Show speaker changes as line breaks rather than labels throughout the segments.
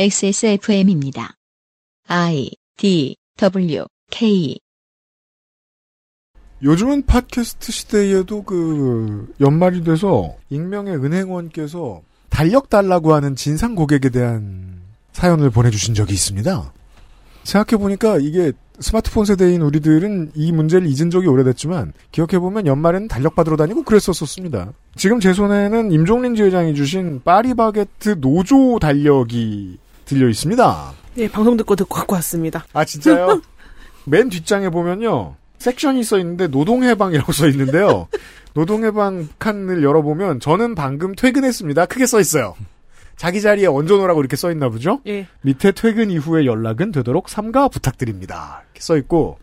XSFM입니다. I D W K
요즘은 팟캐스트 시대에도 그 연말이 돼서 익명의 은행원께서 달력 달라고 하는 진상 고객에 대한 사연을 보내주신 적이 있습니다. 생각해보니까 이게 스마트폰 세대인 우리들은 이 문제를 잊은 적이 오래됐지만 기억해보면 연말에는 달력 받으러 다니고 그랬었었습니다. 지금 제 손에는 임종린 지회장이 주신 파리바게트 노조 달력이 들려 있습니다.
네, 방송 듣고 듣고 갖고 왔습니다.
아 진짜요? 맨 뒷장에 보면요. 섹션이 써 있는데 노동해방이라고 써 있는데요. 노동해방 칸을 열어보면 저는 방금 퇴근했습니다. 크게 써 있어요. 자기 자리에 얹어놓으라고 이렇게 써 있나 보죠?
예.
밑에 퇴근 이후의 연락은 되도록 삼가 부탁드립니다. 이렇게 써 있고,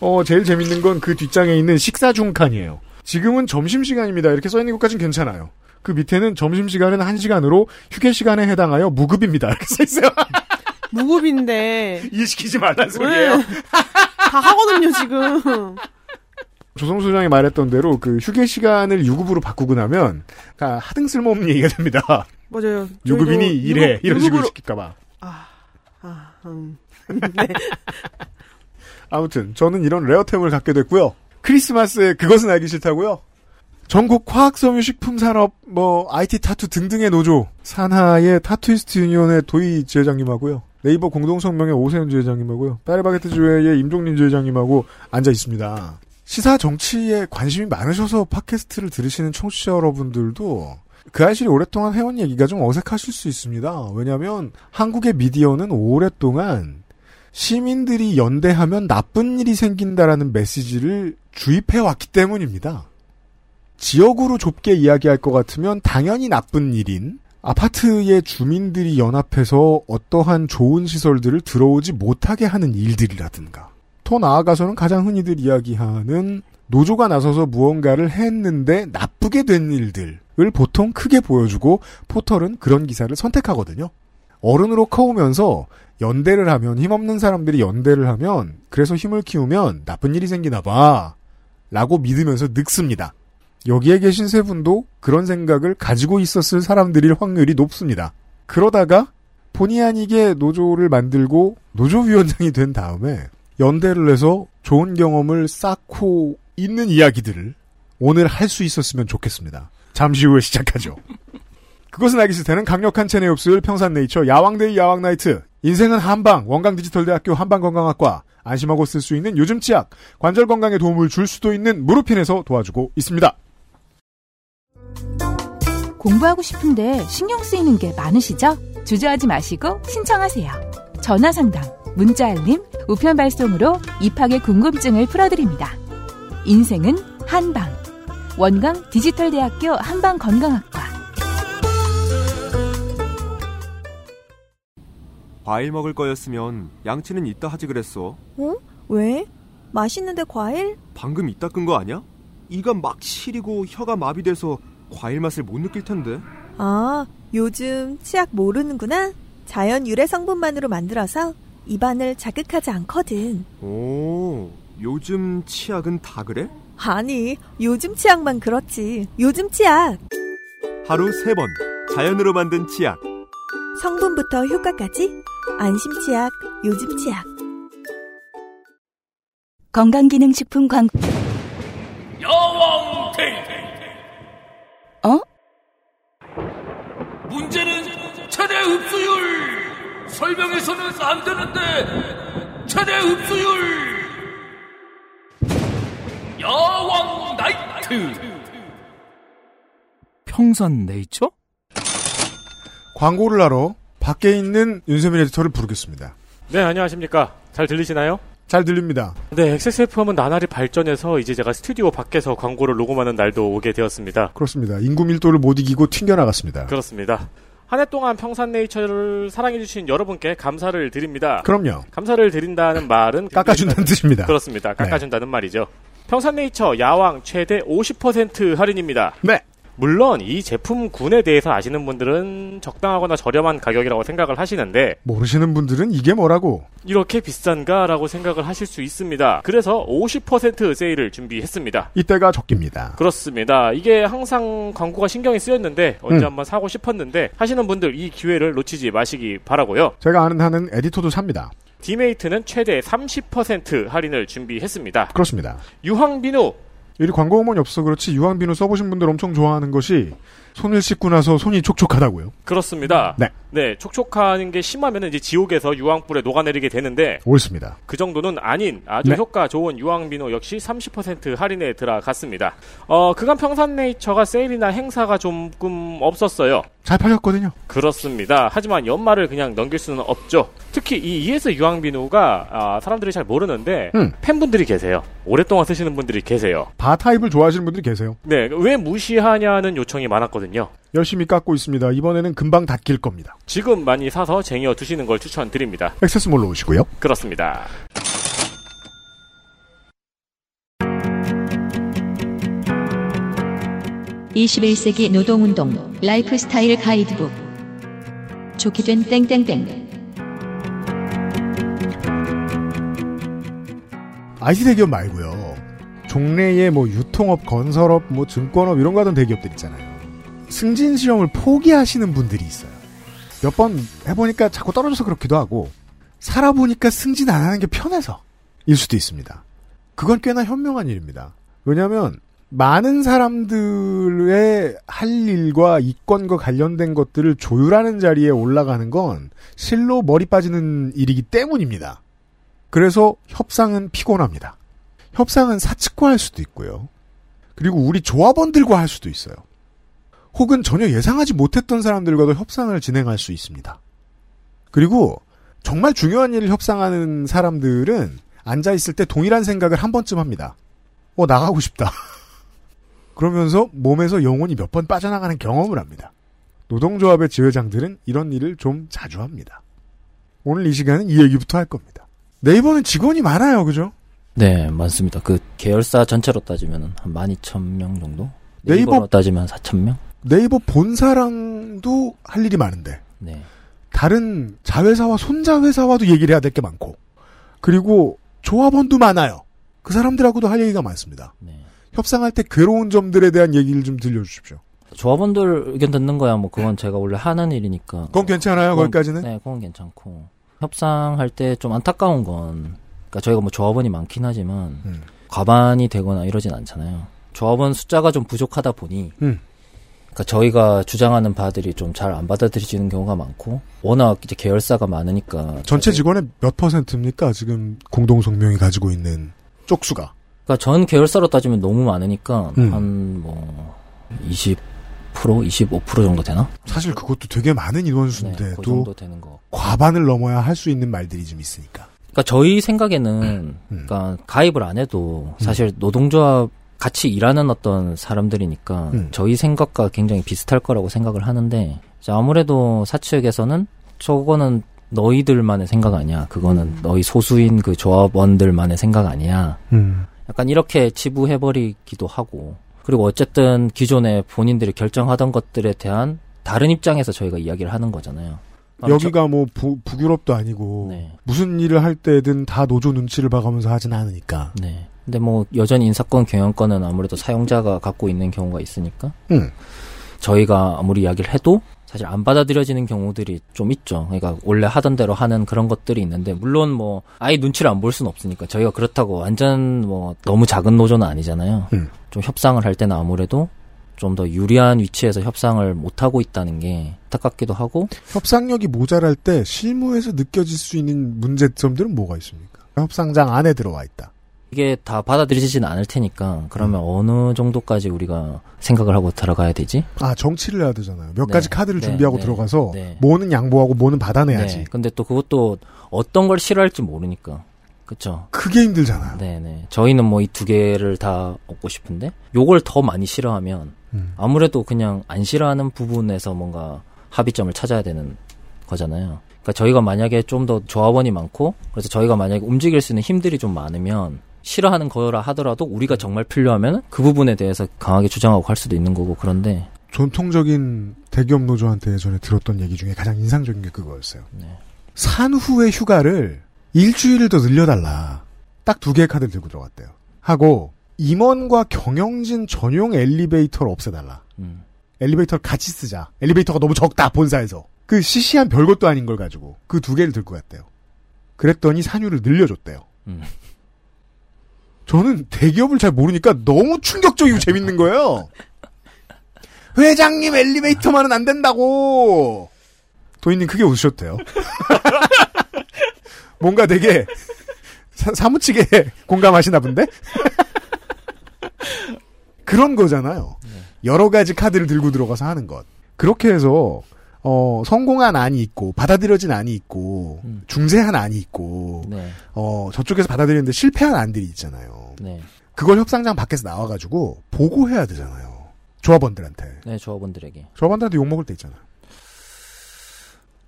어, 제일 재밌는 건 그 뒷장에 있는 식사 중 칸이에요. 지금은 점심시간입니다. 이렇게 써 있는 것까진 괜찮아요. 그 밑에는 점심시간은 1시간으로 휴게시간에 해당하여 무급입니다. 이렇게 써 있어요.
무급인데
일 시키지 말란 소리예요.
다 하거든요 지금.
조성수 소장이 말했던 대로 그 휴게 시간을 유급으로 바꾸고 나면 아, 하등 쓸모없는 얘기가 됩니다.
맞아요.
유급인이 일해
유급-
이런 식으로 시킬까봐.
아, 아, 음.
아무튼 저는 이런 레어템을 갖게 됐고요. 크리스마스에 그것은 알기 싫다고요. 전국 화학섬유식품산업 뭐 IT 타투 등등의 노조 산하의 타투이스트 유니온의 도이 지회장님하고요. 네이버 공동성명의 오세윤 지회장님하고요. 파리바게트 지회의 임종린 지회장님하고 앉아 있습니다. 시사 정치에 관심이 많으셔서 팟캐스트를 들으시는 청취자 여러분들도 그 사실이 오랫동안 해온 얘기가 좀 어색하실 수 있습니다. 왜냐하면 한국의 미디어는 오랫동안 시민들이 연대하면 나쁜 일이 생긴다라는 메시지를 주입해 왔기 때문입니다. 지역으로 좁게 이야기할 것 같으면 당연히 나쁜 일인 아파트의 주민들이 연합해서 어떠한 좋은 시설들을 들어오지 못하게 하는 일들이라든가 더 나아가서는 가장 흔히들 이야기하는 노조가 나서서 무언가를 했는데 나쁘게 된 일들을 보통 크게 보여주고 포털은 그런 기사를 선택하거든요. 어른으로 커오면서 연대를 하면 힘없는 사람들이 연대를 하면 그래서 힘을 키우면 나쁜 일이 생기나 봐 라고 믿으면서 늙습니다. 여기에 계신 세 분도 그런 생각을 가지고 있었을 사람들일 확률이 높습니다. 그러다가 본의 아니게 노조를 만들고 노조위원장이 된 다음에 연대를 해서 좋은 경험을 쌓고 있는 이야기들을 오늘 할 수 있었으면 좋겠습니다. 잠시 후에 시작하죠. 그것은 알기 싫다는 강력한 체내 흡수율 평산네이처 야왕데이 야왕나이트 인생은 한방 원광디지털대학교 한방건강학과 안심하고 쓸 수 있는 요즘 치약 관절 건강에 도움을 줄 수도 있는 무릎핀에서 도와주고 있습니다.
공부하고 싶은데 신경 쓰이는 게 많으시죠? 주저하지 마시고 신청하세요. 전화 상담, 문자 알림, 우편 발송으로 입학의 궁금증을 풀어드립니다. 인생은 한방. 원광 디지털대학교 한방건강학과.
과일 먹을 거였으면 양치는 이따 하지 그랬어.
어? 왜? 맛있는데 과일?
방금 이따 끈 거 아니야? 이가 막 시리고 혀가 마비돼서 과일 맛을 못 느낄 텐데.
아, 요즘 치약 모르는구나? 자연 유래 성분만으로 만들어서 입안을 자극하지 않거든.
오, 요즘 치약은 다 그래?
아니, 요즘 치약만 그렇지. 요즘 치약.
하루 세 번 자연으로 만든 치약.
성분부터 효과까지. 안심 치약, 요즘 치약.
건강기능식품 광고.
여왕 데이트
어?
문제는 최대 흡수율 설명해서는 안 되는데 최대 흡수율 여왕 나이트
평산 네이처?
광고를 하러 밖에 있는 윤세민 에디터를 부르겠습니다.
네, 안녕하십니까. 잘 들리시나요?
잘 들립니다.
네, XSFM은 나날이 발전해서 이제 제가 스튜디오 밖에서 광고를 녹음하는 날도 오게 되었습니다.
그렇습니다. 인구 밀도를 못 이기고 튕겨나갔습니다.
그렇습니다. 한 해 동안 평산네이처를 사랑해주신 여러분께 감사를 드립니다.
그럼요.
감사를 드린다는 말은
깎아준다는 뜻입니다.
그렇습니다. 깎아준다는 말이죠. 평산네이처 야왕 최대 50% 할인입니다.
네.
물론 이 제품군에 대해서 아시는 분들은 적당하거나 저렴한 가격이라고 생각을 하시는데
모르시는 분들은 이게 뭐라고?
이렇게 비싼가라고 생각을 하실 수 있습니다. 그래서 50% 세일을 준비했습니다.
이때가 적깁니다.
그렇습니다. 이게 항상 광고가 신경이 쓰였는데 언제
음.
한번 사고 싶었는데 하시는 분들 이 기회를 놓치지 마시기 바라고요.
제가 아는 한은 에디터도 삽니다.
디메이트는 최대 30% 할인을 준비했습니다.
그렇습니다.
유황비누
이 광고 음원이 없어 그렇지 유황비누 써보신 분들 엄청 좋아하는 것이 손을 씻고 나서 손이 촉촉하다고요.
그렇습니다.
네.
촉촉하는 게 심하면 이제 지옥에서 유황불에 녹아내리게 되는데
옳습니다.
그 정도는 아닌 아주
네.
효과 좋은 유황비누 역시 30% 할인에 들어갔습니다. 어, 그간 평산네이처가 세일이나 행사가 조금 없었어요.
잘 팔렸거든요.
그렇습니다. 하지만 연말을 그냥 넘길 수는 없죠. 특히 이 ES 유황비누가 아, 사람들이 잘 모르는데
음.
팬분들이 계세요. 오랫동안 쓰시는 분들이 계세요.
바 타입을 좋아하시는 분들이 계세요.
네, 왜 무시하냐는 요청이 많았거든요.
열심히 깎고 있습니다. 이번에는 금방 닫힐 겁니다.
지금 많이 사서 쟁여 두시는 걸 추천드립니다.
액세스몰로 오시고요.
그렇습니다.
(21세기) 노동운동 라이프스타일 가이드북 좋게 된 땡땡땡
IT 대기업 말고요. 종래의 뭐 유통업, 건설업, 뭐 증권업 이런 거 하던 대기업들 있잖아요. 승진 시험을 포기하시는 분들이 있어요. 몇 번 해보니까 자꾸 떨어져서 그렇기도 하고 살아보니까 승진 안 하는 게 편해서 일 수도 있습니다. 그건 꽤나 현명한 일입니다. 왜냐하면 많은 사람들의 할 일과 이권과 관련된 것들을 조율하는 자리에 올라가는 건 실로 머리 빠지는 일이기 때문입니다. 그래서 협상은 피곤합니다. 협상은 사측과 할 수도 있고요. 그리고 우리 조합원들과 할 수도 있어요. 혹은 전혀 예상하지 못했던 사람들과도 협상을 진행할 수 있습니다. 그리고 정말 중요한 일을 협상하는 사람들은 앉아있을 때 동일한 생각을 한 번쯤 합니다. 어, 나가고 싶다. 그러면서 몸에서 영혼이 몇 번 빠져나가는 경험을 합니다. 노동조합의 지회장들은 이런 일을 좀 자주 합니다. 오늘 이 시간은 이 얘기부터 할 겁니다. 네이버는 직원이 많아요, 그죠?
네, 많습니다. 그 계열사 전체로 따지면 한 12,000명 정도?
네이버-
네이버로 따지면 4,000명?
네이버 본사랑도 할 일이 많은데
네.
다른 자회사와 손자회사와도 얘기를 해야 될 게 많고 그리고 조합원도 많아요. 그 사람들하고도 할 얘기가 많습니다.
네.
협상할 때 괴로운 점들에 대한 얘기를 좀 들려주십시오.
조합원들 의견 듣는 거야, 뭐, 그건 제가 원래 하는 일이니까.
그건 괜찮아요,
그건-
거기까지는?
네, 그건 괜찮고. 협상할 때 좀 안타까운 건, 그니까 저희가 뭐 조합원이 많긴 하지만,
음.
과반이 되거나 이러진 않잖아요. 조합원 숫자가 좀 부족하다 보니,
음.
그러니까 저희가 주장하는 바들이 좀 잘 안 받아들여지는 경우가 많고, 워낙 이제 계열사가 많으니까.
전체 직원의 몇 퍼센트입니까? 지금 공동 성명이 가지고 있는 쪽수가.
그러니까 전 계열사로 따지면 너무 많으니까
음.
한뭐 20% 25% 정도 되나?
사실 그것도 되게 많은
네,
인원수인데도
그 되는 거.
과반을 넘어야 할 수 있는 말들이 좀 있으니까.
그러니까 저희 생각에는
음.
그러니까 가입을 안 해도 사실 노동조합 같이 일하는 어떤 사람들이니까
음.
저희 생각과 굉장히 비슷할 거라고 생각을 하는데 아무래도 사측에서는 저거는 너희들만의 생각 아니야. 그거는 너희 소수인 그 조합원들만의 생각 아니야.
음.
약간 이렇게 치부해버리기도 하고 그리고 어쨌든 기존에 본인들이 결정하던 것들에 대한 다른 입장에서 저희가 이야기를 하는 거잖아요.
여기가 뭐 부, 북유럽도 아니고
네.
무슨 일을 할 때든 다 노조 눈치를 봐가면서 하진 않으니까.
저- 네. 근데 뭐 여전히 인사권 경영권은 아무래도 사용자가 갖고 있는 경우가 있으니까
음.
저희가 아무리 이야기를 해도 사실 안 받아들여지는 경우들이 좀 있죠. 그러니까 원래 하던 대로 하는 그런 것들이 있는데 물론 뭐 아예 눈치를 안 볼 수는 없으니까 저희가 그렇다고 완전 뭐 너무 작은 노조는 아니잖아요.
음.
좀 협상을 할 때는 아무래도 좀 더 유리한 위치에서 협상을 못 하고 있다는 게 안타깝기도 하고
협상력이 모자랄 때 실무에서 느껴질 수 있는 문제점들은 뭐가 있습니까? 협상장 안에 들어와 있다.
이게 다 받아들여지지는 않을 테니까 그러면
음.
어느 정도까지 우리가 생각을 하고 들어가야 되지?
아 정치를 해야 되잖아요. 몇
네.
가지 카드를
네,
준비하고
네,
들어가서
네.
뭐는 양보하고 뭐는 받아내야지.
네. 근데 또 그것도 어떤 걸 싫어할지 모르니까. 그쵸?
그게 힘들잖아요.
네네. 저희는 뭐 이 두 개를 다 얻고 싶은데, 요걸 더 많이 싫어하면,
음.
아무래도 그냥 안 싫어하는 부분에서 뭔가 합의점을 찾아야 되는 거잖아요. 그러니까 저희가 만약에 좀 더 조합원이 많고, 그래서 저희가 만약에 움직일 수 있는 힘들이 좀 많으면, 싫어하는 거라 하더라도 우리가 정말 필요하면 그 부분에 대해서 강하게 주장하고 할 수도 있는 거고 그런데
전통적인 대기업 노조한테 예전에 들었던 얘기 중에 가장 인상적인 게 그거였어요.
네.
산후의 휴가를 일주일을 더 늘려달라. 딱 두 개의 카드를 들고 들어갔대요. 하고 임원과 경영진 전용 엘리베이터를 없애달라.
음.
엘리베이터를 같이 쓰자. 엘리베이터가 너무 적다 본사에서. 그 시시한 별것도 아닌 걸 가지고 그 두 개를 들고 갔대요. 그랬더니 산유를 늘려줬대요.
음.
저는 대기업을 잘 모르니까 너무 충격적이고 재밌는 거예요. 회장님 엘리베이터만은 안 된다고. 도인님 크게 웃으셔도 돼요. 뭔가 되게 사, 무치게 공감하시나 본데? 그런 거잖아요. 여러 가지 카드를 들고 들어가서 하는 것. 그렇게 해서 어, 성공한 안이 있고 받아들여진 안이 있고
음.
중재한 안이 있고
네.
어, 저쪽에서 받아들이는데 실패한 안들이 있잖아요.
네.
그걸 협상장 밖에서 나와가지고 보고해야 되잖아요. 조합원들한테.
네, 조합원들에게.
조합원들한테 욕먹을 때 있잖아요.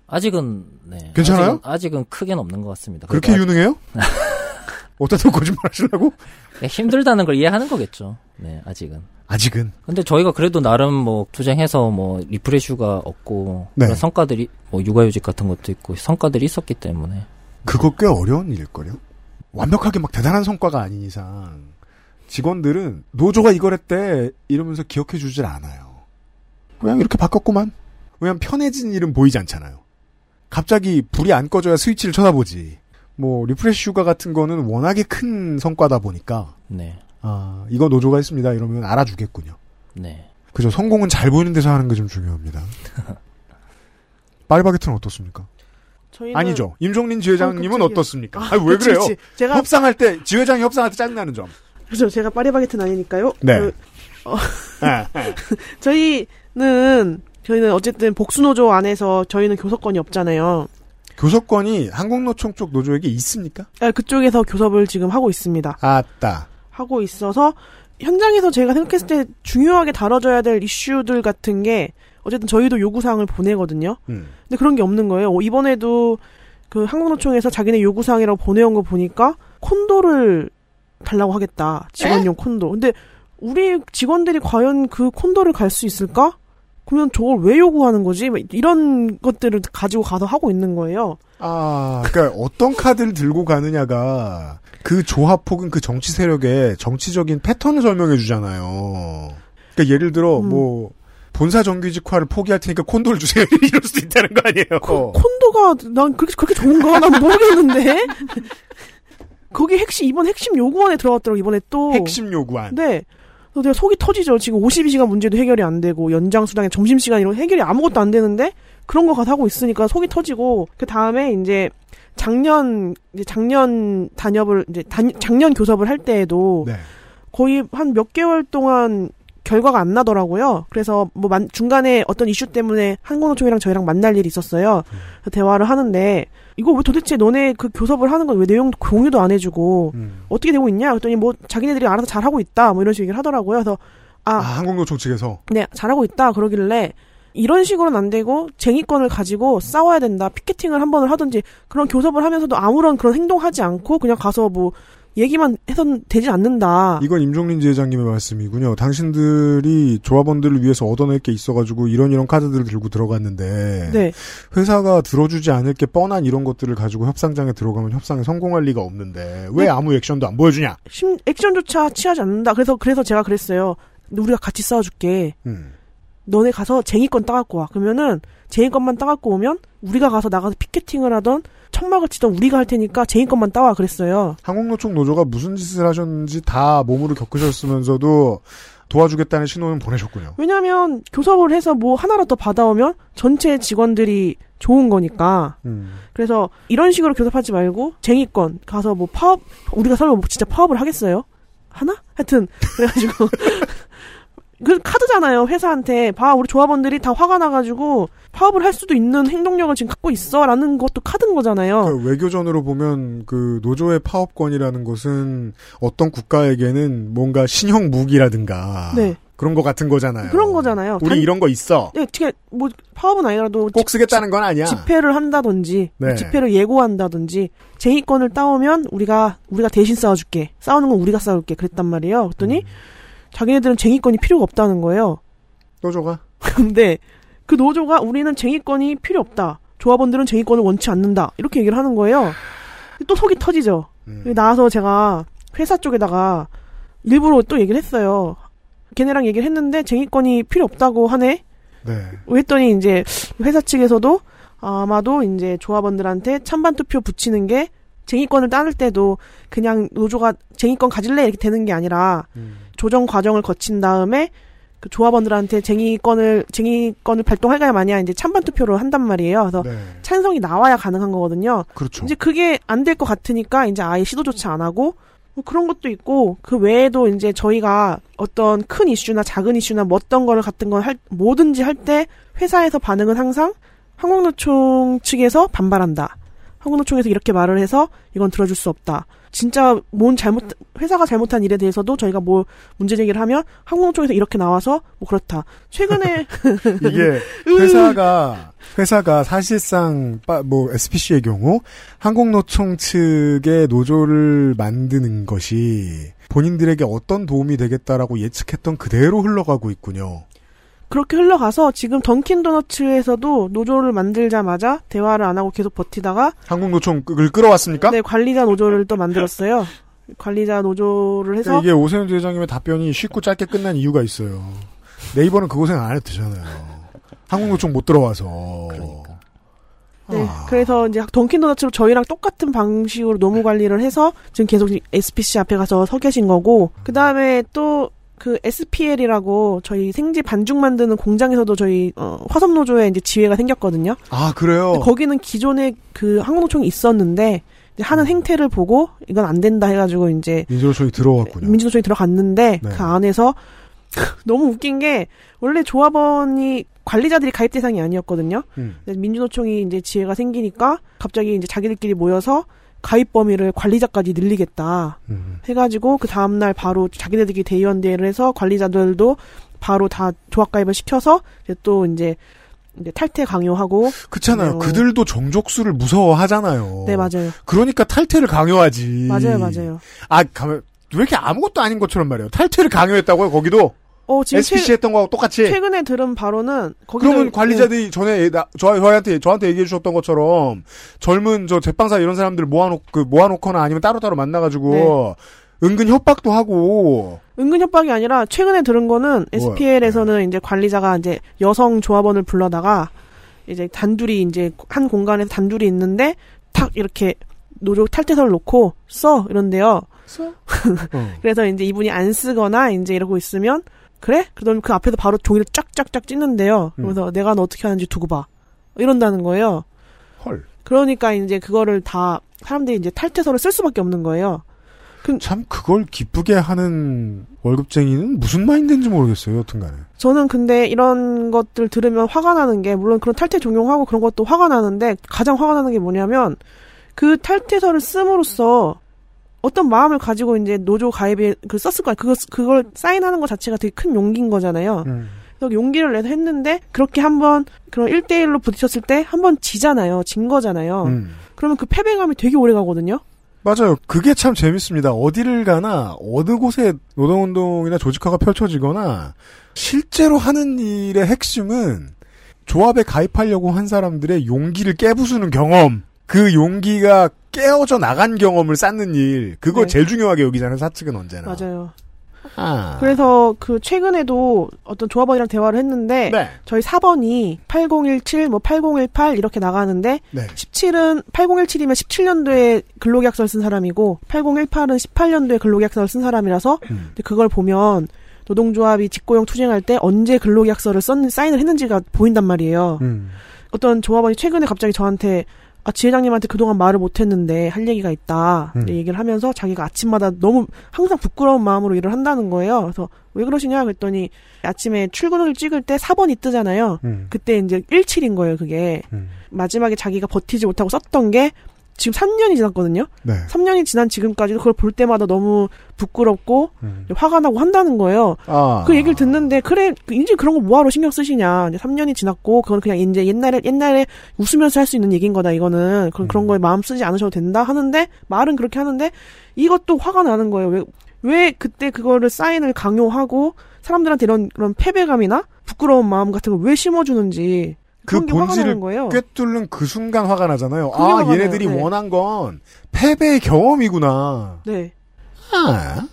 아직은 네.
괜찮아요?
아직은, 아직은 크게는 없는 것 같습니다.
그렇게
그리고
유능해요? 또 거짓말 하시려고?
네, 힘들다는 걸 이해하는 거겠죠. 네, 아직은.
아직은.
근데 저희가 그래도 나름 뭐 투쟁해서 뭐 refresh 휴가 얻고
네.
그런 성과들이 뭐 육아휴직 같은 것도 있고 성과들이 있었기 때문에
그거 꽤 어려운 일일걸요? 완벽하게 막 대단한 성과가 아닌 이상 직원들은 노조가 이걸 했대 이러면서 기억해 주질 않아요. 그냥 이렇게 바꿨구만. 왜냐면 편해진 일은 보이지 않잖아요. 갑자기 불이 안 꺼져야 스위치를 쳐다보지. 뭐 리프레시 휴가 같은 거는 워낙에 큰 성과다 보니까
네,
아 이거 노조가 했습니다 이러면 알아주겠군요.
네.
그죠 성공은 잘 보이는 데서 하는 게 좀 중요합니다. 파리바게트는 어떻습니까?
저희는
아니죠. 임종린 지회장님은
어, 깜짝이야.
어떻습니까?
아,
아, 왜
그치,
그래요?
그치. 제가
협상할 때 지회장이 협상할 때 짜증나는 점.
그죠. 제가 파리바게트는 아니니까요.
네.
그,
아, 아.
저희는 저희는 어쨌든 복수노조 안에서 저희는 교섭권이 없잖아요.
교섭권이 한국노총 쪽 노조에게 있습니까?
아, 그쪽에서 교섭을 지금 하고 있습니다.
아따.
하고 있어서 현장에서 제가 생각했을 때 중요하게 다뤄져야 될 이슈들 같은 게 어쨌든 저희도 요구사항을 보내거든요.
음.
근데 그런 게 없는 거예요. 어, 이번에도 그 한국노총에서 자기네 요구사항이라고 보내온 거 보니까 콘도를 달라고 하겠다. 직원용 콘도. 근데 우리 직원들이 과연 그 콘도를 갈 수 있을까? 그러면 저걸 왜 요구하는 거지? 막 이런 것들을 가지고 가서 하고 있는 거예요.
아, 그러니까 어떤 카드를 들고 가느냐가 그 조합 혹은 그 정치 세력의 정치적인 패턴을 설명해 주잖아요. 그러니까 예를 들어
음.
뭐 본사 정규직화를 포기할 테니까 콘도를 주세요. 이럴 수도 있다는 거 아니에요.
콘도가 난 그렇게 그렇게 좋은가? 난 모르겠는데. 거기 핵심 이번 핵심 요구안에 들어갔더라고 이번에 또.
핵심 요구안.
네. 그래서 내가 속이 터지죠. 지금 52시간 문제도 해결이 안 되고 연장 수당에 점심 시간 이런 거 해결이 아무것도 안 되는데 그런 거 가서 하고 있으니까 속이 터지고 그 다음에 이제 작년 이제 작년 단협을 이제 단, 작년 교섭을 할 때에도
네.
거의 한 몇 개월 동안 결과가 안 나더라고요. 그래서 뭐 만- 중간에 어떤 이슈 때문에 한국노총이랑 저희랑 만날 일이 있었어요. 그래서 대화를 하는데 이거 왜 도대체 너네 그 교섭을 하는 건 왜 내용 공유도 안 해주고
음.
어떻게 되고 있냐? 그랬더니 뭐 자기네들이 알아서 잘 하고 있다. 뭐 이런 식으로 얘기를 하더라고요. 그래서
아,
아,
한국노총 측에서
네, 잘하고 있다. 그러길래 이런 식으로는 안 되고 쟁의권을 가지고 싸워야 된다. 피켓팅을 한 번을 하든지 그런 교섭을 하면서도 아무런 그런 행동하지 않고 그냥 가서 뭐 얘기만 해서는 되지 않는다.
이건 임종린 지회장님의 말씀이군요. 당신들이 조합원들을 위해서 얻어낼 게 있어가지고 이런 이런 카드들을 들고 들어갔는데
네.
회사가 들어주지 않을 게 뻔한 이런 것들을 가지고 협상장에 들어가면 협상에 성공할 리가 없는데 왜
네.
아무 액션도 안 보여주냐?
심, 액션조차 취하지 않는다. 그래서 그래서 제가 그랬어요. 우리가 같이 싸워줄게.
음.
너네 가서 쟁의권 따갖고 와. 그러면은 쟁의권만 따갖고 오면 우리가 가서 나가서 피켓팅을 하던 천막을 치던 우리가 할 테니까 쟁의권만 따와 그랬어요.
한국노총 노조가 무슨 짓을 하셨는지 다 몸으로 겪으셨으면서도 도와주겠다는 신호는 보내셨군요.
왜냐하면 교섭을 해서 뭐 하나라도 받아오면 전체 직원들이 좋은 거니까.
음.
그래서 이런 식으로 교섭하지 말고 쟁의권 가서 뭐 파업 우리가 설마 뭐 진짜 파업을 하겠어요? 하나? 하여튼 그래가지고 그 카드잖아요 회사한테 봐 우리 조합원들이 다 화가 나가지고 파업을 할 수도 있는 행동력을 지금 갖고 있어라는 것도 카드인 거잖아요.
그 외교전으로 보면 그 노조의 파업권이라는 것은 어떤 국가에게는 뭔가 신형 무기라든가
네.
그런 거 같은 거잖아요.
그런 거잖아요.
우리
단-
이런 거 있어.
네, 어떻게 뭐 파업은 아니라도
꼭 쓰겠다는 건 아니야.
집회를 한다든지
네.
집회를 예고한다든지 쟁의권을 따오면 우리가 우리가 대신 싸워줄게 싸우는 건 우리가 싸울게 그랬단 말이에요 그랬더니
음.
자기네들은 쟁의권이 필요가 없다는 거예요.
노조가?
근데 그 노조가 우리는 쟁의권이 필요 없다. 조합원들은 쟁의권을 원치 않는다. 이렇게 얘기를 하는 거예요. 또 속이 터지죠.
음.
나와서 제가 회사 쪽에다가 일부러 또 얘기를 했어요. 걔네랑 얘기를 했는데 쟁의권이 필요 없다고 하네?
네.
했더니 이제 회사 측에서도 아마도 이제 조합원들한테 찬반 투표 붙이는 게 쟁의권을 따를 때도 그냥 노조가 쟁의권 가질래? 이렇게 되는 게 아니라
음.
조정 과정을 거친 다음에 그 조합원들한테 쟁의권을 쟁의권을 발동할까야 마냐 이제 찬반 투표를 한단 말이에요. 그래서
네.
찬성이 나와야 가능한 거거든요.
그렇죠.
이제 그게 안 될 것 같으니까 이제 아예 시도조차 안 하고 뭐 그런 것도 있고 그 외에도 이제 저희가 어떤 큰 이슈나 작은 이슈나 뭐 어떤 거를 같은 걸할 뭐든지 할 때 회사에서 반응은 항상 한국노총 측에서 반발한다. 한국노총에서 이렇게 말을 해서 이건 들어줄 수 없다. 진짜 뭔 잘못 회사가 잘못한 일에 대해서도 저희가 뭐 문제 제기를 하면 한국노총에서 이렇게 나와서 뭐 그렇다. 최근에
이게 회사가 회사가 사실상 빠- 뭐 SPC의 경우 한국노총 측의 노조를 만드는 것이 본인들에게 어떤 도움이 되겠다라고 예측했던 그대로 흘러가고 있군요.
그렇게 흘러가서 지금 던킨 도너츠에서도 노조를 만들자마자 대화를 안 하고 계속 버티다가
한국노총을 끌어왔습니까?
네 관리자 노조를 또 만들었어요. 관리자 노조를 해서
이게 오세훈 대장님의 답변이 쉽고 짧게 끝난 이유가 있어요. 네이버는 그 고생 안 해도 되잖아요. 한국노총 못 들어와서.
네,
아.
그래서 이제 던킨 도너츠로 저희랑 똑같은 방식으로 노무 관리를 해서 지금 계속 SPC 앞에 가서 서 계신 거고 그 다음에 또 그 SPL이라고 저희 생지 반죽 만드는 공장에서도 저희 어, 화섬 노조에 이제 지회가 생겼거든요.
아 그래요.
거기는 기존에 그 한국노총이 있었는데 이제 하는 행태를 보고 이건 안 된다 해가지고 이제
민주노총이 들어왔군요.
민주노총이 들어갔는데
네.
그 안에서 너무 웃긴 게 원래 조합원이 관리자들이 가입 대상이 아니었거든요.
음.
민주노총이 이제 지혜가 생기니까 갑자기 이제 자기들끼리 모여서 가입 범위를 관리자까지 늘리겠다
음.
해가지고 그 다음날 바로 자기네들끼리 대의원 대회를 해서 관리자들도 바로 다 조합 가입을 시켜서 이제 또 이제 이제 탈퇴 강요하고
그렇잖아요.
어.
그들도 정족수를 무서워하잖아요.
네 맞아요
그러니까 탈퇴를 강요하지.
맞아요 맞아요
아, 왜 이렇게 아무것도 아닌 것처럼 말이에요. 탈퇴를 강요했다고요, 거기도?
어 지금
SPC
최,
했던 거하고 똑같이?
최근에 들은 바로는
그러면
네.
관리자들이 전에 나, 저, 저한테 저한테 얘기해 주셨던 것처럼 젊은 저 제빵사 이런 사람들 모아놓 그 모아놓거나 아니면 따로따로 만나가지고
네.
은근 협박도 하고
은근 협박이 아니라 최근에 들은 거는
네.
SPL에서는 이제 관리자가 이제 여성 조합원을 불러다가 이제 단둘이 이제 한 공간에 서 단둘이 있는데 탁 이렇게 노조 탈퇴서를 놓고 써 이런데요.
어.
그래서 이제 이분이 안 쓰거나 이제 이러고 있으면 그래? 그러면 그 앞에서 바로 종이를 쫙쫙쫙 찢는데요.
음.
그래서 내가 너 어떻게 하는지 두고 봐. 이런다는 거예요.
헐.
그러니까 이제 그거를 다 사람들이 이제 탈퇴서를 쓸 수밖에 없는 거예요.
참 그걸 기쁘게 하는 월급쟁이는 무슨 마인드인지 모르겠어요. 여튼간에.
저는 근데 이런 것들 들으면 화가 나는 게 물론 그런 탈퇴 종용하고 그런 것도 화가 나는데 가장 화가 나는 게 뭐냐면 그 탈퇴서를 씀으로써 어떤 마음을 가지고 이제 노조 가입에 그 썼을 거야. 그거 그걸 사인하는 것 자체가 되게 큰 용기인 거잖아요.
음.
그래서 용기를 내서 했는데 그렇게 한번 그런 1대1로 부딪혔을 때 한번 지잖아요. 진 거잖아요.
음.
그러면 그 패배감이 되게 오래 가거든요.
맞아요. 그게 참 재밌습니다. 어디를 가나 어느 곳에 노동운동이나 조직화가 펼쳐지거나 실제로 하는 일의 핵심은 조합에 가입하려고 한 사람들의 용기를 깨부수는 경험. 그 용기가 깨어져 나간 경험을 쌓는 일. 그거
네.
제일 중요하게 여기잖아요. 사측은 언제나.
맞아요.
아.
그래서 그 최근에도 어떤 조합원이랑 대화를 했는데
네.
저희 4번이 8017, 뭐 8018 이렇게 나가는데
네.
17은 8017이면 17년도에 근로계약서를 쓴 사람이고 8018은 18년도에 근로계약서를 쓴 사람이라서
음.
근데 그걸 보면 노동조합이 직고용 투쟁할 때 언제 근로계약서를 썼 사인을 했는지가 보인단 말이에요.
음.
어떤 조합원이 최근에 갑자기 저한테 아, 지회장님한테 그동안 말을 못했는데 할 얘기가 있다.
음.
얘기를 하면서 자기가 아침마다 너무 항상 부끄러운 마음으로 일을 한다는 거예요. 그래서 왜 그러시냐 그랬더니 아침에 출근을 찍을 때 4번이 뜨잖아요.
음.
그때 이제 17인 거예요, 그게.
음.
마지막에 자기가 버티지 못하고 썼던 게 지금 3년이 지났거든요.
네.
3년이 지난 지금까지도 그걸 볼 때마다 너무 부끄럽고
음.
화가 나고 한다는 거예요.
아.
그 얘기를 듣는데 그래 이제 그런 거 뭐하러 신경 쓰시냐. 이제 3년이 지났고 그건 그냥 이제 옛날에 옛날에 웃으면서 할 수 있는 얘기인 거다. 이거는 그런 그런
음.
거에 마음 쓰지 않으셔도 된다 하는데 말은 그렇게 하는데 이것도 화가 나는 거예요. 왜 왜 그때 그거를 사인을 강요하고 사람들한테 이런 그런 패배감이나 부끄러운 마음 같은 걸 왜 심어주는지
그 본질을. 꿰뚫는 그 순간 화가 나잖아요. 아,
화가
얘네들이.
네.
원한 건 패배의 경험이구나.
네,
아.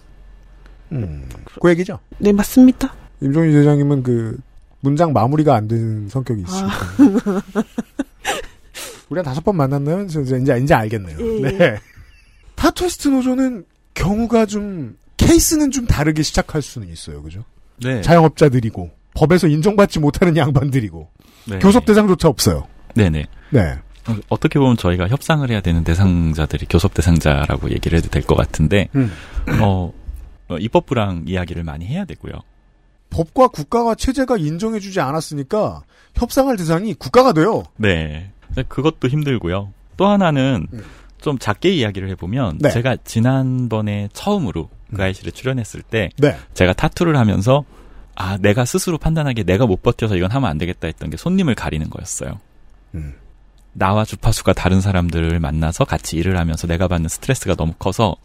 음. 그 얘기죠.
네 맞습니다.
임종희 대장님은 그 문장 마무리가 안 되는 성격이 있으니까. 우리 한 다섯 번 만났나요? 저- 저 이제 이제 알겠네요.
예, 예.
네. 타투이스트 노조는 경우가 좀 케이스는 좀 다르게 시작할 수는 있어요, 그죠?
네.
자영업자들이고 법에서 인정받지 못하는 양반들이고
네.
교섭 대상조차 없어요.
네네.
네.
어, 어떻게 보면 저희가 협상을 해야 되는 대상자들이 교섭 대상자라고 얘기를 해도 될 것 같은데,
음.
어, 어, 입법부랑 이야기를 많이 해야 되고요.
법과 국가와 체제가 인정해주지 않았으니까 협상할 대상이 국가가 돼요.
네. 그것도 힘들고요. 또 하나는
음.
좀 작게 이야기를 해보면,
네.
제가 지난번에 처음으로 그 아이실에 출연했을 때,
네.
제가 타투를 하면서, 아, 내가 스스로 판단하기에 내가 못 버텨서 이건 하면 안 되겠다 했던 게 손님을 가리는 거였어요.
음.
나와 주파수가 다른 사람들을 만나서 같이 일을 하면서 내가 받는 스트레스가 너무 커서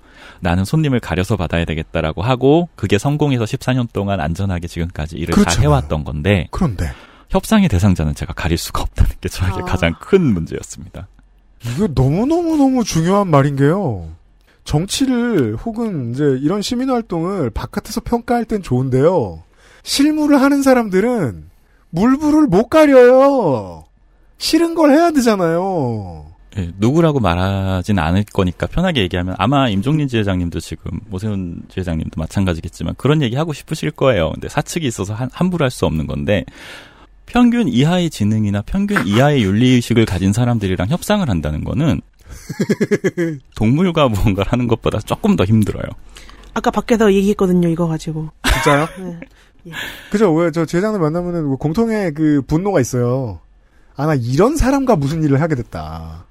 나는 손님을 가려서 받아야 되겠다라고 하고 그게 성공해서 14년 동안 안전하게 지금까지 일을 다
그렇잖아요.
해왔던 건데
그런데
협상의 대상자는 제가 가릴 수가 없다는 게 저에게
아.
가장 큰 문제였습니다.
이거 너무너무너무 중요한 말인 게요. 정치를 혹은 이제 이런 시민활동을 바깥에서 평가할 땐 좋은데요. 실무를 하는 사람들은 물불을 못 가려요. 싫은 걸 해야 되잖아요.
예, 누구라고 말하진 않을 거니까 편하게 얘기하면 아마 임종린 지회장님도 지금 모세훈 지회장님도 마찬가지겠지만 그런 얘기 하고 싶으실 거예요. 근데 사측이 있어서 한, 함부로 할 수 없는 건데 평균 이하의 지능이나 평균 이하의 윤리의식을 가진 사람들이랑 협상을 한다는 거는 동물과 무언가를 하는 것보다 조금 더 힘들어요.
아까 밖에서 얘기했거든요. 이거 가지고.
진짜요?
네.
그죠? 왜 저 제장들 만나면은 뭐 공통의 그 분노가 있어요. 아, 나 이런 사람과 무슨 일을 하게 됐다.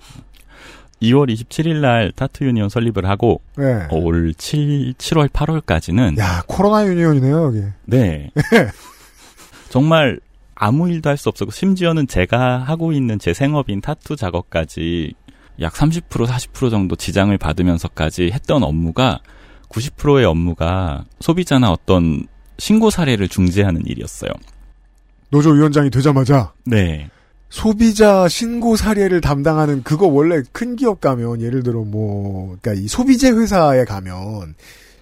2월 27일 날 타투 유니온 설립을 하고
네.
어, 올 7, 7월 8월까지는
야, 코로나 유니온이네요, 여기.
네. 정말 아무 일도 할 수 없었고 심지어는 제가 하고 있는 제 생업인 타투 작업까지 약 30% 40% 정도 지장을 받으면서까지 했던 업무가 90%의 업무가 소비자나 어떤 신고 사례를 중재하는 일이었어요.
노조 위원장이 되자마자
네.
소비자 신고 사례를 담당하는 그거 원래 큰 기업 가면 예를 들어 뭐 그러니까 이 소비재 회사에 가면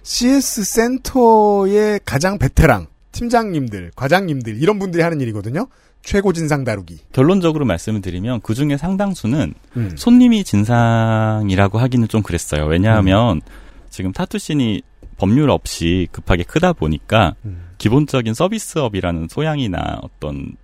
CS 센터의 가장 베테랑 팀장님들, 과장님들 이런 분들이 하는 일이거든요. 최고 진상 다루기.
결론적으로 말씀을 드리면 그 중에 상당수는
음.
손님이 진상이라고 하기는 좀 그랬어요. 왜냐하면 지금 타투씬이 법률 없이 급하게 크다 보니까
음.
기본적인 서비스업이라는 소양이나 어떤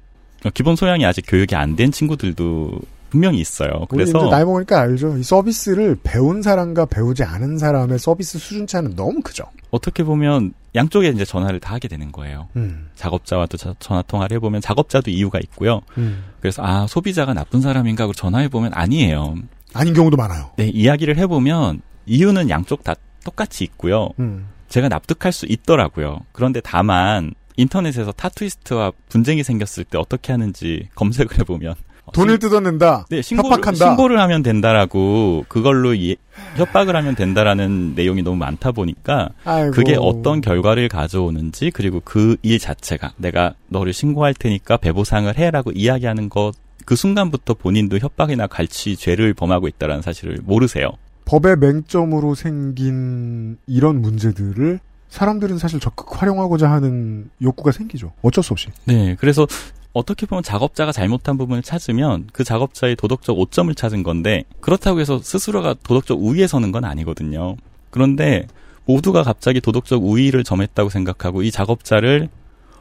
기본 소양이 아직 교육이 안 된 친구들도 분명히 있어요. 그래서
나이 먹으니까 알죠. 이 서비스를 배운 사람과 배우지 않은 사람의 서비스 수준 차는 너무 크죠.
어떻게 보면 양쪽에 이제 전화를 다 하게 되는 거예요.
음.
작업자와도 자- 전화 통화를 해보면 작업자도 이유가 있고요.
음.
그래서 아 소비자가 나쁜 사람인가 하고 전화해 보면 아니에요.
아닌 경우도 많아요.
네 이야기를 해보면 이유는 양쪽 다 똑같이 있고요.
음.
제가 납득할 수 있더라고요. 그런데 다만 인터넷에서 타투이스트와 분쟁이 생겼을 때 어떻게 하는지 검색을 해보면
돈을 뜯어낸다.
네, 신고를,
협박한다.
신고를 하면 된다라고 그걸로 이- 협박을 하면 된다라는 내용이 너무 많다 보니까
아이고.
그게 어떤 결과를 가져오는지 그리고 그 일 자체가 내가 너를 신고할 테니까 배보상을 해라고 이야기하는 것 그 순간부터 본인도 협박이나 갈취 죄를 범하고 있다라는 사실을 모르세요.
법의 맹점으로 생긴 이런 문제들을 사람들은 사실 적극 활용하고자 하는 욕구가 생기죠. 어쩔 수 없이.
네, 그래서 어떻게 보면 작업자가 잘못한 부분을 찾으면 그 작업자의 도덕적 오점을 찾은 건데 그렇다고 해서 스스로가 도덕적 우위에 서는 건 아니거든요. 그런데 모두가 갑자기 도덕적 우위를 점했다고 생각하고 이 작업자를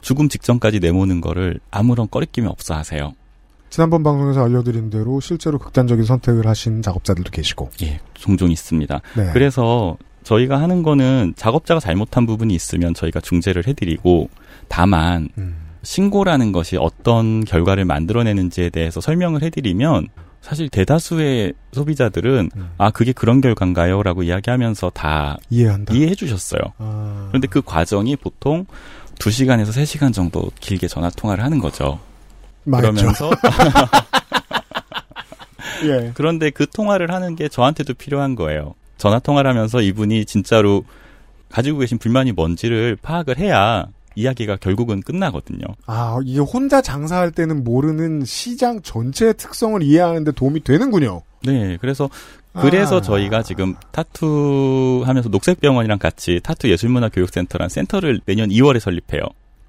죽음 직전까지 내모는 거를 아무런 꺼리낌이 없어 하세요.
지난번 방송에서 알려드린 대로 실제로 극단적인 선택을 하신 작업자들도 계시고.
예, 종종 있습니다.
네.
그래서 저희가 하는 거는 작업자가 잘못한 부분이 있으면 저희가 중재를 해드리고 다만
음.
신고라는 것이 어떤 결과를 만들어내는지에 대해서 설명을 해드리면 사실 대다수의 소비자들은
음.
아 그게 그런 결과인가요?라고 이야기하면서 다
이해한다.
이해해 주셨어요.
아.
그런데 그 과정이 보통 2시간에서 3시간 정도 길게 전화 통화를 하는 거죠. 그러면서
예.
그런데 그 통화를 하는 게 저한테도 필요한 거예요. 전화 통화를 하면서 이분이 진짜로 가지고 계신 불만이 뭔지를 파악을 해야 이야기가 결국은 끝나거든요.
아, 이게 혼자 장사할 때는 모르는 시장 전체의 특성을 이해하는데 도움이 되는군요.
네, 그래서 그래서
아.
저희가 지금 타투 하면서 녹색병원이랑 같이 타투 예술문화 교육센터라는 센터를 내년 2월에 설립해요.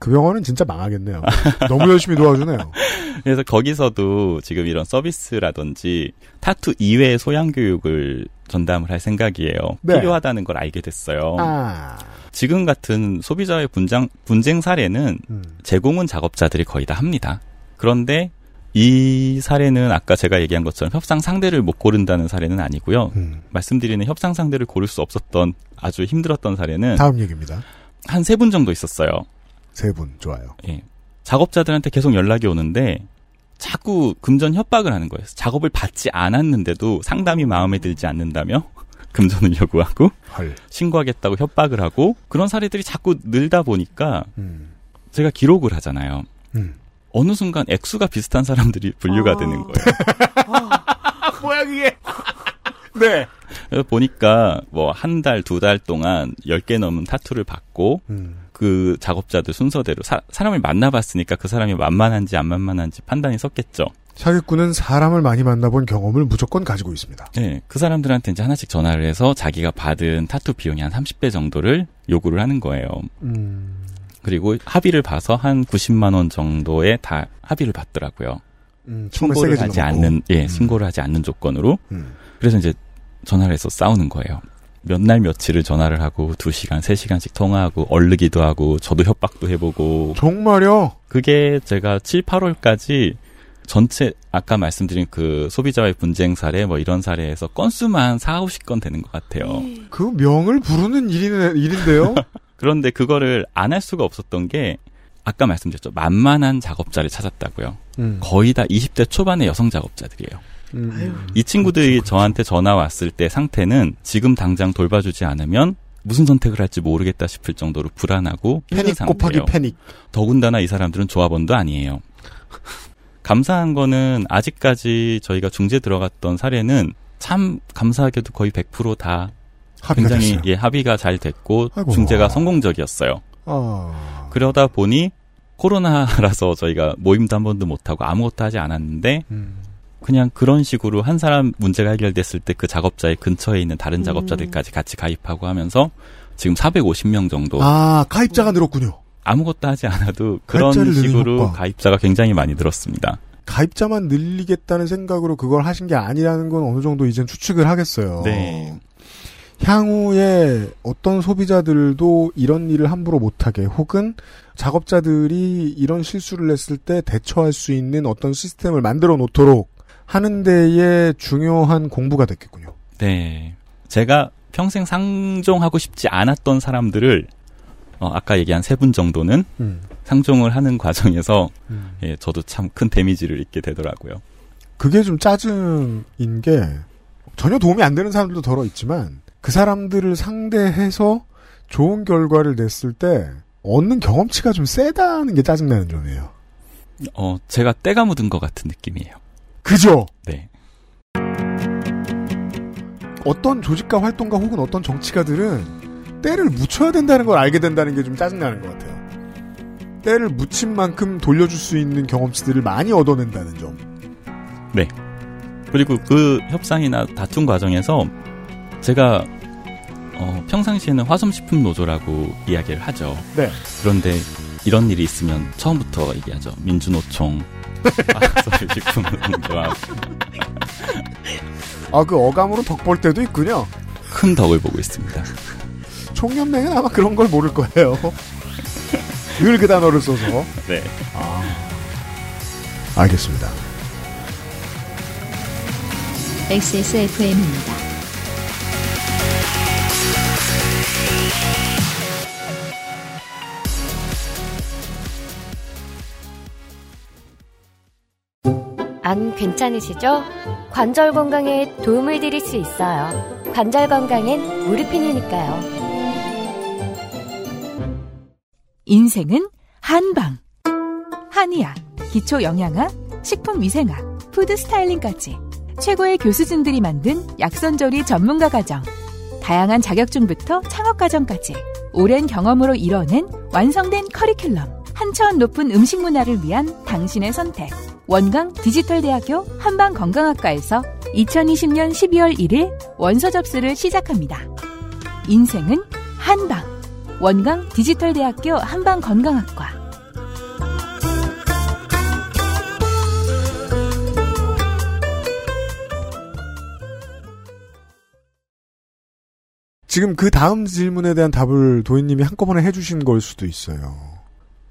그 병원은 진짜 망하겠네요. 너무 열심히 도와주네요.
그래서 거기서도 지금 이런 서비스라든지 타투 이외의 소양 교육을 전담을 할 생각이에요.
네.
필요하다는 걸 알게 됐어요.
아,
지금 같은 소비자의 분장, 분쟁 사례는
음.
제공은 작업자들이 거의 다 합니다. 그런데 이 사례는 아까 제가 얘기한 것처럼 협상 상대를 못 고른다는 사례는 아니고요.
음.
말씀드리는 협상 상대를 고를 수 없었던 아주 힘들었던 사례는
다음 얘기입니다.
한 세 분 정도 있었어요.
세 분, 좋아요.
예. 작업자들한테 계속 연락이 오는데 자꾸 금전 협박을 하는 거예요. 작업을 받지 않았는데도 상담이 마음에 들지 않는다며 금전을 요구하고
헐.
신고하겠다고 협박을 하고 그런 사례들이 자꾸 늘다 보니까
음.
제가 기록을 하잖아요.
음.
어느 순간 액수가 비슷한 사람들이 분류가
아.
되는 거예요.
아, 뭐야, 그게? 네.
그래서 보니까 뭐 한 달, 두 달 동안 10개 넘은 타투를 받고
음.
그 작업자들 순서대로 사, 사람을 만나봤으니까 그 사람이 만만한지 안 만만한지 판단이 섰겠죠.
사기꾼은 사람을 많이 만나본 경험을 무조건 가지고 있습니다.
네, 그 사람들한테 이제 하나씩 전화를 해서 자기가 받은 타투 비용이 한 30배 정도를 요구를 하는 거예요.
음.
그리고 합의를 봐서 한 90만 원 정도에 다 합의를 받더라고요.
음,
신고를 하지. 않는, 예,
음.
신고를 하지 않는 조건으로.
음.
그래서 이제 전화를 해서 싸우는 거예요. 몇 날 며칠을 전화를 하고 2시간, 3시간씩 통화하고 얼르기도 하고 저도 협박도 해보고
정말요?
그게 제가 7, 8월까지 전체 아까 말씀드린 그 소비자와의 분쟁 사례 뭐 이런 사례에서 건수만 한 4, 50건 되는 것 같아요.
그 명을 부르는 일이네, 일인데요?
그런데 그거를 안 할 수가 없었던 게 아까 말씀드렸죠. 만만한 작업자를 찾았다고요.
음.
거의 다 20대 초반의 여성 작업자들이에요.
음.
이 친구들이 저한테 전화 왔을 때 상태는 지금 당장 돌봐주지 않으면 무슨 선택을 할지 모르겠다 싶을 정도로 불안하고
패닉 곱하기. 패닉.
더군다나 이 사람들은 조합원도 아니에요. 감사한 거는 아직까지 저희가 중재 들어갔던 사례는 참 감사하게도 거의 100%다
합의가
굉장히
됐어요.
예, 합의가 잘 됐고
아이고.
중재가 성공적이었어요.
아.
그러다 보니 코로나라서 저희가 모임도 한 번도 못 하고 아무것도 하지 않았는데
음.
그냥 그런 식으로 한 사람 문제가 해결됐을 때 그 작업자의 근처에 있는 다른
음.
작업자들까지 같이 가입하고 하면서 지금 450명 정도
아, 가입자가 늘었군요.
아무것도 하지 않아도 그런 식으로. 가입자가 굉장히 많이 늘었습니다.
가입자만 늘리겠다는 생각으로 그걸 하신 게 아니라는 건 어느 정도 이젠 추측을 하겠어요.
네.
향후에 어떤 소비자들도 이런 일을 함부로 못하게 혹은 작업자들이 이런 실수를 했을 때 대처할 수 있는 어떤 시스템을 만들어 놓도록 하는 데에 중요한 공부가 됐겠군요.
네. 제가 평생 상종하고 싶지 않았던 사람들을 어, 아까 얘기한 세 분 정도는
음.
상종을 하는 과정에서
음.
예, 저도 참 큰 데미지를 입게 되더라고요.
그게 좀 짜증인 게 전혀 도움이 안 되는 사람들도 덜어 있지만 그 사람들을 상대해서 좋은 결과를 냈을 때 얻는 경험치가 좀 세다는 게 짜증나는 점이에요.
어, 제가 때가 묻은 것 같은 느낌이에요.
그죠?
네.
어떤 조직가 활동가 혹은 어떤 정치가들은 때를 묻혀야 된다는 걸 알게 된다는 게 좀 짜증나는 것 같아요. 때를 묻힌 만큼 돌려줄 수 있는 경험치들을 많이 얻어낸다는 점.
네. 그리고 그 협상이나 다툼 과정에서 제가 어, 평상시에는 화성식품 노조라고 이야기를 하죠.
네.
그런데 이런 일이 있으면 처음부터 얘기하죠. 민주노총,
아, 그 어감으로 덕 볼 때도 있군요.
큰 덕을 보고 있습니다.
총연맹은 아마 그런 걸 모를 거예요. 늘 그 단어를 써서.
네.
알겠습니다.
XSFM입니다.
안 괜찮으시죠? 관절 건강에 도움을 드릴 수 있어요. 관절 건강엔 무릎핀이니까요.
인생은 한방. 한의학, 기초 영양학, 식품 위생학, 푸드 스타일링까지 최고의 교수진들이 만든 약선조리 전문가 과정. 다양한 자격증부터 창업 과정까지 오랜 경험으로 이뤄낸 완성된 커리큘럼. 한차원 높은 음식 문화를 위한 당신의 선택. 원광 디지털대학교 한방건강학과에서 2020년 12월 1일 원서 접수를 시작합니다. 인생은 한방. 원광 디지털대학교 한방건강학과.
지금 그 다음 질문에 대한 답을 도인님이 한꺼번에 해주신 걸 수도 있어요.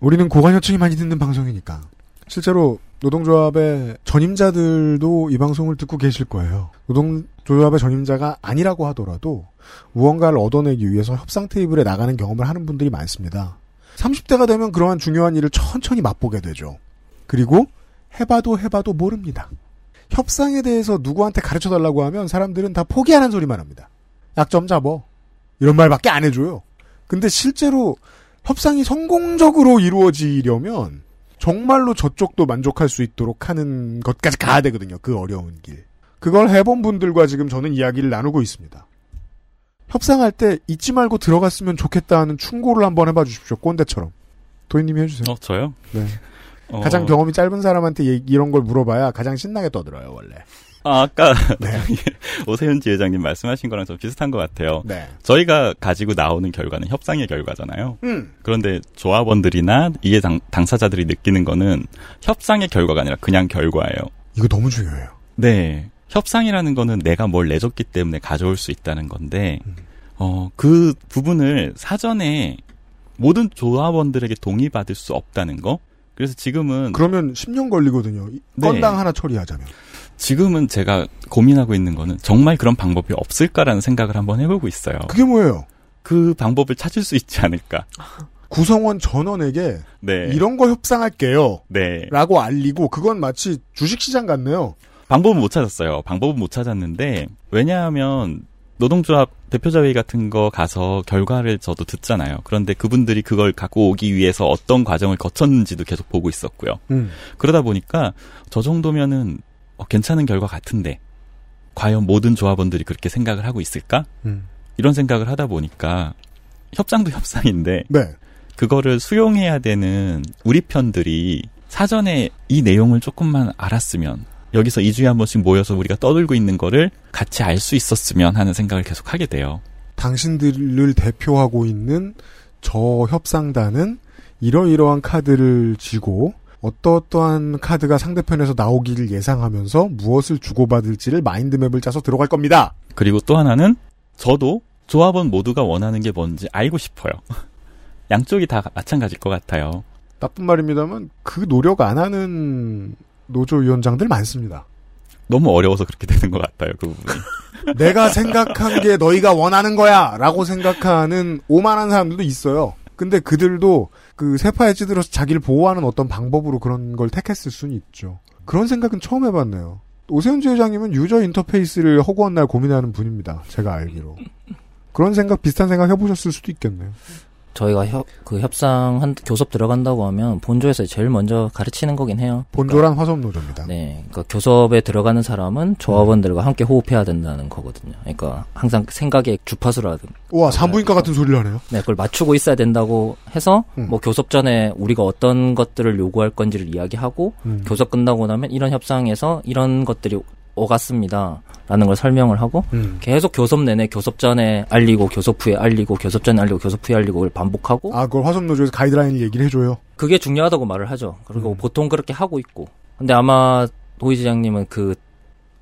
우리는 고관여층이 많이 듣는 방송이니까. 실제로 노동조합의 전임자들도 이 방송을 듣고 계실 거예요. 노동조합의 전임자가 아니라고 하더라도 무언가를 얻어내기 위해서 협상 테이블에 나가는 경험을 하는 분들이 많습니다. 30대가 되면 그러한 중요한 일을 천천히 맛보게 되죠. 그리고 해봐도 해봐도 모릅니다. 협상에 대해서 누구한테 가르쳐 달라고 하면 사람들은 다 포기하는 소리만 합니다. 약점 잡어. 이런 말밖에 안 해줘요. 근데 실제로 협상이 성공적으로 이루어지려면 정말로 저쪽도 만족할 수 있도록 하는 것까지 가야 되거든요. 그 어려운 길. 그걸 해본 분들과 지금 저는 이야기를 나누고 있습니다. 협상할 때 잊지 말고 들어갔으면 좋겠다는 충고를 한번 해봐 주십시오. 꼰대처럼. 도희님이 해주세요.
어, 저요?
네.
어,
가장 경험이 짧은 사람한테 얘- 이런 걸 물어봐야 가장 신나게 떠들어요, 원래.
아, 아까
네.
오세훈 지회장님 말씀하신 거랑 좀 비슷한 것 같아요.
네.
저희가 가지고 나오는 결과는 협상의 결과잖아요.
음.
그런데 조합원들이나 이해 당, 당사자들이 느끼는 거는 협상의 결과가 아니라 그냥 결과예요.
이거 너무 중요해요.
네. 협상이라는 거는 내가 뭘 내줬기 때문에 가져올 수 있다는 건데, 어, 그 부분을 사전에 모든 조합원들에게 동의받을 수 없다는 거? 그래서 지금은.
그러면 10년 걸리거든요. 이-
네.
건당 하나 처리하자면.
지금은 제가 고민하고 있는 거는 정말 그런 방법이 없을까라는 생각을 한번 해보고 있어요.
그게 뭐예요?
그 방법을 찾을 수 있지 않을까.
구성원 전원에게
네.
이런 거 협상할게요.
네.
라고 알리고 그건 마치 주식시장 같네요.
방법은 못 찾았어요. 방법은 못 찾았는데 왜냐하면 노동조합 대표자 회의 같은 거 가서 결과를 저도 듣잖아요. 그런데 그분들이 그걸 갖고 오기 위해서 어떤 과정을 거쳤는지도 계속 보고 있었고요.
음.
그러다 보니까 저 정도면은 어, 괜찮은 결과 같은데 과연 모든 조합원들이 그렇게 생각을 하고 있을까?
음.
이런 생각을 하다 보니까 협상도 협상인데
네.
그거를 수용해야 되는 우리 편들이 사전에 이 내용을 조금만 알았으면 여기서 2주에 한 번씩 모여서 우리가 떠들고 있는 거를 같이 알 수 있었으면 하는 생각을 계속 하게 돼요.
당신들을 대표하고 있는 저 협상단은 이러이러한 카드를 쥐고 어떠어떠한 카드가 상대편에서 나오기를 예상하면서 무엇을 주고받을지를 마인드맵을 짜서 들어갈 겁니다.
그리고 또 하나는 저도 조합원 모두가 원하는 게 뭔지 알고 싶어요. 양쪽이 다 마찬가지일 것 같아요.
나쁜 말입니다만 그 노력 안 하는 노조위원장들 많습니다.
너무 어려워서 그렇게 되는 것 같아요, 그 부분이.
내가 생각한 게 너희가 원하는 거야! 라고 생각하는 오만한 사람들도 있어요. 근데 그들도 그 세파에 찌들어서 자기를 보호하는 어떤 방법으로 그런 걸 택했을 수는 있죠. 그런 생각은 처음 해봤네요. 오세훈 지회장님은 유저 인터페이스를 허구한 날 고민하는 분입니다. 제가 알기로. 그런 생각, 비슷한 생각 해보셨을 수도 있겠네요.
저희가 협, 그 협상 한 교섭 들어간다고 하면 본조에서 제일 먼저 가르치는 거긴 해요.
본조란 화성노조입니다.
네, 그러니까 교섭에 들어가는 사람은 조합원들과 함께 호흡해야 된다는 거거든요. 그러니까 항상 생각의 주파수라든
우와, 산부인과 같은 소리를 하네요.
네, 그걸 맞추고 있어야 된다고 해서
음.
뭐 교섭 전에 우리가 어떤 것들을 요구할 건지를 이야기하고
음.
교섭 끝나고 나면 이런 협상에서 이런 것들이 오갔습니다 라는 걸 설명을 하고
음.
계속 교섭 내내 교섭 전에 알리고 교섭 후에 알리고 교섭 전에 알리고 교섭 후에 알리고 를 반복하고
아, 그걸 화성 노조에서 가이드라인을 얘기를 해줘요.
그게 중요하다고 말을 하죠. 그리고
음.
보통 그렇게 하고 있고. 근데 아마 도의지장님은 그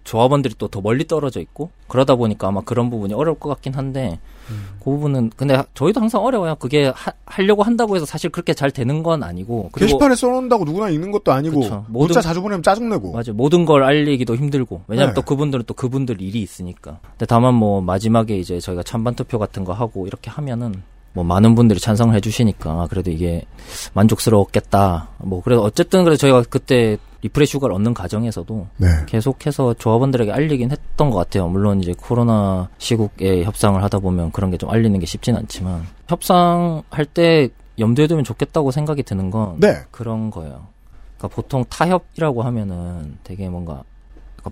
조합원들이 또 더 멀리 떨어져 있고 그러다 보니까 아마 그런 부분이 어려울 것 같긴 한데
음.
그 부분은 근데 저희도 항상 어려워요. 그게 하, 하려고 한다고 해서 사실 그렇게 잘 되는 건 아니고
게시판에 써놓는다고 누구나 읽는 것도 아니고
그쵸.
문자
모든-
자주 보내면 짜증내고
맞아요. 모든 걸 알리기도 힘들고. 왜냐면
네.
또 그분들은 또 그분들 일이 있으니까. 근데 다만 뭐 마지막에 이제 저희가 찬반 투표 같은 거 하고 이렇게 하면은 뭐 많은 분들이 찬성을 해주시니까 그래도 이게 만족스러웠겠다. 뭐 그래도 어쨌든 그래서 저희가 그때 리프레시 휴가를 얻는 과정에서도
네.
계속해서 조합원들에게 알리긴 했던 것 같아요. 물론 이제 코로나 시국에 협상을 하다 보면 그런 게 좀 알리는 게 쉽진 않지만 협상할 때 염두에 두면 좋겠다고 생각이 드는 건
네.
그런 거예요. 그러니까 보통 타협이라고 하면은 되게 뭔가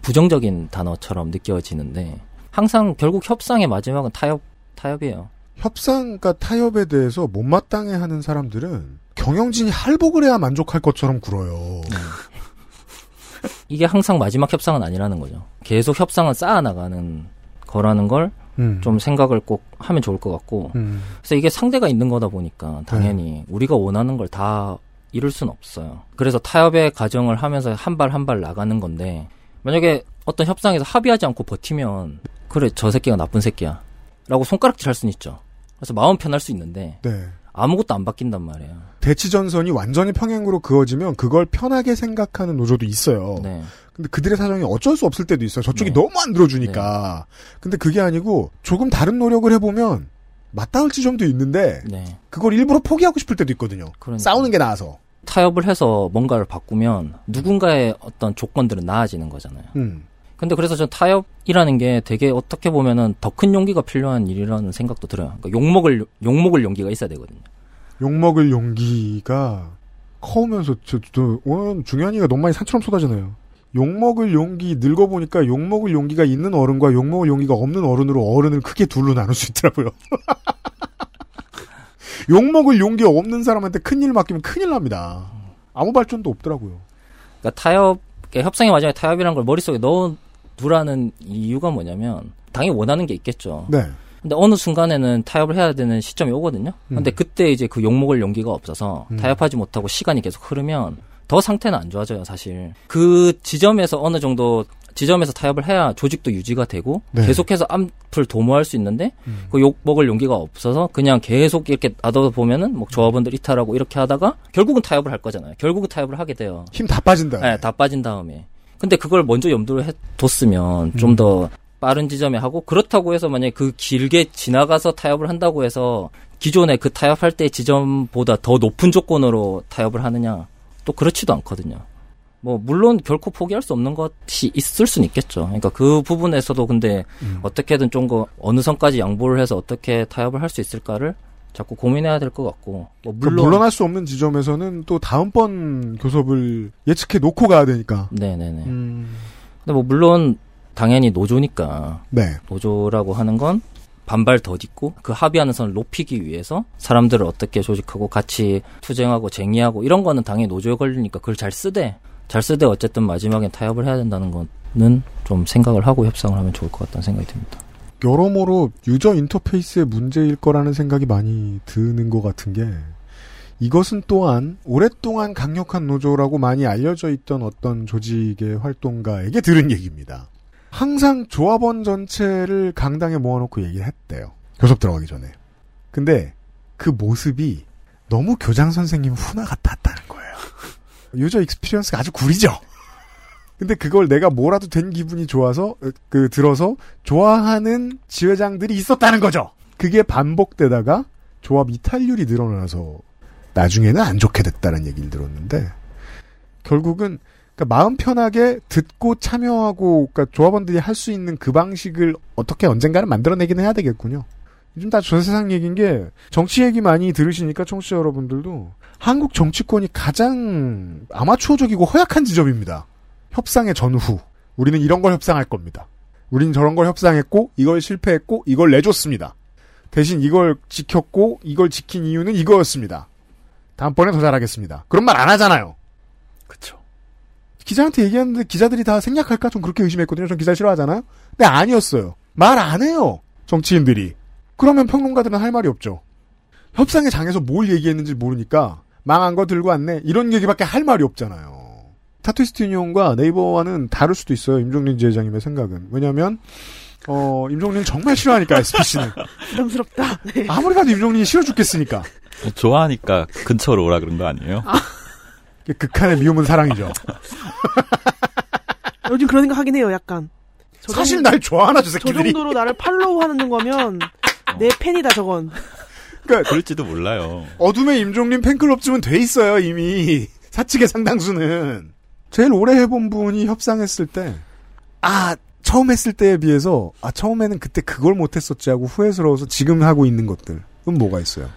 부정적인 단어처럼 느껴지는데 항상 결국 협상의 마지막은 타협 타협이에요.
협상과 타협에 대해서 못마땅해 하는 사람들은 경영진이 할복을 해야 만족할 것처럼 굴어요.
이게 항상 마지막 협상은 아니라는 거죠. 계속 협상을 쌓아나가는 거라는 걸좀
음.
생각을 꼭 하면 좋을 것 같고.
음.
그래서 이게 상대가 있는 거다 보니까 당연히 우리가 원하는 걸 다 이룰 수는 없어요. 그래서 타협의 과정을 하면서 한 발 한 발 나가는 건데 만약에 어떤 협상에서 합의하지 않고 버티면 그래 저 새끼가 나쁜 새끼야 라고 손가락질 할 수는 있죠. 그래서 마음 편할 수 있는데
네.
아무것도 안 바뀐단 말이에요.
대치 전선이 완전히 평행으로 그어지면 그걸 편하게 생각하는 노조도 있어요.
네.
근데 그들의 사정이 어쩔 수 없을 때도 있어요. 저쪽이
네.
너무 안 들어주니까. 근데 그게 아니고 조금 다른 노력을 해보면 맞닿을 지점도 있는데
네.
그걸 일부러 포기하고 싶을 때도 있거든요.
그러니까.
싸우는 게 나아서.
타협을 해서 뭔가를 바꾸면 누군가의 어떤 조건들은 나아지는 거잖아요.
음.
근데 그래서 전 타협이라는 게 되게 어떻게 보면은 더 큰 용기가 필요한 일이라는 생각도 들어요. 그러니까 욕먹을 욕먹을 용기가 있어야 되거든요.
욕먹을 용기가 커오면서 저, 저 오늘 중요한 얘기가 너무 많이 산처럼 쏟아지네요. 욕먹을 용기 늙어보니까 욕먹을 용기가 있는 어른과 욕먹을 용기가 없는 어른으로 어른을 크게 둘로 나눌 수 있더라고요. 욕먹을 용기 없는 사람한테 큰일 맡기면 큰일 납니다. 아무 발전도 없더라고요.
그러니까 타협, 그러니까 협상의 마지막에 타협이라는 걸 머릿속에 넣어 두라는 이유가 뭐냐면 당연히 원하는 게 있겠죠.
네.
근데 어느 순간에는 타협을 해야 되는 시점이 오거든요. 근데
음.
그때 이제 그 욕먹을 용기가 없어서
음.
타협하지 못하고 시간이 계속 흐르면 더 상태는 안 좋아져요, 사실. 그 지점에서 어느 정도 지점에서 타협을 해야 조직도 유지가 되고
네.
계속해서 앞을 도모할 수 있는데
음.
그 욕 먹을 용기가 없어서 그냥 계속 이렇게 놔둬 보면은 뭐 조합원들 이탈하고 이렇게 하다가 결국은 타협을 할 거잖아요. 결국은 타협을 하게 돼요.
힘 다 빠진다.
네, 다 빠진 다음에. 근데 그걸 먼저 염두를 해 뒀으면
음.
좀더 빠른 지점에 하고 그렇다고 해서 만약에 그 길게 지나가서 타협을 한다고 해서 기존에 그 타협할 때 지점보다 더 높은 조건으로 타협을 하느냐 또 그렇지도 않거든요. 뭐 물론 결코 포기할 수 없는 것이 있을 수는 있겠죠. 그러니까 그 부분에서도 근데
음.
어떻게든 좀더 어느 선까지 양보를 해서 어떻게 타협을 할 수 있을까를 자꾸 고민해야 될 것 같고
뭐그
물론
물러날 수 없는 지점에서는 또 다음번 교섭을 예측해 놓고 가야 되니까.
네네네.
음.
근데 뭐 물론 당연히 노조니까
네.
노조라고 하는 건 반발 더 딛고 그 합의하는 선을 높이기 위해서 사람들을 어떻게 조직하고 같이 투쟁하고 쟁의하고 이런 거는 당연히 노조에 걸리니까 그걸 잘 쓰되 잘 쓰되 어쨌든 마지막엔 타협을 해야 된다는 거는 좀 생각을 하고 협상을 하면 좋을 것 같다는 생각이 듭니다.
여러모로 유저 인터페이스의 문제일 거라는 생각이 많이 드는 것 같은 게 이것은 또한 오랫동안 강력한 노조라고 많이 알려져 있던 어떤 조직의 활동가에게 들은 얘기입니다. 항상 조합원 전체를 강당에 모아놓고 얘기를 했대요. 교섭 들어가기 전에. 근데 그 모습이 너무 교장 선생님 훈화 같았다는 거예요. user experience가 아주 구리죠. 근데 그걸 내가 뭐라도 된 기분이 좋아서 으, 그 들어서 좋아하는 지회장들이 있었다는 거죠. 그게 반복되다가 조합 이탈률이 늘어나서 나중에는 안 좋게 됐다는 얘기를 들었는데 결국은 그러니까 마음 편하게 듣고 참여하고 그러니까 조합원들이 할 수 있는 그 방식을 어떻게 언젠가는 만들어내기는 해야 되겠군요. 요즘 다 전 세상 얘기인 게 정치 얘기 많이 들으시니까 청취자 여러분들도 한국 정치권이 가장 아마추어적이고 허약한 지점입니다. 협상의 전후 우리는 이런 걸 협상할 겁니다. 우리는 저런 걸 협상했고 이걸 실패했고 이걸 내줬습니다. 대신 이걸 지켰고 이걸 지킨 이유는 이거였습니다. 다음번에 더 잘하겠습니다. 그런 말 안 하잖아요.
그쵸.
기자한테 얘기했는데 기자들이 다 생략할까 좀 그렇게 의심했거든요. 전 기자 싫어하잖아요. 근데 아니었어요. 말 안 해요. 정치인들이. 그러면 평론가들은 할 말이 없죠. 협상의 장에서 뭘 얘기했는지 모르니까 망한 거 들고 왔네. 이런 얘기밖에 할 말이 없잖아요. 타투이스트 유니온과 네이버와는 다를 수도 있어요. 임종린 지회장님의 생각은. 왜냐하면 어, 임종린 정말 싫어하니까 SPC는.
부담스럽다. 네.
아무리 봐도 임종린이 싫어 죽겠으니까.
좋아하니까 근처로 오라 그런 거 아니에요?
이게 극한의 미움은 사랑이죠.
요즘 그런 생각 하긴 해요, 약간. 저
사실
정도-
날 좋아하나
저저
새끼들이.
정도로 나를 팔로우 하는 거면 내 팬이다, 저건.
그러니까
그럴지도 몰라요.
어둠의 임종님 팬클럽쯤은 돼 있어요 이미 사측의 상당수는 제일 오래 해본 분이 협상했을 때 아 처음 했을 때에 비해서 아 처음에는 그때 그걸 못했었지 하고 후회스러워서 지금 하고 있는 것들은 뭐가 있어요?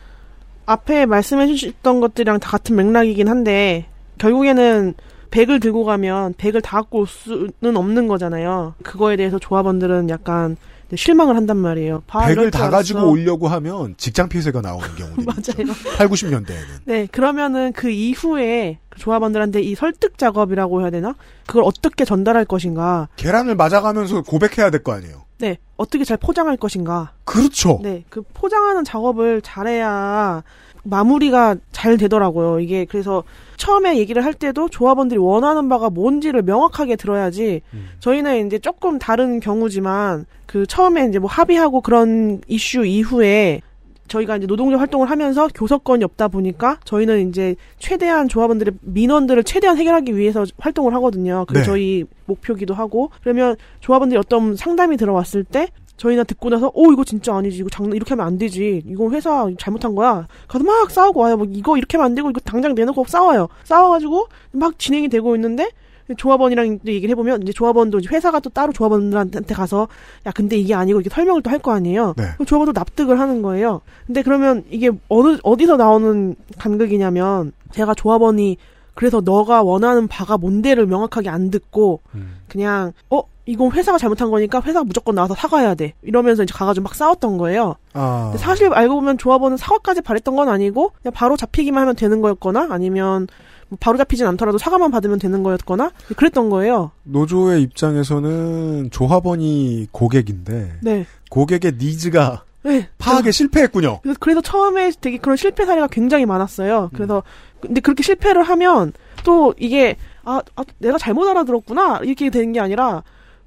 앞에 말씀해 주셨던 것들이랑 다 같은 맥락이긴 한데 결국에는 100을 들고 가면 100을 다 갖고 올 수는 없는 거잖아요. 그거에 대해서 조합원들은 약간 실망을 한단 말이에요. 봐, 이럴
100을 줄다 가지고. 오려고 하면 직장 폐쇄가 나오는 경우들이
맞아요.
8, 90년대에는
네, 그러면은 그 이후에 그 조합원들한테 이 설득 작업이라고 해야 되나? 그걸 어떻게 전달할 것인가?
계란을 맞아가면서 고백해야 될 거 아니에요.
네, 어떻게 잘 포장할 것인가?
그렇죠.
네, 그 포장하는 작업을 잘해야 마무리가 잘 되더라고요. 이게 그래서 처음에 얘기를 할 때도 조합원들이 원하는 바가 뭔지를 명확하게 들어야지. 저희는 이제 조금 다른 경우지만 그 처음에 이제 뭐 합의하고 그런 이슈 이후에 저희가 이제 노동조 활동을 하면서 교섭권이 없다 보니까 저희는 이제 최대한 조합원들의 민원들을 최대한 해결하기 위해서 활동을 하거든요. 그게
네.
저희 목표기도 하고 그러면 조합원들이 어떤 상담이 들어왔을 때 저희는 듣고 나서 오 이거 진짜 아니지. 이거 장난 이렇게 하면 안 되지. 이건 회사 잘못한 거야. 가서 막 싸우고 와요. 뭐 이거 이렇게 하면 안 되고 이거 당장 내놓고 싸워요. 싸워가지고 막 진행이 되고 있는데 조합원이랑 얘기를 해보면 이제 조합원도 이제 회사가 또 따로 조합원들한테 가서 야 근데 이게 아니고 이게 설명을 또 할 거 아니에요.
네.
조합원도 납득을 하는 거예요. 근데 그러면 이게 어느 어디서 나오는 간극이냐면 제가 조합원이 그래서 너가 원하는 바가 뭔데를 명확하게 안 듣고 그냥 어 이건 회사가 잘못한 거니까 회사가 무조건 나와서 사과해야 돼 이러면서 이제 가가지고 막 싸웠던 거예요.
아.
사실 알고 보면 조합원은 사과까지 바랬던 건 아니고 그냥 바로 잡히기만 하면 되는 거였거나 아니면 뭐 바로 잡히진 않더라도 사과만 받으면 되는 거였거나 그랬던 거예요.
노조의 입장에서는 조합원이 고객인데
네.
고객의 니즈가
네.
파악에 실패했군요.
그래서, 그래서 처음에 되게 그런 실패 사례가 굉장히 많았어요. 그래서 근데 그렇게 실패를 하면 또 이게 아, 아, 내가 잘못 알아들었구나 이렇게 되는 게 아니라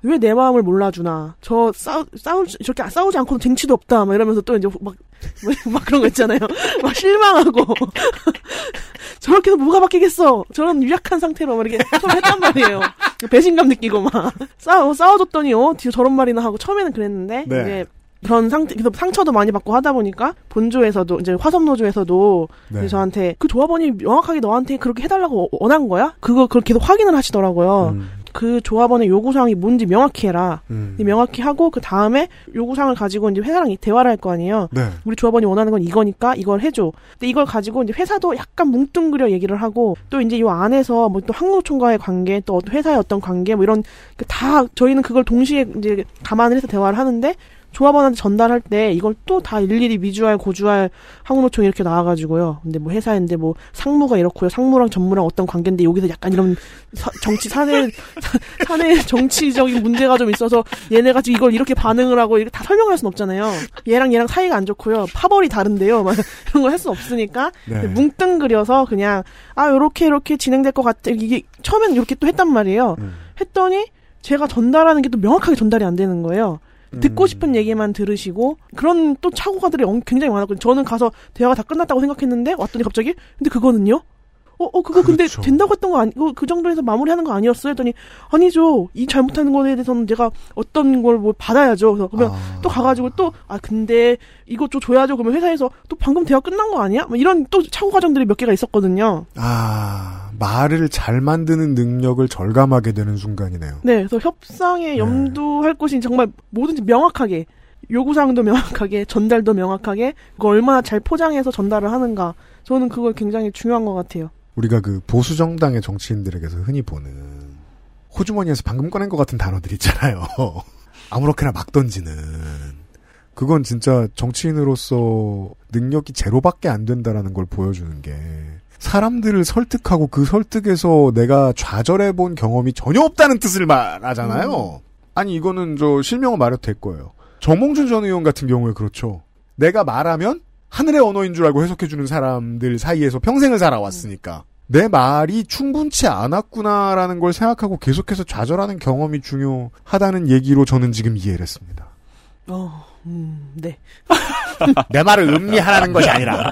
왜 내 마음을 몰라주나? 저 싸우 싸우 저렇게 싸우지 않고도 쟁취도 없다 막 이러면서 또 이제 막 막 그런 거 있잖아요. 막 실망하고. 저렇게 해서 뭐가 바뀌겠어? 저런 유약한 상태로 막 이렇게 처음 했단 말이에요. 배신감 느끼고 막. 싸워 싸워줬더니 어 뒤에 저런 말이나 하고 처음에는 그랬는데
네.
이제 그런 상태, 그래서 상처도 많이 받고 하다 보니까 본조에서도 이제 화성노조에서도
네.
저한테 그 조합원이 명확하게 너한테 그렇게 해달라고 원한 거야? 그거 그걸 계속 확인을 하시더라고요.
음.
그 조합원의 요구사항이 뭔지 명확히 해라.
음.
명확히 하고 그 다음에 요구사항을 가지고 이제 회사랑 이- 대화를 할 거 아니에요.
네.
우리 조합원이 원하는 건 이거니까 이걸 해줘. 근데 이걸 가지고 이제 회사도 약간 뭉뚱그려 얘기를 하고 또 이제 이 안에서 뭐 또 항노총과의 관계 또 회사의 어떤 관계 뭐 이런 그다 저희는 그걸 동시에 이제 감안을 해서 대화를 하는데 조합원한테 전달할 때 이걸 또 다 일일이 미주알 고주알 항노총이 이렇게 나와가지고요. 근데 뭐 회사인데 뭐 상무가 이렇고요. 상무랑 전무랑 어떤 관계인데 여기서 약간 이런 사- 정치 사내 사- 사내 정치적인 문제가 좀 있어서 얘네가 지금 이걸 이렇게 반응을 하고 이렇게 다 설명할 수는 없잖아요. 얘랑 얘랑 사이가 안 좋고요. 파벌이 다른데요. 막 이런 걸 할 수 없으니까
네.
뭉뚱그려서 그냥 아 요렇게 요렇게 진행될 것 같아. 이게 처음엔 이렇게 또 했단 말이에요. 했더니 제가 전달하는 게 또 명확하게 전달이 안 되는 거예요. 듣고 싶은 얘기만 들으시고 그런 또 착오가들이 엄- 굉장히 많았거든요. 저는 가서 대화가 다 끝났다고 생각했는데 왔더니 갑자기 근데 그거는요? 어, 어, 그거 근데 된다고 했던 거 아니고 그 정도에서 마무리하는 거 아니었어요? 했더니 아니죠. 이 잘못하는 거에 대해서는 제가 어떤 걸뭐 받아야죠. 그래서 그러면 또 가가지고 또 아 근데 이거 좀 줘야죠. 그러면 회사에서 또 방금 대화 끝난 거 아니야? 뭐 이런 또 착오 과정들이 몇 개가 있었거든요.
아 말을 잘 만드는 능력을 절감하게 되는 순간이네요.
네, 그래서 협상에 염두할 것이 정말 뭐든지 명확하게 요구사항도 명확하게 전달도 명확하게 그걸 얼마나 잘 포장해서 전달을 하는가 저는 그걸 굉장히 중요한 것 같아요.
우리가 그 보수 정당의 정치인들에게서 흔히 보는 호주머니에서 방금 꺼낸 것 같은 단어들 있잖아요. 아무렇게나 막 던지는 그건 진짜 정치인으로서 능력이 제로밖에 안 된다라는 걸 보여주는 게 사람들을 설득하고 그 설득에서 내가 좌절해 본 경험이 전혀 없다는 뜻을 말하잖아요. 아니 이거는 저 실명을 말해도 될 거예요. 정몽준 전 의원 같은 경우에 그렇죠. 내가 말하면 하늘의 언어인 줄 알고 해석해주는 사람들 사이에서 평생을 살아왔으니까 내 말이 충분치 않았구나라는 걸 생각하고 계속해서 좌절하는 경험이 중요하다는 얘기로 저는 지금 이해를 했습니다.
어, 음, 네.
내 말을 음미하라는 것이 아니라.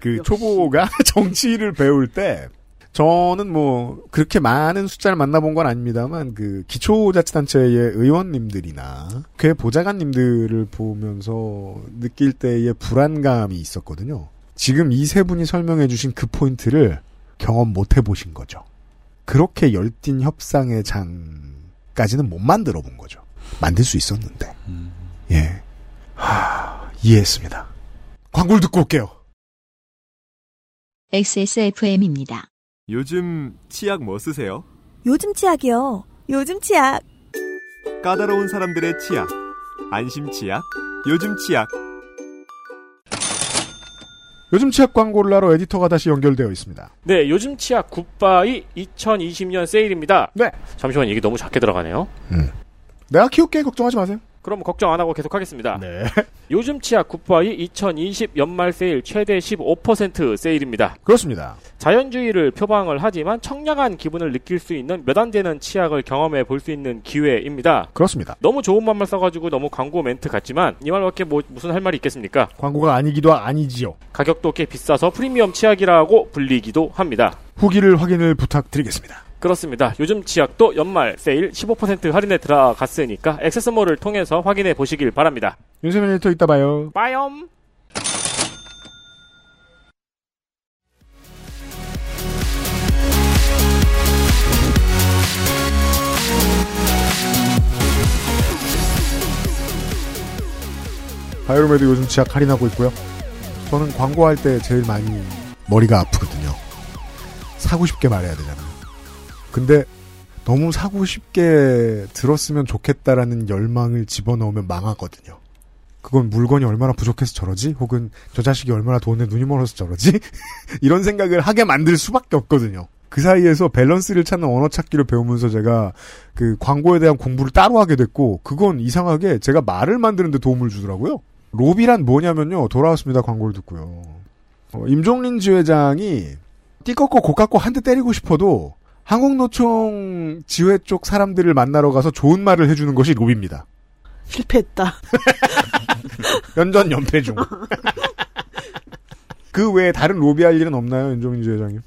그 초보가 정치를 배울 때 저는 뭐 그렇게 많은 숫자를 만나본 건 아닙니다만 그 기초자치단체의 의원님들이나 그 보좌관님들을 보면서 느낄 때의 불안감이 있었거든요. 지금 이 세 분이 설명해 주신 그 포인트를 경험 못 해보신 거죠. 그렇게 열띤 협상의 장까지는 못 만들어 본 거죠. 만들 수 있었는데. 예. 하, 이해했습니다. 광고를 듣고 올게요.
XSFM입니다.
요즘 치약 뭐 쓰세요?
요즘 치약이요. 요즘 치약.
까다로운 사람들의 치약. 안심 치약. 요즘 치약.
요즘 치약 광고를 하러 에디터가 다시 연결되어 있습니다.
네, 요즘 치약 goodbye 2020년 세일입니다.
네.
잠시만 이게 너무 작게 들어가네요.
내가 키울게 걱정하지 마세요.
그럼 걱정 안 하고 계속 하겠습니다.
네.
요즘 치약 goodbye 2020 연말 세일 최대 15% 세일입니다.
그렇습니다.
자연주의를 표방을 하지만 청량한 기분을 느낄 수 있는 몇 안 되는 치약을 경험해 볼 수 있는 기회입니다.
그렇습니다.
너무 좋은 말만 써가지고 너무 광고 멘트 같지만 이 말밖에 뭐 무슨 할 말이 있겠습니까?
광고가 아니기도 아니지요.
가격도 꽤 비싸서 프리미엄 치약이라고 불리기도 합니다.
후기를 확인을 부탁드리겠습니다.
그렇습니다. 요즘 치약도 연말 세일 15% 할인에 들어갔으니까 액세스몰을 통해서 확인해 보시길 바랍니다.
윤세민 에디터 이따 봐요.
빠염.
바이오메드 요즘 치약 할인하고 있고요. 저는 광고할 때 제일 많이 머리가 아프거든요. 사고 싶게 말해야 되잖아요. 근데 너무 사고 싶게 들었으면 좋겠다라는 열망을 집어넣으면 망하거든요. 그건 물건이 얼마나 부족해서 저러지? 혹은 저 자식이 얼마나 돈에 눈이 멀어서 저러지? 이런 생각을 하게 만들 수밖에 없거든요. 그 사이에서 밸런스를 찾는 언어 찾기를 배우면서 제가 그 광고에 대한 공부를 따로 하게 됐고, 그건 이상하게 제가 말을 만드는데 도움을 주더라고요. 로비란 뭐냐면요. 돌아왔습니다. 광고를 듣고요. 어, 임종린 지회장이 띠꺾고 고깎고 한 대 때리고 싶어도 한국노총 지회 쪽 사람들을 만나러 가서 좋은 말을 해주는 것이 로비입니다.
실패했다.
연전 연패 중. 그 외에 다른 로비할 일은 없나요, 윤종민 지회장님?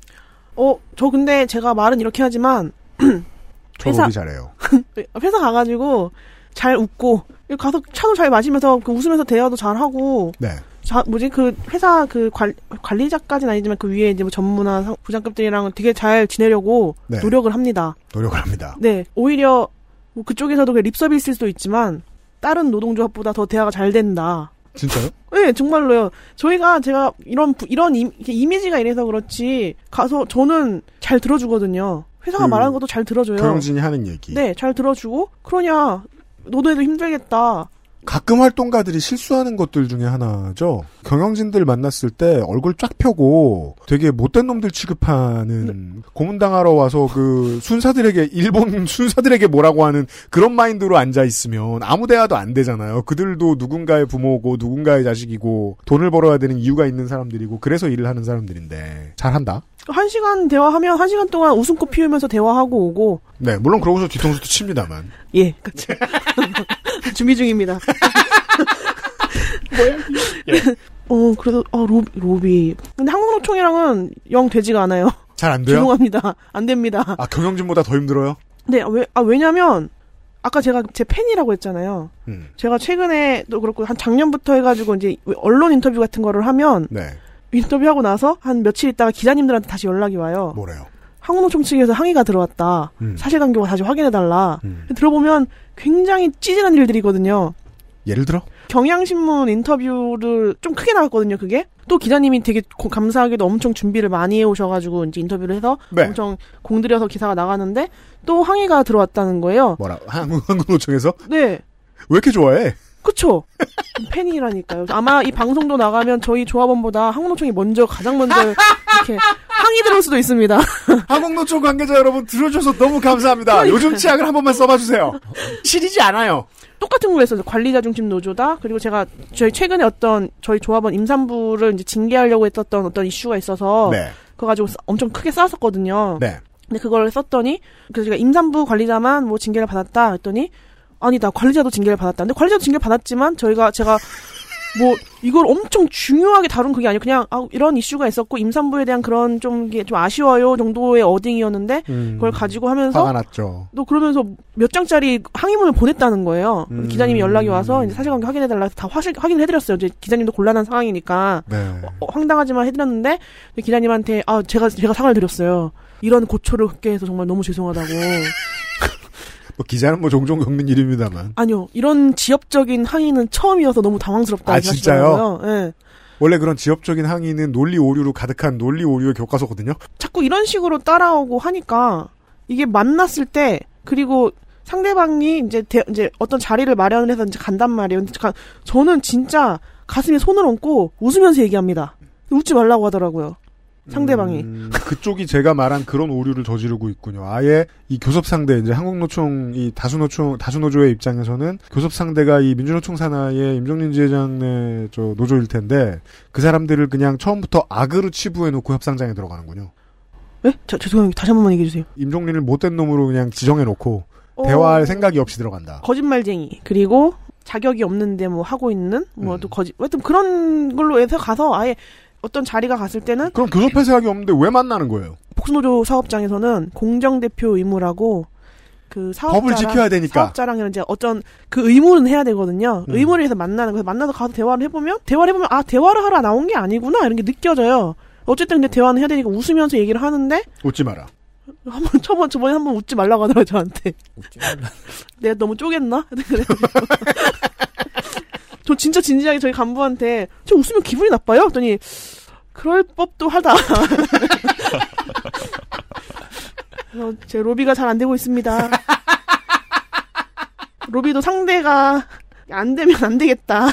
어, 저 근데 제가 말은 이렇게 하지만
저
회사-
로비 잘해요.
회사 가가지고 잘 웃고 가서 차도 잘 마시면서 그 웃으면서 대화도 잘 하고
네.
자, 뭐지 그 회사 그 관, 관리자까지는 아니지만 그 위에 이제 뭐 전무나 상- 부장급들이랑 되게 잘 지내려고
네.
노력을 합니다.
노력을 합니다.
네, 오히려 뭐 그쪽에서도 그 립서비스일 수도 있지만 다른 노동조합보다 더 대화가 잘 된다.
진짜요?
네, 정말로요. 저희가 제가 이런 부- 이런 임, 이렇게 이미지가 이래서 그렇지 가서 저는 잘 들어주거든요. 회사가
그
말하는 것도 잘 들어줘요.
경영진이 하는 얘기.
네, 잘 들어주고 그러냐 너도 해도 힘들겠다.
가끔 활동가들이 실수하는 것들 중에 하나죠. 경영진들 만났을 때 얼굴 쫙 펴고 되게 못된 놈들 취급하는 고문당하러 와서 그 순사들에게 일본 순사들에게 뭐라고 하는 그런 마인드로 앉아 있으면 아무 대화도 안 되잖아요. 그들도 누군가의 부모고 누군가의 자식이고 돈을 벌어야 되는 이유가 있는 사람들이고 그래서 일을 하는 사람들인데 잘한다.
한 시간 대화하면 한 시간 동안 웃음꽃 피우면서 대화하고 오고
네, 물론 그러고서 뒤통수도 칩니다만.
예, 그렇죠. 준비 중입니다. 뭐야? 어, 그래도 아 로비, 로비. 근데 한국노총이랑은 영 되지가 않아요.
잘 안 돼요?
죄송합니다. 안 됩니다.
아, 경영진보다 더 힘들어요?
네, 왜, 아, 왜냐면, 아까 제가 제 팬이라고 했잖아요.
음.
제가 최근에도 그렇고, 한 작년부터 해가지고, 이제, 언론 인터뷰 같은 거를 하면,
네.
인터뷰하고 나서, 한 며칠 있다가 기자님들한테 다시 연락이 와요.
뭐래요?
항공노총 측에서 항의가 들어왔다.
음.
사실관계와 다시 확인해달라. 들어보면 굉장히 찌질한 일들이거든요.
예를 들어?
경향신문 인터뷰를 좀 크게 나왔거든요, 그게. 또 기자님이 되게 고- 감사하게도 엄청 준비를 많이 해오셔가지고 이제 인터뷰를 해서
네.
엄청 공들여서 기사가 나가는데 또 항의가 들어왔다는 거예요.
뭐라, 한국, 한국노총에서?
네.
왜 이렇게 좋아해?
그쵸? 팬이라니까요. 아마 이 방송도 나가면 저희 조합원보다 한국노총이 먼저, 가장 먼저 이렇게 항의 들어올 수도 있습니다.
한국노총 관계자 여러분 들어줘서 너무 감사합니다. 요즘 치약을 한 번만 써봐주세요. 시리지 않아요.
똑같은 걸 했어요. 관리자 중심 노조다. 그리고 제가 저희 최근에 어떤 저희 조합원 임산부를 이제 징계하려고 했었던 어떤 이슈가 있어서
네.
그거 가지고 싸- 엄청 크게 싸웠었거든요.
네.
근데 그걸 썼더니 그래서 제가 임산부 관리자만 뭐 징계를 받았다 했더니 아니다 관리자도 징계를 받았다. 근데 관리자도 징계 를 받았지만 저희가 제가 뭐 이걸 엄청 중요하게 다룬 그게 아니고 그냥 아, 이런 이슈가 있었고 임산부에 대한 그런 좀 이게 좀 아쉬워요 정도의 어딩이었는데
음,
그걸 가지고 하면서
화가 났죠.
또 그러면서 몇 장짜리 항의문을 보냈다는 거예요.
음.
기자님이 연락이 와서 이제 사실관계 확인해 달라 해서 다 화실, 확인해 드렸어요. 이제 기자님도 곤란한 상황이니까
네.
어, 황당하지만 해 드렸는데 기자님한테 아 제가 제가 사과를 드렸어요. 이런 고초를 겪게 해서 정말 너무 죄송하다고.
뭐 기자는 뭐 종종 겪는 일입니다만.
아니요 이런 지엽적인 항의는 처음이어서 너무 당황스럽다.
아, 진짜요?
예.
원래 그런 지엽적인 항의는 논리 오류로 가득한 논리 오류의 교과서거든요.
자꾸 이런 식으로 따라오고 하니까 이게 만났을 때 그리고 상대방이 이제 대- 이제 어떤 자리를 마련을 해서 이제 간단 말이에요. 근데 가- 저는 진짜 가슴에 손을 얹고 웃으면서 얘기합니다. 웃지 말라고 하더라고요. 상대방이.
음, 그쪽이 제가 말한 그런 오류를 저지르고 있군요. 아예 이 교섭 상대 이제 한국노총 이 다수노총 다수노조의 입장에서는 교섭 상대가 이 민주노총 산하의 임종린 지회장의 저 노조일 텐데 그 사람들을 그냥 처음부터 악으로 치부해 놓고 협상장에 들어가는군요.
예? 저, 죄송해요. 다시 한 번만 얘기해 주세요.
임종린을 못된 놈으로 그냥 지정해 놓고
어.
대화할 생각이 없이 들어간다.
거짓말쟁이. 그리고 자격이 없는데 뭐 하고 있는
음.
뭐또 거짓. 하여튼 그런 걸로 해서 가서 아예 어떤 자리가 갔을 때는
그럼 교섭 폐쇄하기 없는데 왜 만나는 거예요?
복수노조 사업장에서는 공정 대표 의무라고 그 사업자랑
법을 지켜야 되니까.
사업자랑 이제 어떤 그 의무는 해야 되거든요.
음.
의무를 해서 만나는 거예요. 만나서 가서 대화를 해보면 대화를 해보면 아 대화를 하러 나온 게 아니구나 이런 게 느껴져요. 어쨌든 근데 대화는 해야 되니까 웃으면서 얘기를 하는데
웃지 마라.
한번 저번 저번에 한 번 웃지 말라고 하더라고요 저한테. 내가 너무 쪼겠나? 그래가지고 저 진짜 진지하게 저희 간부한테 저 웃으면 기분이 나빠요? 했더니 그럴 법도 하다. 그래서 제 로비가 잘 안 되고 있습니다. 로비도 상대가 안 되면 안 되겠다.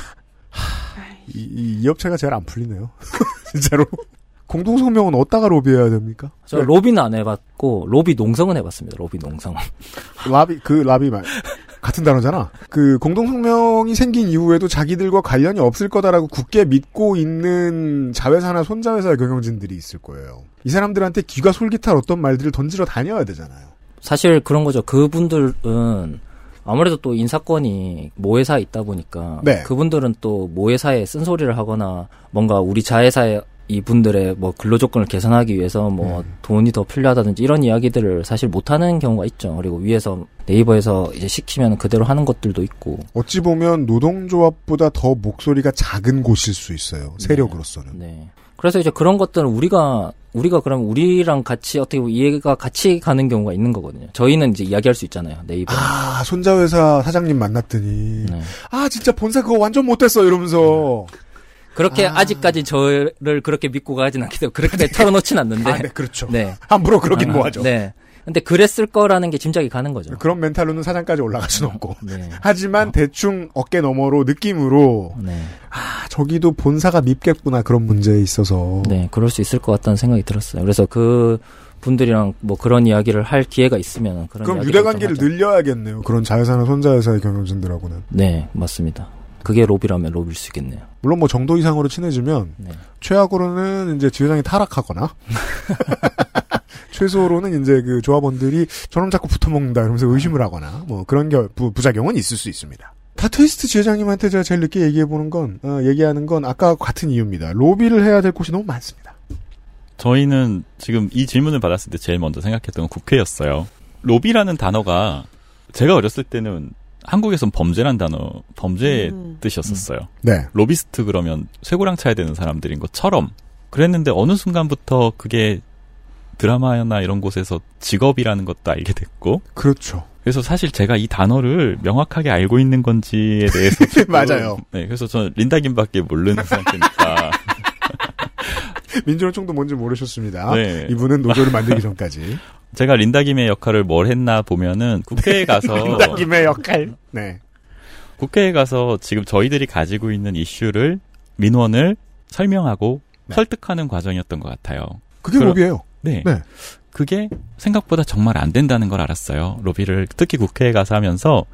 이, 이, 이 업체가 제일 안 풀리네요. 진짜로. 공동성명은 어디다가 로비해야 됩니까?
저 로비는 안 해봤고 로비 농성은 해봤습니다. 로비 농성.
라비 그 라비 말 같은 단어잖아. 그 공동성명이 생긴 이후에도 자기들과 관련이 없을 거다라고 굳게 믿고 있는 자회사나 손자회사 경영진들이 있을 거예요. 이 사람들한테 귀가 솔깃할 어떤 말들을 던지러 다녀야 되잖아요.
사실 그런 거죠. 그분들은 아무래도 또 인사권이 모회사에 있다 보니까
네.
그분들은 또 모회사에 쓴소리를 하거나 뭔가 우리 자회사에 이분들의 뭐 근로 조건을 개선하기 위해서 뭐
음.
돈이 더 필요하다든지 이런 이야기들을 사실 못 하는 경우가 있죠. 그리고 위에서 네이버에서 이제 시키면 그대로 하는 것들도 있고.
어찌 보면 노동조합보다 더 목소리가 작은 곳일 수 있어요. 세력으로서는.
네. 그래서 이제 그런 것들은 우리가 우리가 그럼 우리랑 같이 어떻게 보면 이해가 같이 가는 경우가 있는 거거든요. 저희는 이제 이야기할 수 있잖아요. 네이버.
아 손자 회사 사장님 만났더니
네.
아 진짜 본사 그거 완전 못됐어 이러면서
그렇게 아... 직까지 저를 그렇게 믿고 가진 않기 때문에 그렇게 털어놓진 않는데.
아, 네, 그렇죠.
네.
함부로 그러긴
아,
뭐하죠.
네. 근데 그랬을 거라는 게 짐작이 가는 거죠.
그런 멘탈로는 사장까지 올라갈 수는 없고.
네.
하지만 대충 어깨 너머로 느낌으로
네.
아 저기도 본사가 밉겠구나 그런 문제에 있어서.
네, 그럴 수 있을 것 같다는 생각이 들었어요. 그래서 그 분들이랑 뭐 그런 이야기를 할 기회가 있으면 그런
그럼 유대 관계를
좀 하죠.
늘려야겠네요. 그런 자회사나 손자회사의 경영진들하고는.
네, 맞습니다. 그게 로비라면 로비일 수 있겠네요.
물론 뭐 정도 이상으로 친해지면
네.
최악으로는 이제 지회장이 타락하거나 최소로는 이제 그 조합원들이 저놈 자꾸 붙어먹는다 이러면서 의심을 하거나 뭐 그런 겨, 부, 부작용은 있을 수 있습니다. 타투이스트 지회장님한테 제가 제일 늦게 얘기해보는 건 어, 얘기하는 건 아까 같은 이유입니다. 로비를 해야 될 곳이 너무 많습니다.
저희는 지금 이 질문을 받았을 때 제일 먼저 생각했던 건 국회였어요. 로비라는 단어가 제가 어렸을 때는 한국에선 범죄란 단어, 범죄의
음.
뜻이었었어요.
네.
로비스트 그러면 쇠고랑 차야 되는 사람들인 것처럼 그랬는데 어느 순간부터 그게 드라마나 이런 곳에서 직업이라는 것도 알게 됐고
그렇죠.
그래서 사실 제가 이 단어를 명확하게 알고 있는 건지에 대해서 조금-
맞아요.
네, 그래서 저는 린다 김밖에 모르는 상태니까
민주노총도 뭔지 모르셨습니다.
네.
이분은 노조를 만들기 전까지.
제가 린다 김의 역할을 뭘 했나 보면은 국회에 가서
린다 김의 역할. 네.
국회에 가서 지금 저희들이 가지고 있는 이슈를 민원을 설명하고
네.
설득하는 과정이었던 것 같아요.
그게
그럼-
로비예요.
네.
네.
그게 생각보다 정말 안 된다는 걸 알았어요. 로비를 특히 국회에 가서 하면서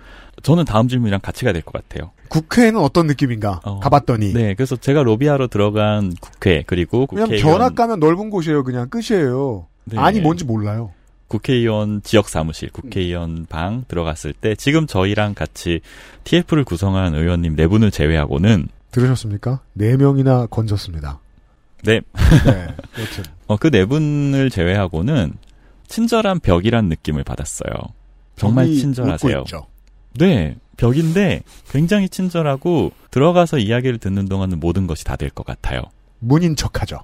저는 다음 질문이랑 같이 가야 될것 같아요.
국회는 어떤 느낌인가?
어,
가봤더니.
네, 그래서 제가 로비하러 들어간 국회 그리고
그냥
국회의원
견학 가면 넓은 곳이에요. 그냥 끝이에요.
네.
아니 뭔지 몰라요.
국회의원 지역 사무실, 국회의원 방 들어갔을 때 지금 저희랑 같이 TF를 구성한 의원님 네 분을 제외하고는
들으셨습니까? 네 명이나 건졌습니다.
네.
네. 여튼.
어, 그 네 분을 제외하고는 친절한 벽이란 느낌을 받았어요. 정말 친절하세요. 네, 벽인데 굉장히 친절하고 들어가서 이야기를 듣는 동안은 모든 것이 다 될 것 같아요.
문인 척하죠.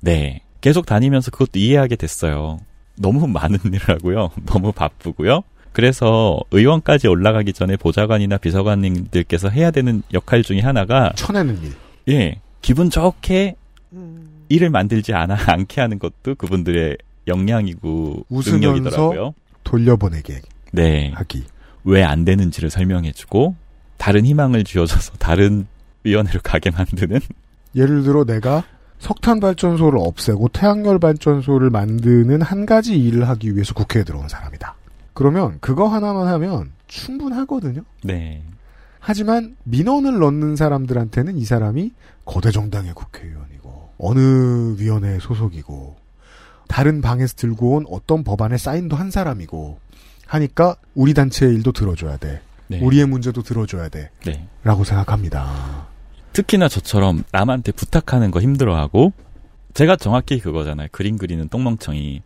네. 계속 다니면서 그것도 이해하게 됐어요. 너무 많은 일을 하고요. 너무 바쁘고요. 그래서 의원까지 올라가기 전에 보좌관이나 비서관님들께서 해야 되는 역할 중에 하나가
쳐내는 일.
예. 기분 좋게
음.
일을 만들지 않아 않게 하는 것도 그분들의 역량이고 능력이더라고요.
돌려보내게
네.
하기.
왜 안 되는지를 설명해주고 다른 희망을 쥐어줘서 다른 위원회로 가게 만드는
예를 들어 내가 석탄 발전소를 없애고 태양열 발전소를 만드는 한 가지 일을 하기 위해서 국회에 들어온 사람이다. 그러면 그거 하나만 하면 충분하거든요.
네.
하지만 민원을 넣는 사람들한테는 이 사람이 거대 정당의 국회의원이고 어느 위원회에 소속이고 다른 방에서 들고 온 어떤 법안에 사인도 한 사람이고 하니까 우리 단체의 일도 들어줘야 돼.
네.
우리의 문제도 들어줘야 돼.
네.
라고 생각합니다.
특히나 저처럼 남한테 부탁하는 거 힘들어하고 제가 정확히 그거잖아요. 그림 그리는 똥멍청이.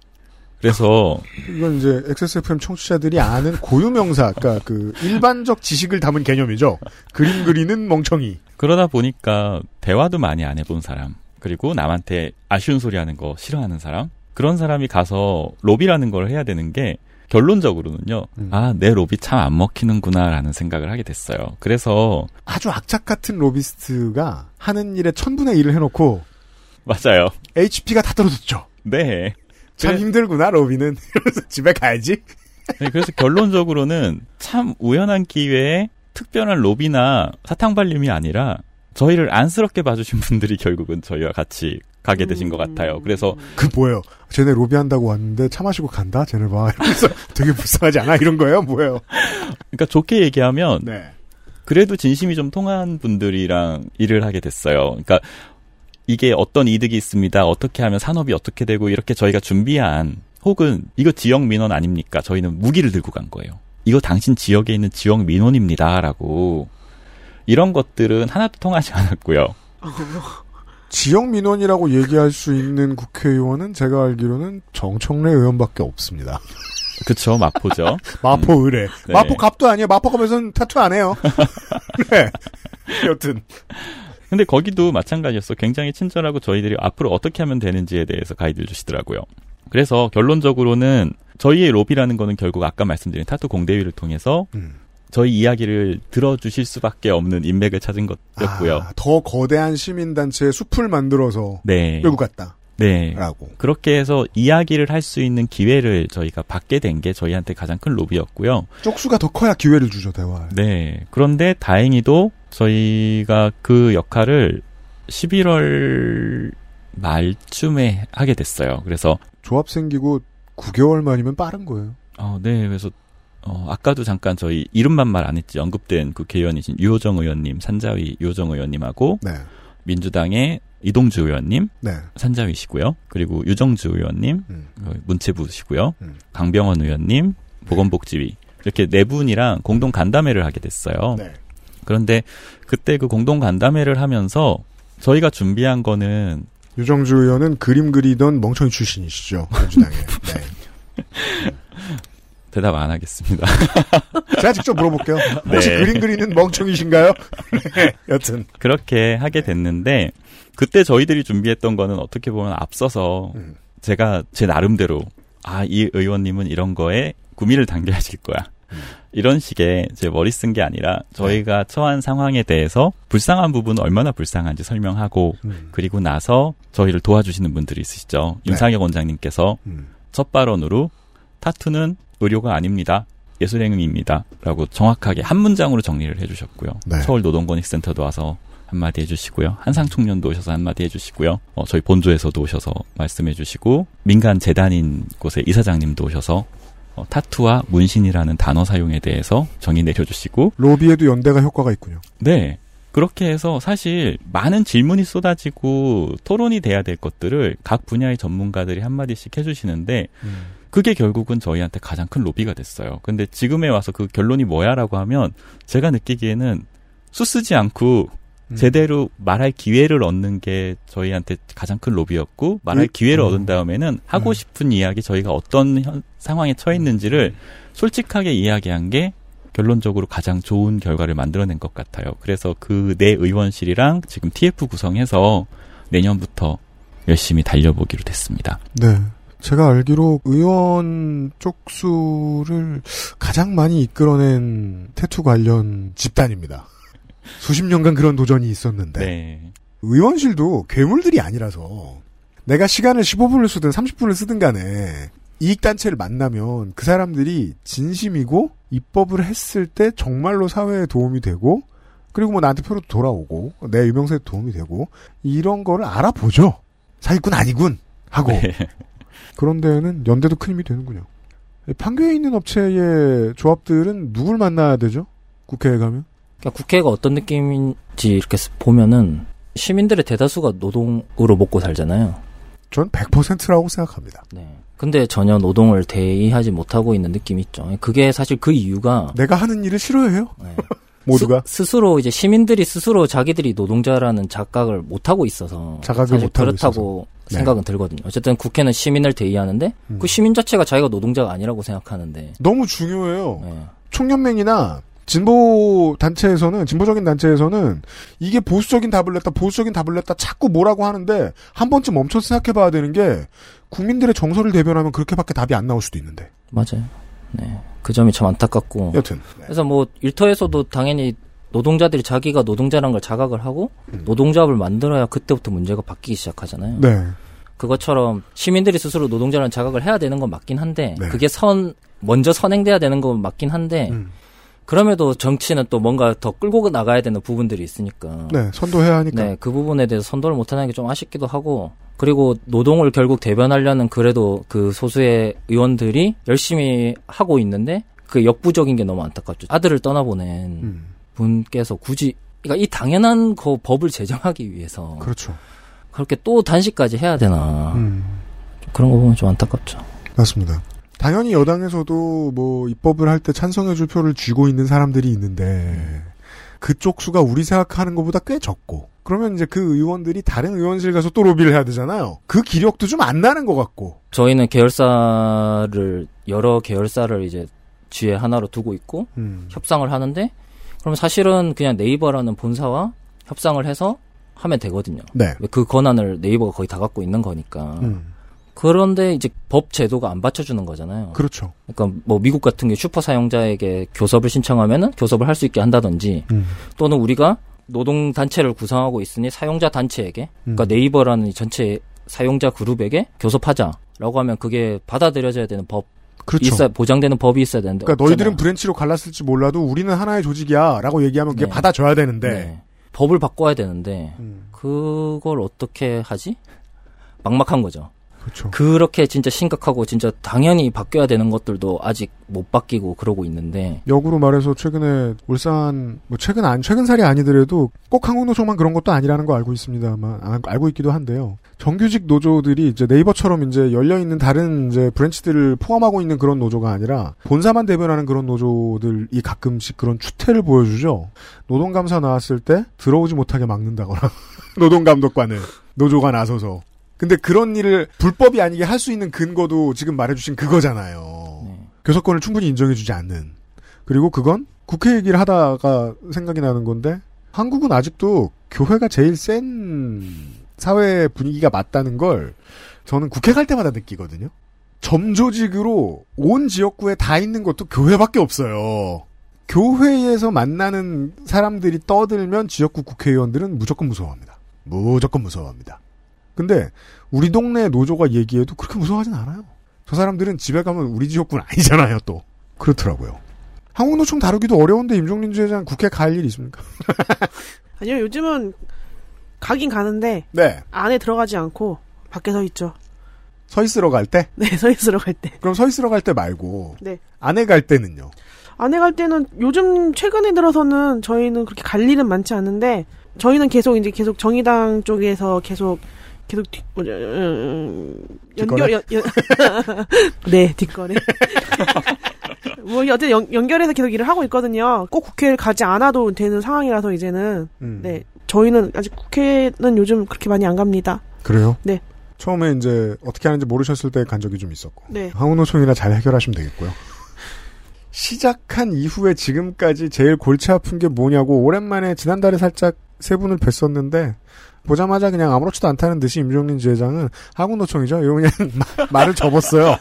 그래서
이건 이제 XSFM 청취자들이 아는 고유명사, 그러니까 그 일반적 지식을 담은 개념이죠. 그림 그리는 멍청이.
그러다 보니까 대화도 많이 안 해본 사람 그리고 남한테 아쉬운 소리 하는 거 싫어하는 사람 그런 사람이 가서 로비라는 걸 해야 되는 게 결론적으로는요.
음.
아, 내 로비 참 안 먹히는구나라는 생각을 하게 됐어요. 그래서
아주 악착 같은 로비스트가 하는 일에 천분의 일을 해놓고
맞아요.
HP가 다 떨어졌죠.
네.
참
그래-
힘들구나 로비는. 이러면서 집에 가야지.
네, 그래서 결론적으로는 참 우연한 기회에 특별한 로비나 사탕 발림이 아니라 저희를 안쓰럽게 봐주신 분들이 결국은 저희와 같이 가게 되신 것 같아요. 그래서
그 뭐예요? 쟤네 로비한다고 왔는데 차 마시고 간다? 쟤네 봐. 이러면서 되게 불쌍하지 않아? 이런 거예요? 뭐예요?
그러니까 좋게 얘기하면
네.
그래도 진심이 좀 통한 분들이랑 일을 하게 됐어요. 그러니까 이게 어떤 이득이 있습니다. 어떻게 하면 산업이 어떻게 되고 이렇게 저희가 준비한 혹은 이거 지역 민원 아닙니까? 저희는 무기를 들고 간 거예요. 이거 당신 지역에 있는 지역 민원입니다라고 이런 것들은 하나도 통하지 않았고요.
지역 민원이라고 얘기할 수 있는 국회의원은 제가 알기로는 정청래 의원밖에 없습니다.
그쵸 마포죠.
마포 의뢰.
네.
마포 갑도 아니에요. 마포 갑에서는 타투 안 해요. 네. 여튼.
근데 거기도 마찬가지였어. 굉장히 친절하고 저희들이 앞으로 어떻게 하면 되는지에 대해서 가이드를 주시더라고요. 그래서 결론적으로는 저희의 로비라는 거는 결국 아까 말씀드린 타투 공대위를 통해서
음.
저희 이야기를 들어주실 수밖에 없는 인맥을 찾은 것이었고요.
아, 더 거대한 시민단체의 숲을 만들어서
네.
끌고 갔다.
네.
라고.
그렇게 해서 이야기를 할 수 있는 기회를 저희가 받게 된 게 저희한테 가장 큰 로비였고요.
쪽수가 더 커야 기회를 주죠, 대화.
네. 그런데 다행히도 저희가 그 역할을 11월 말쯤에 하게 됐어요. 그래서
조합 생기고 9개월 만이면 빠른 거예요.
어, 네. 그래서 어, 아까도 잠깐 저희 이름만 말 안 했지 언급된 국회의원이신 유호정 의원님, 산자위 유호정 의원님하고
네.
민주당의 이동주 의원님,
네.
산자위시고요. 그리고 유정주 의원님,
음.
어, 문체부시고요.
음.
강병원 의원님, 보건복지위 이렇게 네 분이랑 공동 간담회를 하게 됐어요.
네.
그런데 그때 그 공동 간담회를 하면서 저희가 준비한 거는
유정주 의원은 그림 그리던 멍청이 출신이시죠. 민주당에. 네.
대답 안 하겠습니다.
제가 직접 물어볼게요. 혹시
네.
그림 그리는 멍청이신가요? 네. 여튼.
그렇게 하게 됐는데 그때 저희들이 준비했던 거는 어떻게 보면 앞서서
음.
제가 제 나름대로 아 이 의원님은 이런 거에 구미를 당겨하실 거야. 이런 식의 제 머리 쓴 게 아니라 저희가 처한 상황에 대해서 불쌍한 부분은 얼마나 불쌍한지 설명하고
음.
그리고 나서 저희를 도와주시는 분들이 있으시죠.
네.
윤상혁 원장님께서
음.
첫 발언으로 타투는 의료가 아닙니다. 예술행위입니다. 라고 정확하게 한 문장으로 정리를 해주셨고요.
네.
서울노동권익센터도 와서 한마디 해주시고요. 한상총련도 오셔서 한마디 해주시고요. 어, 저희 본조에서도 오셔서 말씀해주시고 민간 재단인 곳의 이사장님도 오셔서 어, 타투와 문신이라는 단어 사용에 대해서 정의 내려주시고
로비에도 연대가 효과가 있군요.
네. 그렇게 해서 사실 많은 질문이 쏟아지고 토론이 돼야 될 것들을 각 분야의 전문가들이 한마디씩 해주시는데 그게 결국은 저희한테 가장 큰 로비가 됐어요. 근데 지금에 와서 그 결론이 뭐야라고 하면 제가 느끼기에는 수쓰지 않고 제대로 말할 기회를 얻는 게 저희한테 가장 큰 로비였고 말할
음.
기회를
음.
얻은 다음에는 하고 싶은 이야기 저희가 어떤 현- 상황에 처해 있는지를 솔직하게 이야기한 게 결론적으로 가장 좋은 결과를 만들어낸 것 같아요. 그래서 그 내 의원실이랑 지금 TF 구성해서 내년부터 열심히 달려보기로 됐습니다.
네. 제가 알기로 의원 쪽수를 가장 많이 이끌어낸 태투 관련 집단입니다. 수십 년간 그런 도전이 있었는데
네.
의원실도 괴물들이 아니라서 내가 시간을 15분을 쓰든 30분을 쓰든 간에 이익단체를 만나면 그 사람들이 진심이고 입법을 했을 때 정말로 사회에 도움이 되고 그리고 뭐 나한테 표로도 돌아오고 내 유명세에 도움이 되고 이런 거를 알아보죠. 사기꾼 아니군 하고
네.
그런 데는 연대도 큰 힘이 되는군요. 판교에 있는 업체의 조합들은 누굴 만나야 되죠? 국회에 가면?
그러니까 국회가 어떤 느낌인지 이렇게 스- 보면은 시민들의 대다수가 노동으로 먹고 살잖아요.
전 100%라고 생각합니다.
네. 근데 전혀 노동을 대의하지 못하고 있는 느낌이 있죠. 그게 사실 그 이유가
내가 하는 일을 싫어해요?
네.
모두가?
스, 스로 이제 시민들이 스스로 자기들이 노동자라는 자각을 못 하고 있어서
자각을
사실
못하고
그렇다고
네.
생각은 들거든요. 어쨌든 국회는 시민을 대의하는데
음.
그 시민 자체가 자기가 노동자가 아니라고 생각하는데
너무 중요해요.
네.
총연맹이나 진보 단체에서는 진보적인 단체에서는 이게 보수적인 답을 냈다 보수적인 답을 냈다 자꾸 뭐라고 하는데 한 번쯤 멈춰 생각해봐야 되는 게 국민들의 정서를 대변하면 그렇게밖에 답이 안 나올 수도 있는데
맞아요. 네. 그 점이 참 안타깝고
여튼
그래서 뭐 일터에서도 당연히 노동자들이 자기가 노동자라는 걸 자각을 하고
음.
노동조합을 만들어야 그때부터 문제가 바뀌기 시작하잖아요.
네
그것처럼 시민들이 스스로 노동자라는 자각을 해야 되는 건 맞긴 한데
네.
그게 선 먼저 선행돼야 되는 건 맞긴 한데
음.
그럼에도 정치는 또 뭔가 더 끌고 나가야 되는 부분들이 있으니까
네, 선도해야 하니까
네, 그 부분에 대해서 선도를 못하는 게 좀 아쉽기도 하고 그리고 노동을 결국 대변하려는 그래도 그 소수의 의원들이 열심히 하고 있는데 그 역부족인 게 너무 안타깝죠. 아들을 떠나보낸
음,
분께서 굳이 그러니까 이 당연한 그 법을 제정하기 위해서
그렇죠.
그렇게 또 단식까지 해야 되나
음,
그런 거 보면 좀 안타깝죠.
맞습니다. 당연히 여당에서도 뭐 입법을 할 때 찬성해줄 표를 쥐고 있는 사람들이 있는데 그쪽 수가 우리 생각하는 것보다 꽤 적고 그러면 이제 그 의원들이 다른 의원실 가서 또 로비를 해야 되잖아요. 그 기력도 좀 안 나는 것 같고
저희는 계열사를 여러 계열사를 이제 뒤에 하나로 두고 있고
음,
협상을 하는데 그럼 사실은 그냥 네이버라는 본사와 협상을 해서 하면 되거든요.
네.
그 권한을 네이버가 거의 다 갖고 있는 거니까.
음,
그런데 이제 법 제도가 안 받쳐주는 거잖아요.
그렇죠.
그러니까 뭐 미국 같은 게 슈퍼 사용자에게 교섭을 신청하면은 교섭을 할 수 있게 한다든지
음,
또는 우리가 노동 단체를 구성하고 있으니 사용자 단체에게 그러니까
음.
네이버라는 이 전체 사용자 그룹에게 교섭하자라고 하면 그게 받아들여져야 되는 법
그렇죠.
있어 보장되는 법이 있어야 되는데
그러니까 너희들은
없잖아요.
branch로 갈랐을지 몰라도 우리는 하나의 조직이야라고 얘기하면 그게
네.
받아줘야 되는데
네. 법을 바꿔야 되는데
음,
그걸 어떻게 하지? 막막한 거죠.
그렇죠.
그렇게 진짜 심각하고 진짜 당연히 바뀌어야 되는 것들도 아직 못 바뀌고 그러고 있는데
역으로 말해서 최근에 울산 뭐 최근 안 최근 살이 아니더라도 꼭 한국노총만 그런 것도 아니라는 거 알고 있습니다만 아, 알고 있기도 한데요. 정규직 노조들이 이제 네이버처럼 이제 열려 있는 다른 이제 브랜치들을 포함하고 있는 그런 노조가 아니라 본사만 대변하는 그런 노조들이 가끔씩 그런 추태를 보여주죠. 노동감사 나왔을 때 들어오지 못하게 막는다거나 노동감독관을 노조가 나서서 근데 그런 일을 불법이 아니게 할 수 있는 근거도 지금 말해주신 그거잖아요.
네.
교섭권을 충분히 인정해주지 않는. 그리고 그건 국회 얘기를 하다가 생각이 나는 건데 한국은 아직도 교회가 제일 센 사회 분위기가 맞다는 걸 저는 국회 갈 때마다 느끼거든요. 점조직으로 온 지역구에 다 있는 것도 교회밖에 없어요. 교회에서 만나는 사람들이 떠들면 지역구 국회의원들은 무조건 무서워합니다. 무조건 무서워합니다. 근데 우리 동네 노조가 얘기해도 그렇게 무서워하진 않아요. 저 사람들은 집에 가면 우리 지역구는 아니잖아요, 또. 그렇더라고요. 한국노총 다루기도 어려운데 임종린 주회장 국회 갈일 있습니까?
아니요, 요즘은 가긴 가는데
네.
안에 들어가지 않고 밖에 서 있죠.
서 있으러 갈 때?
네, 서 있으러 갈 때.
그럼 서 있으러 갈 때 말고
네.
안에 갈 때는요.
안에 갈 때는 요즘 최근에 들어서는 저희는 그렇게 갈 일은 많지 않은데 저희는 계속 이제 계속 정의당 쪽에서 계속 계속 뒤, 어, 음, 연결 연, 연, 네 뒷거래 뭐 어쨌든 연, 연결해서 계속 일을 하고 있거든요. 꼭 국회를 가지 않아도 되는 상황이라서 이제는
음.
네 저희는 아직 국회는 요즘 그렇게 많이 안 갑니다.
그래요?
네.
처음에 이제 어떻게 하는지 모르셨을 때 간 적이 좀 있었고.
네.
항우노총이나 잘 해결하시면 되겠고요. 시작한 이후에 지금까지 제일 골치 아픈 게 뭐냐고 오랜만에 지난달에 살짝 세 분을 뵀었는데 보자마자 그냥 아무렇지도 않다는 듯이 임종린 지회장은 항우노총이죠. 이거 그냥 마- 말을 접었어요.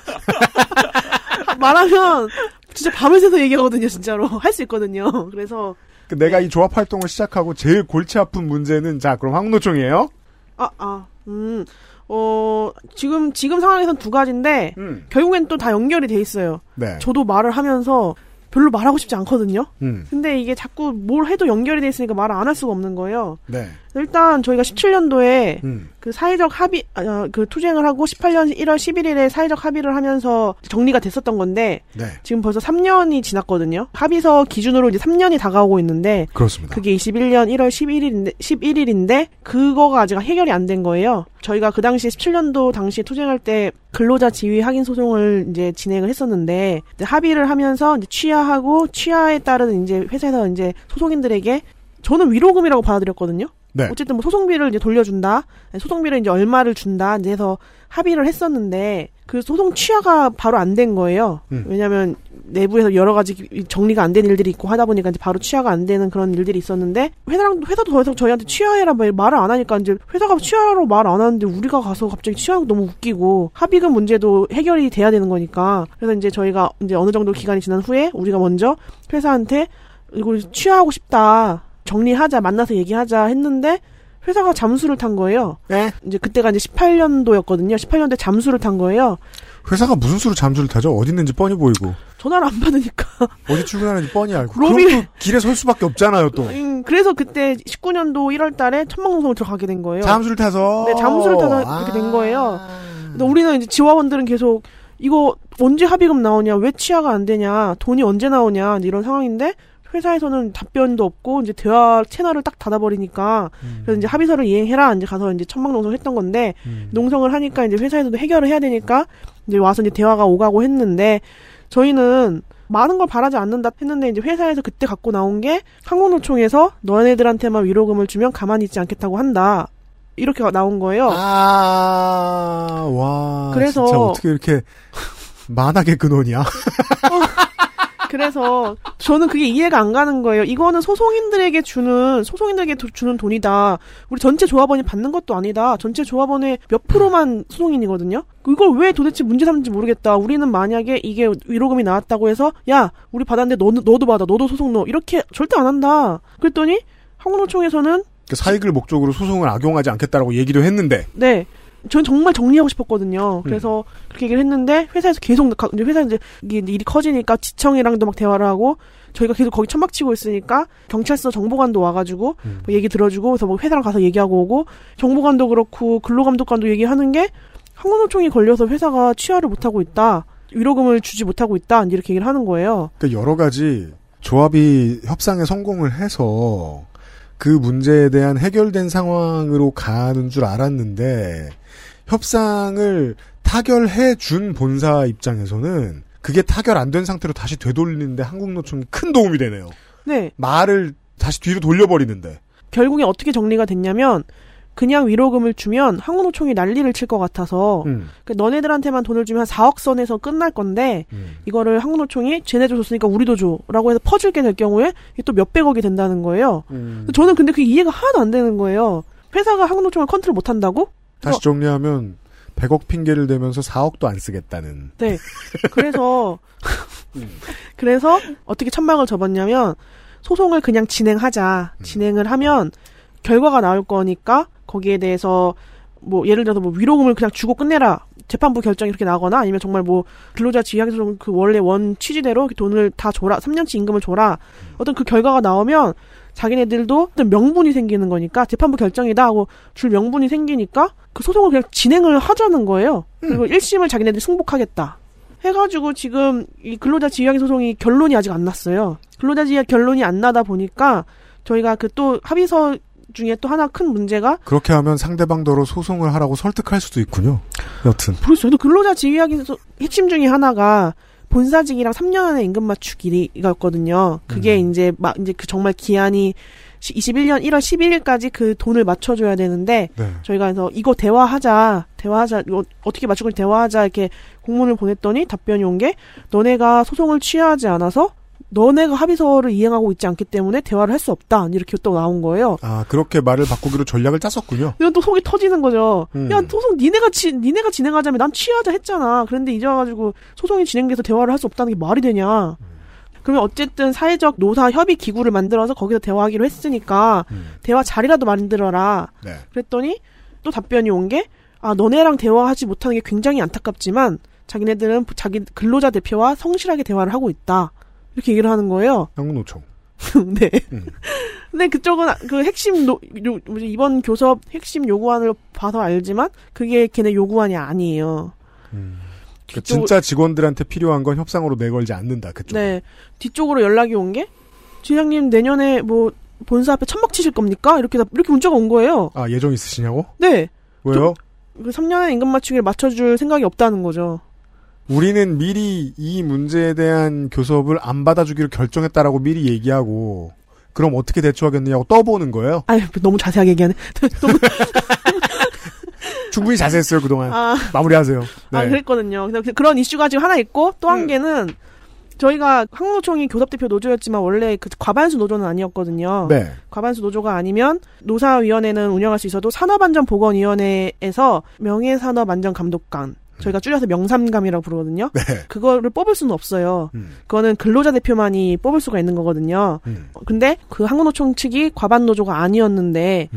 말하면 진짜 밤을 새서 얘기하거든요, 진짜로. 할 수 있거든요. 그래서
그 내가 이 조합 활동을 시작하고 제일 골치 아픈 문제는 자 그럼 항우노총이에요.
아, 아, 음, 어, 지금, 지금 상황에선 두 가지인데,
음.
결국엔 또 다 연결이 돼 있어요.
네.
저도 말을 하면서 별로 말하고 싶지 않거든요.
음.
근데 이게 자꾸 뭘 해도 연결이 돼 있으니까 말을 안 할 수가 없는 거예요.
네.
일단 저희가 17년도에
음.
그 사회적 합의, 아, 그 투쟁을 하고 18년 1월 11일에 사회적 합의를 하면서 정리가 됐었던 건데,
네.
지금 벌써 3년이 지났거든요. 합의서 기준으로 이제 3년이 다가오고 있는데,
그렇습니다.
그게 21년 1월 11일인데, 11일인데, 그거가 아직 해결이 안 된 거예요. 저희가 그 당시 17년도 당시 투쟁할 때 근로자 지위 확인 소송을 이제 진행을 했었는데, 이제 합의를 하면서 이제 취하하고, 취하에 따른 이제 회사에서 이제 소송인들에게 저는 위로금이라고 받아들였거든요.
네.
어쨌든 뭐 소송비를 이제 돌려준다. 소송비를 이제 얼마를 준다. 이제 해서 합의를 했었는데 그 소송 취하가 바로 안 된 거예요.
음.
왜냐하면 내부에서 여러 가지 정리가 안 된 일들이 있고 하다 보니까 이제 바로 취하가 안 되는 그런 일들이 있었는데 회사랑 회사도 더 이상 저희한테 취하해라 말- 말을 안 하니까 이제 회사가 취하라고 말안 하는데 우리가 가서 갑자기 취하는 거 너무 웃기고 합의금 문제도 해결이 돼야 되는 거니까 그래서 이제 저희가 이제 어느 정도 기간이 지난 후에 우리가 먼저 회사한테 이거 취하하고 싶다. 정리하자, 만나서 얘기하자 했는데 회사가 잠수를 탄 거예요.
네.
이제 그때가 이제 18년도였거든요. 18년도에 잠수를 탄 거예요.
회사가 무슨 수로 잠수를 타죠? 어디 있는지 뻔히 보이고
전화를 안 받으니까.
어디 출근하는지 뻔히 알고.
로비-
그럼 또 길에 설 수밖에 없잖아요. 또
음, 그래서 그때 19년도 1월 달에 천막농성을 들어가게 된 거예요.
잠수를 타서.
네, 잠수를 타서
아.
그렇게 된 거예요. 근데 우리는 이제 지화원들은 계속 이거 언제 합의금 나오냐, 왜 취하가 안 되냐, 돈이 언제 나오냐 이런 상황인데 회사에서는 답변도 없고 이제 대화 채널을 딱 닫아버리니까 그래서 이제 합의서를 이행해라 이제 가서 이제 천막농성 했던 건데 농성을 하니까 이제 회사에서도 해결을 해야 되니까 이제 와서 이제 대화가 오가고 했는데 저희는 많은 걸 바라지 않는다 했는데 이제 회사에서 그때 갖고 나온 게 항공노총에서 너네들한테만 위로금을 주면 가만히 있지 않겠다고 한다. 이렇게 나온 거예요.
아, 와.
그래서-
진짜 어떻게 이렇게 만하게 근원이야?
그래서 저는 그게 이해가 안 가는 거예요. 이거는 소송인들에게 주는 소송인들에게 도- 주는 돈이다. 우리 전체 조합원이 받는 것도 아니다. 전체 조합원의 몇 프로만 소송인이거든요. 이걸 왜 도대체 문제 삼는지 모르겠다. 우리는 만약에 이게 위로금이 나왔다고 해서 야 우리 받았는데 너, 너도 받아. 너도 소송 넣어. 이렇게 절대 안 한다. 그랬더니 항공노총에서는
그 사익을 목적으로 소송을 악용하지 않겠다라고 얘기도 했는데.
네. 전 정말 정리하고 싶었거든요. 그래서 그렇게 얘기를 했는데 회사에서 계속 가- 이제 회사 이제 이게 일이 커지니까 지청이랑도 막 대화를 하고 저희가 계속 거기 천막치고 있으니까 경찰서 정보관도 와가지고 뭐 얘기 들어주고 그래서 뭐 회사랑 가서 얘기하고 오고 정보관도 그렇고 근로감독관도 얘기하는 게 항공노총이 걸려서 회사가 취하를 못하고 있다. 위로금을 주지 못하고 있다. 이렇게 얘기를 하는 거예요.
그 여러 가지 조합이 협상에 성공을 해서 그 문제에 대한 해결된 상황으로 가는 줄 알았는데 협상을 타결해 준 본사 입장에서는 그게 타결 안 된 상태로 다시 되돌리는데 한국노총이 큰 도움이 되네요.
네.
말을 다시 뒤로 돌려버리는데.
결국에 어떻게 정리가 됐냐면 그냥 위로금을 주면 항공노총이 난리를 칠 것 같아서
음.
그 너네들한테만 돈을 주면 한 4억 선에서 끝날 건데
음.
이거를 항공노총이 쟤네들 줬으니까 우리도 줘라고 해서 퍼줄게 될 경우에 이게 또 몇백억이 된다는 거예요.
음.
저는 근데 그게 이해가 하나도 안 되는 거예요. 회사가 항공노총을 컨트롤 못 한다고?
다시 정리하면 100억 핑계를 대면서 4억도 안 쓰겠다는.
네. 그래서
음.
그래서 어떻게 천막을 접었냐면 소송을 그냥 진행하자.
음.
진행을 하면 결과가 나올 거니까 거기에 대해서 뭐 예를 들어서 뭐 위로금을 그냥 주고 끝내라. 재판부 결정이 이렇게 나거나 아니면 정말 뭐 근로자 지휘하기소송 그 원래 원 취지대로 돈을 다 줘라. 3년치 임금을 줘라. 어떤 그 결과가 나오면 자기네들도 어떤 명분이 생기는 거니까 재판부 결정이다 하고 줄 명분이 생기니까 그 소송을 그냥 진행을 하자는 거예요. 그리고 1심을 자기네들이 승복하겠다. 해가지고 지금 이 근로자 지휘하기 소송이 결론이 아직 안 났어요. 근로자 지휘 결론이 안 나다 보니까 저희가 그 또 합의서 중에 또 하나 큰 문제가
그렇게 하면 상대방더러 소송을 하라고 설득할 수도 있군요. 여튼.
모르겠어요. 근로자 지휘하기 소- 핵심 중에 하나가 본사직이랑 3년 안에 임금 맞추기였거든요. 그게 이제 막 이제 그 정말 기한이 21년 1월 12일까지 그 돈을 맞춰줘야 되는데
네.
저희가 그래서 이거 대화하자, 대화하자, 이거 어떻게 맞출 걸 대화하자 이렇게 공문을 보냈더니 답변이 온 게 너네가 소송을 취하지 않아서 너네가 합의서를 이행하고 있지 않기 때문에 대화를 할 수 없다 이렇게 또 나온 거예요.
아 그렇게 말을 바꾸기로 전략을 짰었군요.
이건 또 속이 터지는 거죠.
음.
야 소송 니네가 치 니네가 진행하자면 난 취하자 했잖아. 그런데 이제 와가지고 소송이 진행돼서 대화를 할 수 없다는 게 말이 되냐? 그러면 어쨌든 사회적 노사 협의 기구를 만들어서 거기서 대화하기로 했으니까 대화 자리라도 만들어라.
네.
그랬더니 또 답변이 온 게 아 너네랑 대화하지 못하는 게 굉장히 안타깝지만 자기네들은 자기 근로자 대표와 성실하게 대화를 하고 있다. 이렇게 얘기를 하는 거예요.
한국노총.
네. 근데 그쪽은 그 핵심 노, 요, 이번 교섭 핵심 요구안을 봐서 알지만 그게 걔네 요구안이 아니에요.
그 진짜 직원들한테 필요한 건 협상으로 내걸지 않는다. 그쪽.
네. 뒤쪽으로 연락이 온 게 지장님 내년에 뭐 본사 앞에 천막 치실 겁니까? 이렇게 다- 이렇게 문자가 온 거예요.
아 예정 있으시냐고?
네.
왜요?
그 3년의 임금 맞추기를 맞춰줄 생각이 없다는 거죠.
우리는 미리 이 문제에 대한 교섭을 안 받아주기로 결정했다라고 미리 얘기하고 그럼 어떻게 대처하겠느냐고 떠보는 거예요.
아유 너무 자세하게 얘기하네. 너무
충분히 자세했어요 그동안.
아.
마무리하세요. 네.
아, 그랬거든요. 그래서 그- 그런 이슈가 지금 하나 있고 또 한 개는 저희가 항노총이 교섭대표 노조였지만 원래 그 과반수 노조는 아니었거든요.
네.
과반수 노조가 아니면 노사위원회는 운영할 수 있어도 산업안전보건위원회에서 명예산업안전감독관 저희가 줄여서 명삼감이라고 부르거든요.
네.
그거를 뽑을 수는 없어요. 그거는 근로자 대표만이 뽑을 수가 있는 거거든요. 근데 그 항노총 측이 과반 노조가 아니었는데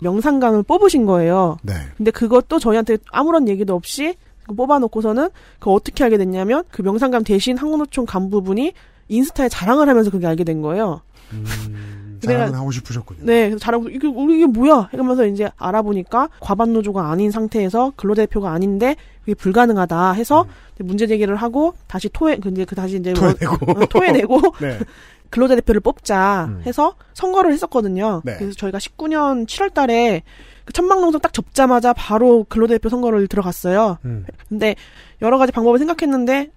명상감을 뽑으신 거예요.
네.
근데 그것도 저희한테 아무런 얘기도 없이 그 뽑아놓고서는 그 어떻게 알게 됐냐면 그 명상감 대신 항노총 간부분이 인스타에 자랑을 하면서 그게 알게 된 거예요.
자랑은 하고 싶으셨군요.
네, 그래서 잘하고 이게 우리 이게 뭐야? 이러면서 이제 알아보니까 과반 노조가 아닌 상태에서 근로대표가 아닌데 그게 불가능하다 해서 이제 문제 제기를 하고 다시 토해 근데 그 다시 이제 원-
토해내고.
어, 토해내고
네.
근로자 대표를 뽑자 해서 선거를 했었거든요.
네.
그래서 저희가 19년 7월달에 그 천막농성 딱 접자마자 바로 근로대표 선거를 들어갔어요.
음.
근데 여러 가지 방법을 생각했는데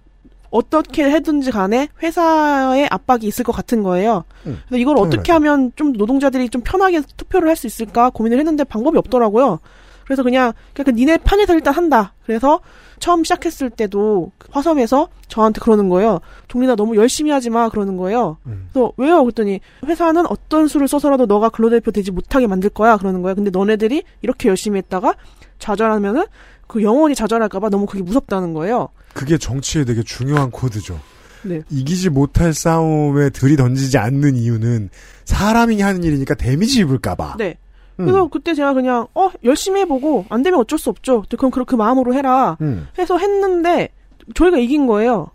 어떻게 해든지 간에 회사의 압박이 있을 것 같은 거예요.
음,
그래서 이걸 어떻게 하면 좀 노동자들이 좀 편하게 투표를 할 수 있을까 고민을 했는데 방법이 없더라고요. 그래서 그냥 그냥 그 니네 편에서 일단 한다. 그래서 처음 시작했을 때도 화섬에서 저한테 그러는 거예요. 종리나 너무 열심히 하지 마 그러는 거예요. 그래서 왜요? 그랬더니 회사는 어떤 수를 써서라도 너가 근로대표 되지 못하게 만들 거야 그러는 거예요. 근데 너네들이 이렇게 열심히 했다가 좌절하면은 그 영원히 좌절할까봐 너무 그게 무섭다는 거예요.
그게 정치에 되게 중요한 코드죠.
네.
이기지 못할 싸움에 들이던지지 않는 이유는 사람이 하는 일이니까 데미지 입을까봐.
네.
음.
그래서 그때 제가 그냥 어 열심히 해보고 안 되면 어쩔 수 없죠. 그럼 그, 그 마음으로 해라.
음.
해서 했는데 저희가 이긴 거예요.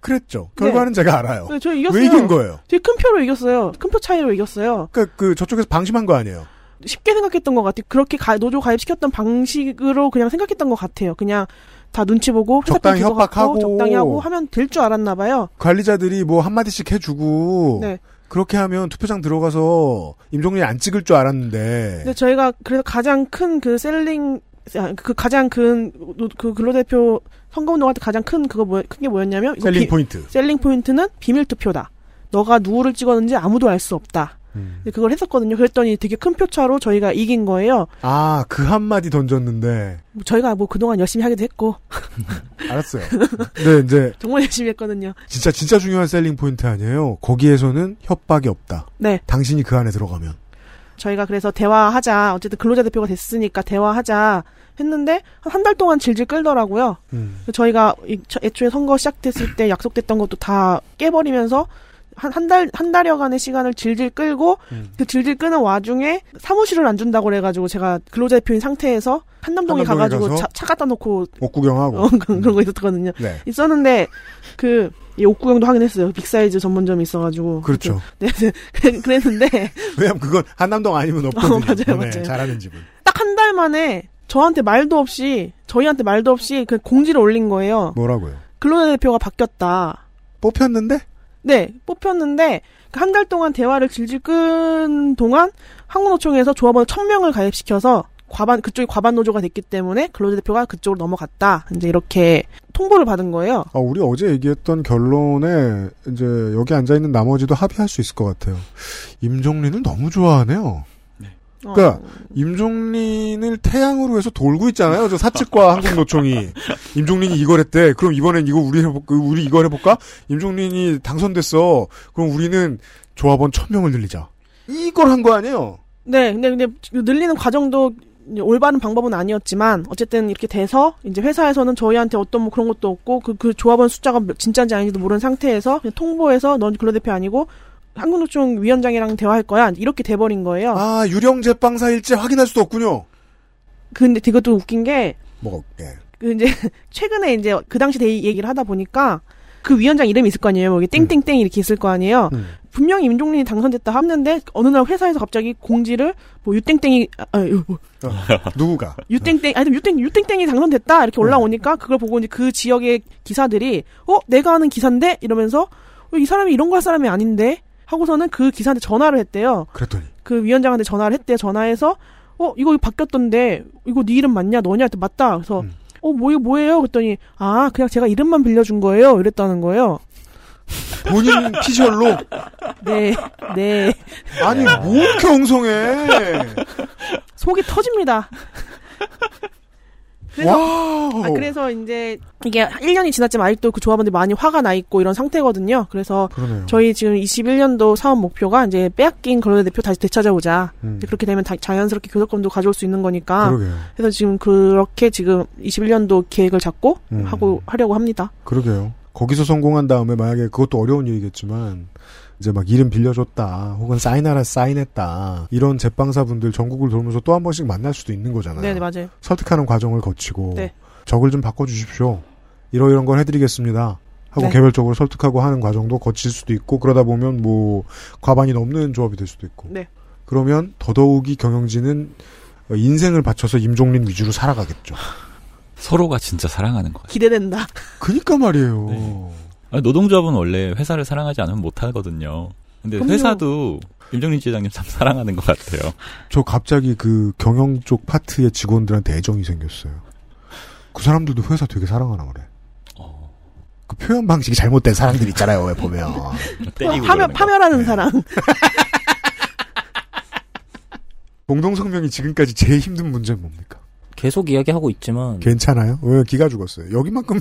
그랬죠. 결과는 제가 알아요.
네, 저희 이겼어요.
왜 이긴 거예요?
되게 큰 표로 이겼어요. 큰 표 차이로 이겼어요.
그러니까 그 저쪽에서 방심한 거 아니에요.
쉽게 생각했던 것 같아요. 그렇게 가- 노조 가입시켰던 방식으로 그냥 생각했던 것 같아요. 그냥 다 눈치 보고
적당히 협박하고.
적당히 하고 하면 될 줄 알았나 봐요.
관리자들이 뭐 한마디씩 해주고
네.
그렇게 하면 투표장 들어가서 임종리 안 찍을 줄 알았는데
근데 저희가 그래서 가장 큰 그 셀링 아, 그 가장 큰 그 근로대표 선거운동할 때 가장 큰 그거 뭐, 큰게 뭐였냐면
selling
비- point. Selling point는 비밀 투표다. 너가 누구를 찍었는지 아무도 알 수 없다.
음.
근데 그걸 했었거든요. 그랬더니 되게 큰 표차로 저희가 이긴 거예요.
아, 그 한마디 던졌는데.
뭐 저희가 뭐 그동안 열심히 하기도 했고
알았어요. 네, 이제
정말 열심히 했거든요.
진짜 진짜 중요한 selling point 아니에요. 거기에서는 협박이 없다.
네.
당신이 그 안에 들어가면.
저희가 그래서 대화하자. 어쨌든 근로자 대표가 됐으니까 대화하자 했는데 한 달 동안 질질 끌더라고요.
음.
저희가 애초에 선거 시작됐을 때 약속됐던 것도 다 깨버리면서 한 한 달 한 달여간의 시간을 질질 끌고
음.
그 질질 끄는 와중에 사무실을 안 준다고 그래가지고 제가 근로자 대표인 상태에서 한남동에
한남동에
가가지고 차, 차 갖다 놓고
옷 구경하고.
어, 그런 거 있었거든요.
네.
있었는데 그 옷구경도 하긴 했어요. 빅사이즈 전문점이 있어가지고.
그렇죠.
네, 네. 그래- 그랬는데
왜냐면 그건 한남동 아니면 없거든요.
어, 맞아요,
네,
맞아요.
잘하는 집은.
딱 한 달 만에 저한테 말도 없이 저희한테 말도 없이 그 공지를 올린 거예요.
뭐라고요?
근로자 대표가 바뀌었다.
뽑혔는데?
네, 뽑혔는데 그한달 동안 대화를 질질 끈 동안 한국노총에서 조합원 1000명을 가입시켜서 과반 그쪽이 과반 노조가 됐기 때문에 근로자 대표가 그쪽으로 넘어갔다. 이제 이렇게 통보를 받은 거예요.
아, 우리 어제 얘기했던 결론에 이제 여기 앉아 있는 나머지도 합의할 수 있을 것 같아요. 임종린을 너무 좋아하네요. 그러니까 임종린을 태양으로 해서 돌고 있잖아요. 저 사측과 한국노총이 임종린이 이걸 했대. 그럼 이번엔 이거 우리 해볼 우리 이걸 해볼까? 임종린이 당선됐어. 그럼 우리는 조합원 천 명을 늘리자. 이걸 한 거 아니에요?
네, 근데 근데 늘리는 과정도 올바른 방법은 아니었지만 어쨌든 이렇게 돼서 이제 회사에서는 저희한테 어떤 뭐 그런 것도 없고 그, 그 조합원 숫자가 몇- 진짜인지 아닌지도 모르는 상태에서 통보해서 넌 근로대표 아니고 한국노총 위원장이랑 대화할 거야 이렇게 돼버린 거예요.
아 유령 제빵사일지 확인할 수도 없군요.
근데 그것도 웃긴
게뭐 예.
그 이제 최근에 이제 그 당시 대 얘기를 하다 보니까 그 위원장 이름이 있을 거 아니에요. 뭐 이게 땡땡땡 이렇게 있을 거 아니에요.
음.
분명히 임종린이 당선됐다 했는데 어느 날 회사에서 갑자기 공지를 뭐 유땡땡이 아, 아, 뭐,
누구가?
유땡땡 아니 유땡 유땡땡이 당선됐다 이렇게 올라오니까 그걸 보고 이제 그 지역의 기사들이 어 내가 아는 기사인데 이러면서 어, 이 사람이 이런 거 할 사람이 아닌데 하고서는 그 기사한테 전화를 했대요.
그랬더니
그 위원장한테 전화를 했대요. 전화해서 어 이거 바뀌었던데 이거 네 이름 맞냐 너냐 했더니 맞다. 그래서 어뭐 이거 뭐예요? 그랬더니 아 그냥 제가 이름만 빌려준 거예요. 이랬다는 거예요.
본인 피셜로
네, 네.
아니 뭐 이렇게 엉성해?
속이 터집니다. 그래서. 아, 그래서 이제 이게 1년이 지났지만 아직도 그 조합원들이 많이 화가 나 있고 이런 상태거든요. 그래서
그러네요.
저희 지금 21년도 사업 목표가 이제 빼앗긴 근로자 대표 다시 되찾아오자.
음.
그렇게 되면 다- 자연스럽게 교섭권도 가져올 수 있는 거니까.
그러게요.
그래서 지금 그렇게 지금 21년도 계획을 잡고
음.
하고 하려고 합니다.
그러게요. 거기서 성공한 다음에 만약에 그것도 어려운 일이겠지만 이제 막 이름 빌려줬다 혹은 사인하라 사인했다 이런 제빵사분들 전국을 돌면서 또 한 번씩 만날 수도 있는 거잖아요.
네, 네, 맞아요.
설득하는 과정을 거치고
네.
적을 좀 바꿔주십시오. 이러 이런 걸 해드리겠습니다. 하고
네.
개별적으로 설득하고 하는 과정도 거칠 수도 있고 그러다 보면 뭐 과반이 넘는 조합이 될 수도 있고
네.
그러면 더더욱이 경영진은 인생을 바쳐서 임종린 위주로 살아가겠죠.
서로가 진짜 사랑하는 것 같아요.
기대된다.
그니까 말이에요.
네. 노동조합은 원래 회사를 사랑하지 않으면 못 하거든요. 근데
그럼요.
회사도 임정린 지회장님 참 사랑하는 것 같아요.
저 갑자기 그 경영 쪽 파트의 직원들한테 애정이 생겼어요. 그 사람들도 회사 되게 사랑하나 그래. 그 표현 방식이 잘못된 사람들 있잖아요, 왜 보면.
파멸 파멸하는 사람.
공동성명이 지금까지 제일 힘든 문제는 뭡니까?
계속 이야기하고 있지만
괜찮아요? 왜 기가 죽었어요? 여기만큼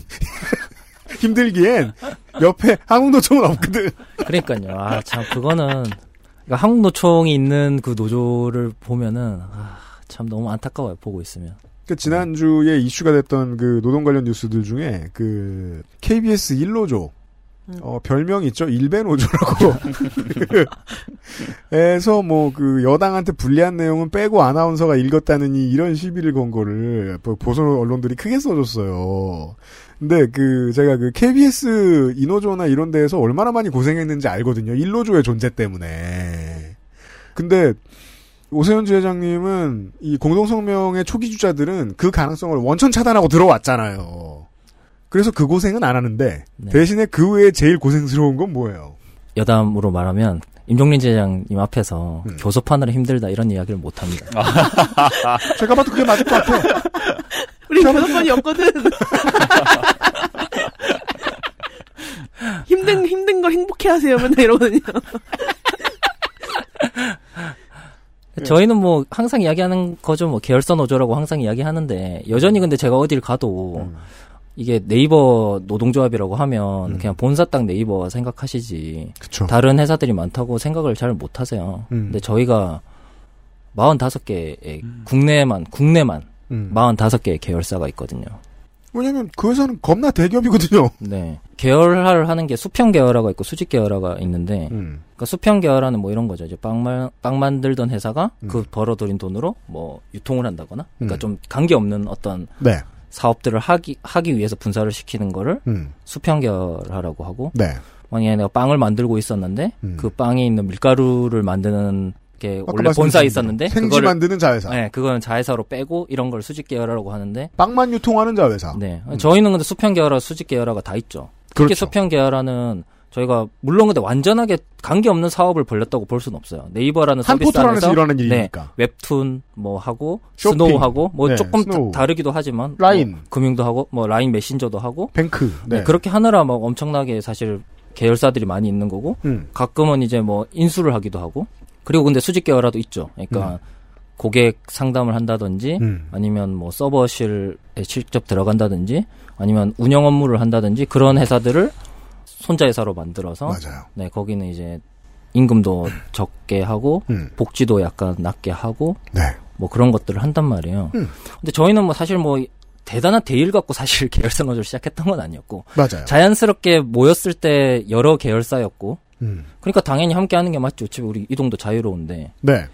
힘들기엔 옆에 한국노총은 없거든.
그러니까요. 아, 참, 그거는, 그러니까 한국노총이 있는 그 노조를 보면은, 아, 참 너무 안타까워요, 보고 있으면.
그 지난주에 이슈가 됐던 그 노동 관련 뉴스들 중에 그 KBS 1노조 어, 별명이 있죠. 일베노조라고. 에서 뭐 그 여당한테 불리한 내용은 빼고 아나운서가 읽었다느니 이런 시비를 건 거를 뭐 보수 언론들이 크게 써줬어요. 근데 그 제가 그 KBS 이노조나 이런 데에서 얼마나 많이 고생했는지 알거든요. 1노조의 존재 때문에. 근데 오세훈 지회장님은 이 공동성명의 초기 주자들은 그 가능성을 원천 차단하고 들어왔잖아요. 그래서 그 고생은 안 하는데
네.
대신에 그 외에 제일 고생스러운 건 뭐예요?
여담으로 말하면, 임종린 제장님 앞에서
음.
교섭하느라 힘들다 이런 이야기를 못 합니다.
제가 봐도 그게 맞을 것 같아.
우리 교섭권이 없거든. 힘든 힘든 거 행복해하세요 맨날 이러거든요.
저희는 뭐 항상 이야기하는 거죠. 뭐 계열사 노조라고 항상 이야기하는데 여전히 근데 제가 어딜 가도 이게 네이버 노동조합이라고 하면 그냥 본사 딱 네이버 생각하시지.
그쵸.
다른 회사들이 많다고 생각을 잘 못 하세요.
음.
근데 저희가 45개의 국내만 국내만
음.
45개의 계열사가 있거든요.
왜냐면 그 회사는 겁나 대기업이거든요.
네. 계열화를 하는 게 수평 계열화가 있고 수직 계열화가 있는데,
음.
그러니까 수평 계열화는 뭐 이런 거죠. 이제 빵만 빵 만들던 회사가
음.
그 벌어들인 돈으로 뭐 유통을 한다거나, 그러니까
음.
좀 관계 없는 어떤
네.
사업들을 하기 하기 위해서 분사를 시키는 거를
음.
수평 계열화라고 하고,
네.
만약에 내가 빵을 만들고 있었는데
음.
그 빵에 있는 밀가루를 만드는 게
아까
원래 본사에
말씀하신
있었는데
생지
그거를
만드는 자회사.
네, 그거는 자회사로 빼고 이런 걸 수직 계열화라고 하는데
빵만 유통하는 자회사.
네. 저희는 근데 수평 계열화, 수직 계열화가 다 있죠. 특히
아. 그렇죠.
수평 계열화는 저희가 물론 근데 완전하게 관계 없는 사업을 벌렸다고 볼 수는 없어요. 네이버라는
한
서비스
안에서 일어나는
네,
일이니까.
웹툰 뭐 하고
쇼핑.
스노우 하고 뭐
네,
조금
스노우.
다, 르기도 하지만
라인.
뭐 금융도 하고 뭐 라인 메신저도 하고
뱅크.
네,
네.
그렇게 하느라 막 엄청나게 사실 계열사들이 많이 있는 거고
음.
가끔은 이제 뭐 인수를 하기도 하고 그리고 근데 수직 계열화도 있죠. 그러니까
음.
고객 상담을 한다든지
음.
아니면 뭐 서버실에 직접 들어간다든지 아니면 운영 업무를 한다든지 그런 회사들을 손자 회사로 만들어서
맞아요.
네 거기는 이제 임금도 적게 하고
음.
복지도 약간 낮게 하고
네.
뭐 그런 것들을 한단 말이에요.
음.
근데 저희는 뭐 사실 뭐 대단한 대일 갖고 사실 계열사 노조를 시작했던 건 아니었고
맞아요.
자연스럽게 모였을 때 여러 계열사였고
음.
그러니까 당연히 함께 하는 게 맞죠. 어차피 우리 이동도 자유로운데
네.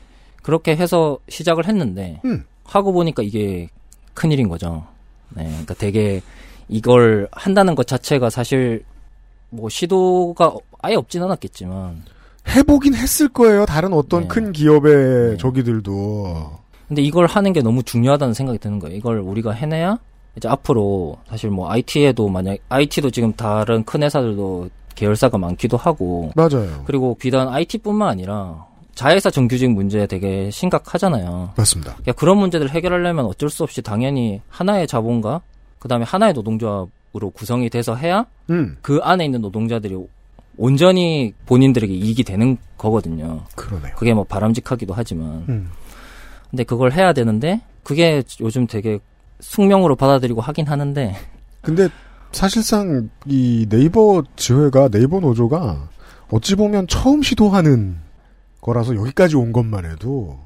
그렇게 해서 시작을 했는데
음.
하고 보니까 이게 큰일인 거죠. 네, 그러니까 되게 이걸 한다는 것 자체가 사실 뭐 시도가 아예 없진 않았겠지만
해보긴 했을 거예요. 다른 어떤
네.
큰 기업의 저기들도.
근데 이걸 하는 게 너무 중요하다는 생각이 드는 거예요. 이걸 우리가 해내야 이제 앞으로 사실 뭐 IT에도 만약 IT도 지금 다른 큰 회사들도 계열사가 많기도 하고
맞아요.
그리고 비단 IT뿐만 아니라 자회사 정규직 문제 되게 심각하잖아요.
맞습니다.
그러니까 그런 문제들을 해결하려면 어쩔 수 없이 당연히 하나의 자본과 그다음에 하나의 노동조합으로 구성이 돼서 해야
음.
그 안에 있는 노동자들이 온전히 본인들에게 이익이 되는 거거든요.
그러네요.
그게 뭐 바람직하기도 하지만.
음.
근데 그걸 해야 되는데 그게 요즘 되게 숙명으로 받아들이고 하긴 하는데
근데 사실상 이 네이버 지회가 네이버 노조가 어찌 보면 처음 시도하는 거라서 여기까지 온 것만 해도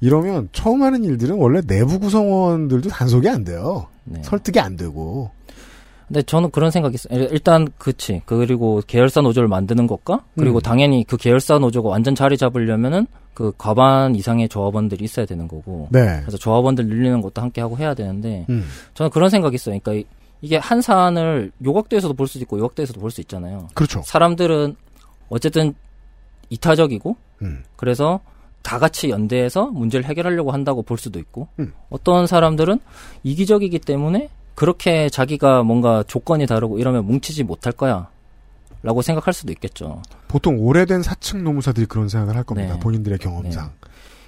이러면 처음 하는 일들은 원래 내부 구성원들도 단속이 안 돼요.
네.
설득이 안 되고.
근데 저는 그런 생각이 있어요. 일- 일단 그치. 그리고 계열사 노조를 만드는 것과 그리고
음.
당연히 그 계열사 노조가 완전 자리 잡으려면은 그 과반 이상의 조합원들이 있어야 되는 거고.
네.
그래서 조합원들 늘리는 것도 함께 하고 해야 되는데
음.
저는 그런 생각이 있어요. 그러니까 이- 이게 한 사안을 요각도에서도 볼 수 있고 요각도에서도 볼 수 있잖아요.
그렇죠.
사람들은 어쨌든 이타적이고
음.
그래서 다 같이 연대해서 문제를 해결하려고 한다고 볼 수도 있고
음.
어떤 사람들은 이기적이기 때문에 그렇게 자기가 뭔가 조건이 다르고 이러면 뭉치지 못할 거야 라고 생각할 수도 있겠죠.
보통 오래된 사측 노무사들이 그런 생각을 할 겁니다.
네.
본인들의 경험상.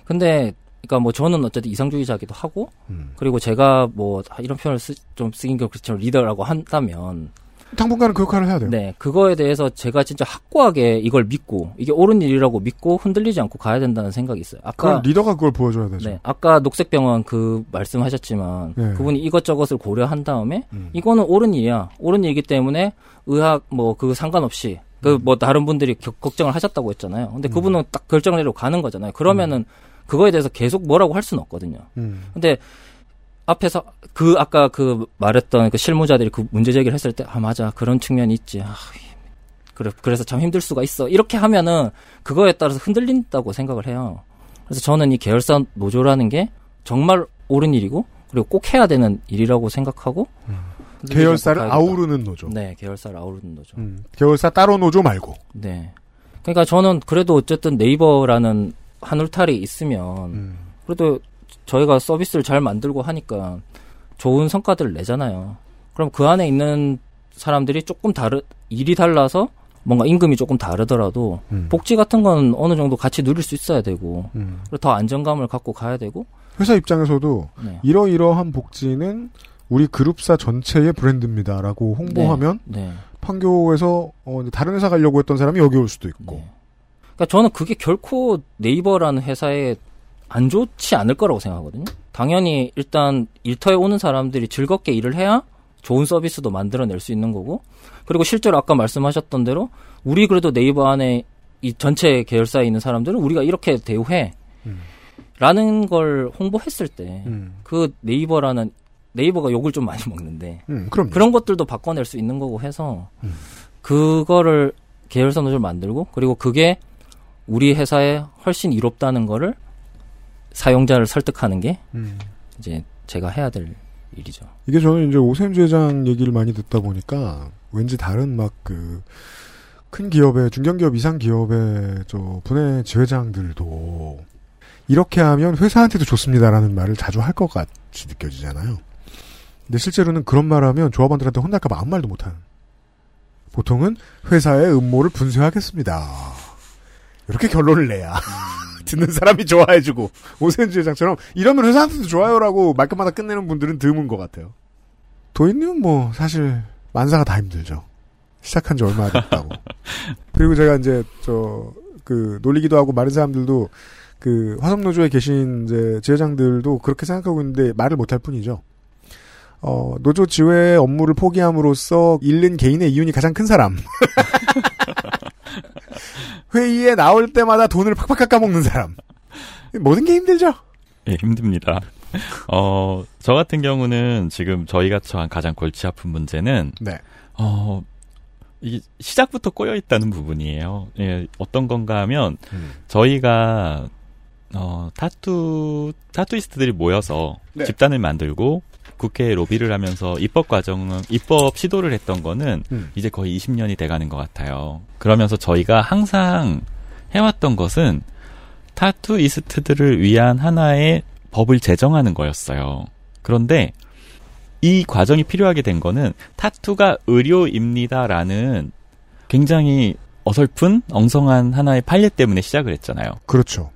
근데 그러니까 뭐 저는 어쨌든 이상주의자기도 하고
음.
그리고 제가 뭐 이런 표현을 쓰, 좀 쓰긴 좀 그렇지만 리더라고 한다면
당분간은 그 역할을 해야 돼요.
네, 그거에 대해서 제가 진짜 확고하게 이걸 믿고 이게 옳은 일이라고 믿고 흔들리지 않고 가야 된다는 생각이 있어요. 아까
그럼 리더가 그걸 보여줘야 되죠.
네, 아까 녹색병원 그 말씀하셨지만
네.
그분이 이것저것을 고려한 다음에
음.
이거는 옳은 일이야. 옳은 일이기 때문에 의학 뭐 그 상관없이 그
음.
뭐 다른 분들이 겨- 걱정을 하셨다고 했잖아요. 근데 그분은 딱 결정을 내리고 가는 거잖아요. 그러면은 그거에 대해서 계속 뭐라고 할 수는 없거든요.
음.
근데 앞에서 그 아까 그 말했던 그 실무자들이 그 문제 제기를 했을 때 아 맞아 그런 측면이 있지. 아, 그래 그래서 참 힘들 수가 있어. 이렇게 하면은 그거에 따라서 흔들린다고 생각을 해요. 그래서 저는 이 계열사 노조라는 게 정말 옳은 일이고 그리고 꼭 해야 되는 일이라고 생각하고 흔들리지
계열사를. 아우르는 노조.
네, 계열사를 아우르는 노조.
음. 계열사 따로 노조 말고.
네. 그러니까 저는 그래도 어쨌든 네이버라는 한 울타리 있으면
음.
그래도 저희가 서비스를 잘 만들고 하니까 좋은 성과들을 내잖아요. 그럼 그 안에 있는 사람들이 조금 다르 일이 달라서 뭔가 임금이 조금 다르더라도
음.
복지 같은 건 어느 정도 같이 누릴 수 있어야 되고
음.
그리고 더 안정감을 갖고 가야 되고
회사 입장에서도
네.
이러이러한 복지는 우리 그룹사 전체의 브랜드입니다라고 홍보하면
네.
판교에서 어, 다른 회사 가려고 했던 사람이 여기 올 수도 있고.
그러니까 저는 그게 결코 네이버라는 회사에 안 좋지 않을 거라고 생각하거든요. 당연히 일단 일터에 오는 사람들이 즐겁게 일을 해야 좋은 서비스도 만들어낼 수 있는 거고 그리고 실제로 아까 말씀하셨던 대로 우리 그래도 네이버 안에 이 전체 계열사에 있는 사람들은 우리가 이렇게 대우해 라는 걸 홍보했을 때그 네이버라는 네이버가 욕을 좀 많이 먹는데
음.
그런 것들도 바꿔낼 수 있는 거고 해서 그거를 계열사 노조를 만들고 그리고 그게 우리 회사에 훨씬 이롭다는 거를 사용자를 설득하는 게
음.
이제 제가 해야 될 일이죠.
이게 저는 이제 오셈 제장 얘기를 많이 듣다 보니까 왠지 다른 막 그 큰 기업의 중견기업 이상 기업의 저 분해 지회장들도 이렇게 하면 회사한테도 좋습니다라는 말을 자주 할 것 같이 느껴지잖아요. 근데 실제로는 그런 말하면 조합원들한테 혼날까봐 아무 말도 못하는. 보통은 회사의 음모를 분쇄하겠습니다. 이렇게 결론을 내야 듣는 사람이 좋아해주고 오세훈 주회장처럼 이러면 회사한테도 좋아요라고 말끝마다 끝내는 분들은 드문 것 같아요. 도인님은 뭐 사실 만사가 다 힘들죠. 시작한 지 얼마 됐다고. 그리고 제가 이제 저 그 놀리기도 하고 많은 사람들도 그 화성노조에 계신 이제 지회장들도 그렇게 생각하고 있는데 말을 못할 뿐이죠. 어, 노조 지회 업무를 포기함으로써 잃는 개인의 이윤이 가장 큰 사람. 회의에 나올 때마다 돈을 팍팍 깎아먹는 사람. 모든 게 힘들죠?
예, 힘듭니다. 어, 저 같은 경우는 지금 저희가 처한 가장 골치 아픈 문제는,
네.
어, 이게 시작부터 꼬여 있다는 부분이에요. 예, 어떤 건가 하면,
음.
저희가, 어, 타투, 타투이스트들이 모여서
네.
집단을 만들고, 국회에 로비를 하면서 입법 과정은, 입법 시도를 했던 거는,
음.
이제 거의 20년이 돼가는 것 같아요. 그러면서 저희가 항상 해왔던 것은, 타투이스트들을 위한 하나의 법을 제정하는 거였어요. 그런데 이 과정이 필요하게 된 거는 타투가 의료입니다라는 굉장히 어설픈 엉성한 하나의 판례 때문에 시작을 했잖아요.
그렇죠.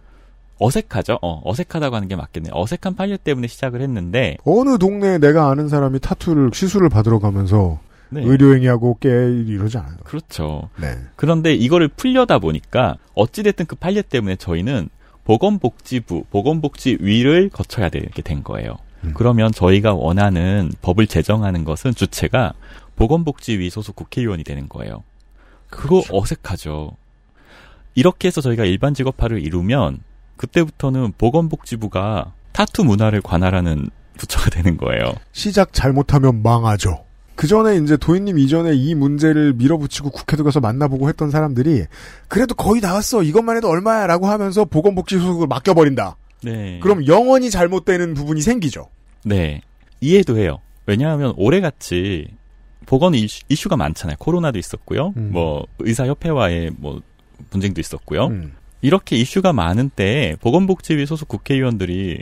어색하죠? 어, 어색하다고 하는 게 맞겠네요. 어색한 판례 때문에 시작을 했는데
어느 동네에 내가 아는 사람이 타투를 시술을 받으러 가면서
네.
의료행위하고 깨 이러지 않아요.
그렇죠.
네.
그런데 이거를 풀려다 보니까 어찌됐든 그 판례 때문에 저희는 보건복지부, 보건복지위를 거쳐야 되게 된 거예요. 그러면 저희가 원하는 법을 제정하는 것은 주체가 보건복지위 소속 국회의원이 되는 거예요. 그거 어색하죠. 이렇게 해서 저희가 일반 직업화를 이루면 그때부터는 보건복지부가 타투 문화를 관할하는 부처가 되는 거예요.
시작 잘못하면 망하죠. 그 전에 이제 도인님 이전에 이 문제를 밀어붙이고 국회도 가서 만나보고 했던 사람들이 그래도 거의 다 왔어. 이것만 해도 얼마야라고 하면서 보건복지 소속을 맡겨버린다.
네.
그럼 영원히 잘못되는 부분이 생기죠.
네. 이해도 해요. 왜냐하면 올해같이 보건 이슈, 이슈가 많잖아요. 코로나도 있었고요.
음.
뭐 의사협회와의 뭐 분쟁도 있었고요.
음.
이렇게 이슈가 많은 때에 보건복지위 소속 국회의원들이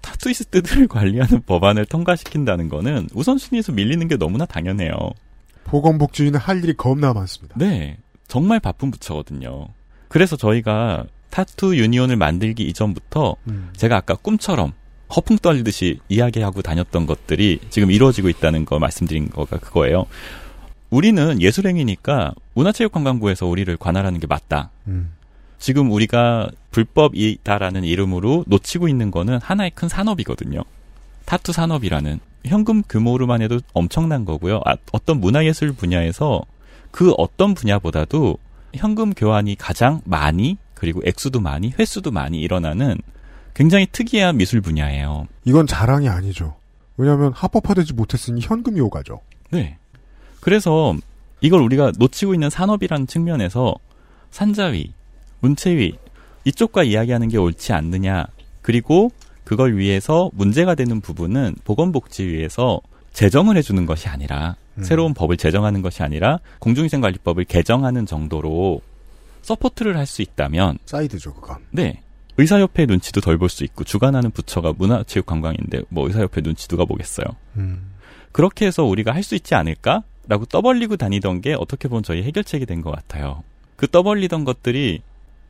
타투이스트들을 관리하는 법안을 통과시킨다는 거는 우선순위에서 밀리는 게 너무나 당연해요.
보건복지위는 할 일이 겁나 많습니다.
네. 정말 바쁜 부처거든요. 그래서 저희가 타투 유니온을 만들기 이전부터
음.
제가 아까 꿈처럼 허풍 떨리듯이 이야기하고 다녔던 것들이 지금 이루어지고 있다는 거 말씀드린 거가 그거예요. 우리는 예술행위니까 문화체육관광부에서 우리를 관할하는 게 맞다.
음.
지금 우리가 불법이다라는 이름으로 놓치고 있는 거는 하나의 큰 산업이거든요. 타투 산업이라는 현금 규모로만 해도 엄청난 거고요. 아, 어떤 문화예술 분야에서 그 어떤 분야보다도 현금 교환이 가장 많이 그리고 액수도 많이 횟수도 많이 일어나는 굉장히 특이한 미술 분야예요.
이건 자랑이 아니죠. 왜냐하면 합법화되지 못했으니 현금이 오가죠.
네. 그래서 이걸 우리가 놓치고 있는 산업이라는 측면에서 산자위, 문체위 이쪽과 이야기하는 게 옳지 않느냐. 그리고 그걸 위해서 문제가 되는 부분은 보건복지위에서 제정을 해주는 것이 아니라
음.
새로운 법을 제정하는 것이 아니라 공중위생관리법을 개정하는 정도로 support를 할 수 있다면
사이다죠, 그건.
네. 의사협회 눈치도 덜 볼 수 있고 주관하는 부처가 문화체육관광인데 뭐 의사협회 눈치 누가 보겠어요.
음.
그렇게 해서 우리가 할 수 있지 않을까라고 떠벌리고 다니던 게 어떻게 보면 저희 해결책이 된 것 같아요. 그 떠벌리던 것들이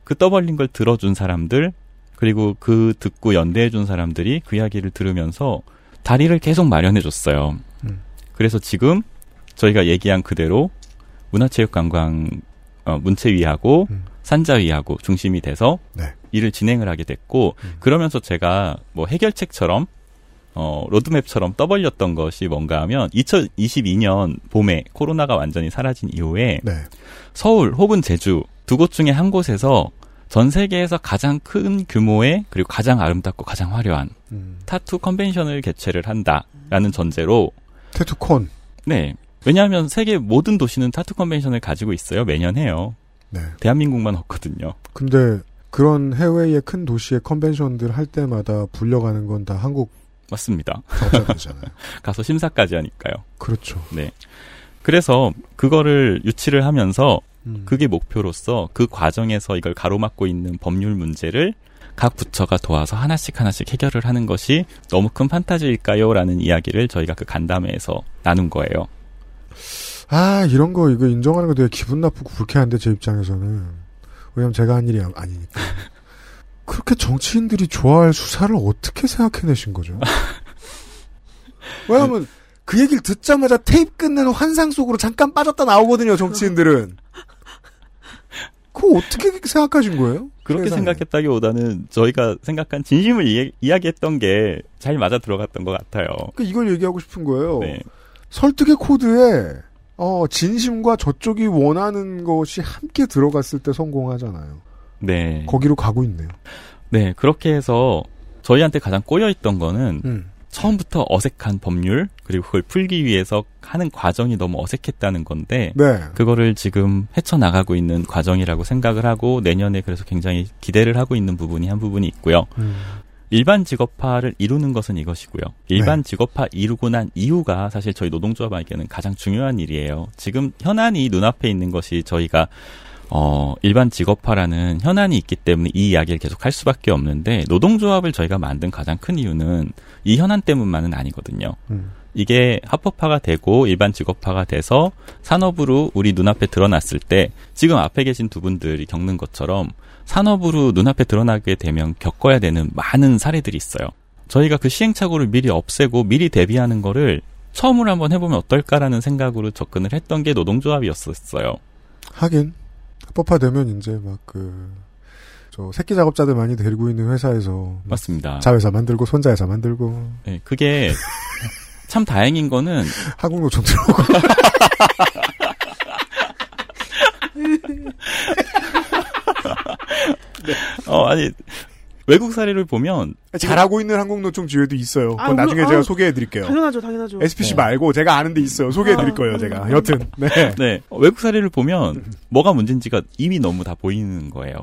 그 떠벌린 걸 들어준 사람들 그리고 그 듣고 연대해 준 사람들이 그 이야기를 들으면서 다리를 계속 마련해 줬어요.
음.
그래서 지금 저희가 얘기한 그대로 문화체육관광 어, 문체위하고
음.
산자위하고 중심이 돼서
네.
일을 진행을 하게 됐고
음.
그러면서 제가 뭐 해결책처럼 어, 로드맵처럼 떠벌렸던 것이 뭔가 하면 2022년 봄에 코로나가 완전히 사라진 이후에
네.
서울 혹은 제주 두 곳 중에 한 곳에서 전 세계에서 가장 큰 규모의 그리고 가장 아름답고 가장 화려한
음.
타투 컨벤션을 개최를 한다라는 전제로
테투콘.
네. 왜냐하면 세계 모든 도시는 타투 컨벤션을 가지고 있어요. 매년 해요.
네.
대한민국만 없거든요.
근데 그런 해외의 큰 도시의 컨벤션들 할 때마다 불려가는 건 다 한국
맞습니다. 가서 심사까지 하니까요.
그렇죠.
네. 그래서 그거를 유치를 하면서
음.
그게 목표로서 그 과정에서 이걸 가로막고 있는 법률 문제를 각 부처가 도와서 하나씩 하나씩 해결을 하는 것이 너무 큰 판타지일까요? 라는 이야기를 저희가 그 간담회에서 나눈 거예요.
아 이런 거 이거 인정하는 거 되게 기분 나쁘고 불쾌한데 제 입장에서는 왜냐면 제가 한 일이 아- 아니니까 그렇게 정치인들이 좋아할 수사를 어떻게 생각해내신 거죠? 왜냐면 그 얘기를 듣자마자 테이프 끝내는 환상 속으로 잠깐 빠졌다 나오거든요 정치인들은 그거 어떻게 생각하신 거예요?
그렇게
세상에.
생각했다기보다는 저희가 생각한 진심을 이해, 이야기했던 게 잘 맞아 들어갔던 것 같아요.
그 이걸 얘기하고 싶은 거예요.
네.
설득의 코드에 어, 진심과 저쪽이 원하는 것이 함께 들어갔을 때 성공하잖아요.
네.
거기로 가고 있네요.
네, 그렇게 해서 저희한테 가장 꼬여있던 거는
음.
처음부터 어색한 법률, 그리고 그걸 풀기 위해서 하는 과정이 너무 어색했다는 건데,
네.
그거를 지금 헤쳐나가고 있는 과정이라고 생각을 하고, 내년에 그래서 굉장히 기대를 하고 있는 부분이 한 부분이 있고요.
음.
일반 직업화를 이루는 것은 이것이고요. 일반 직업화 이루고 난 이후가 사실 저희 노동조합에게는 가장 중요한 일이에요. 지금 현안이 눈앞에 있는 것이 저희가 어, 일반 직업화라는 현안이 있기 때문에 이 이야기를 계속 할 수밖에 없는데 노동조합을 저희가 만든 가장 큰 이유는 이 현안 때문만은 아니거든요.
음.
이게 합법화가 되고 일반 직업화가 돼서 산업으로 우리 눈앞에 드러났을 때 지금 앞에 계신 두 분들이 겪는 것처럼 산업으로 눈앞에 드러나게 되면 겪어야 되는 많은 사례들이 있어요. 저희가 그 시행착오를 미리 없애고 미리 대비하는 거를 처음으로 한번 해보면 어떨까라는 생각으로 접근을 했던 게 노동조합이었었어요.
하긴 합법화되면 이제 막 그 저 새끼 작업자들 많이 데리고 있는 회사에서
맞습니다.
자회사 만들고 손자회사 만들고
네, 그게 참 다행인 거는
한국노총 들어오고
어 아니 외국 사례를 보면
잘하고 있는 한국노총 지회도 있어요.
아,
그건 나중에
물론-
제가
아,
소개해 드릴게요.
당연하죠, 당연하죠.
SPC
네.
말고 제가 아는 데 있어요. 소개해 드릴
아,
거예요,
음,
제가.
음.
여튼 네.
네 어, 외국 사례를 보면 뭐가 문제인지가 이미 너무 다 보이는 거예요.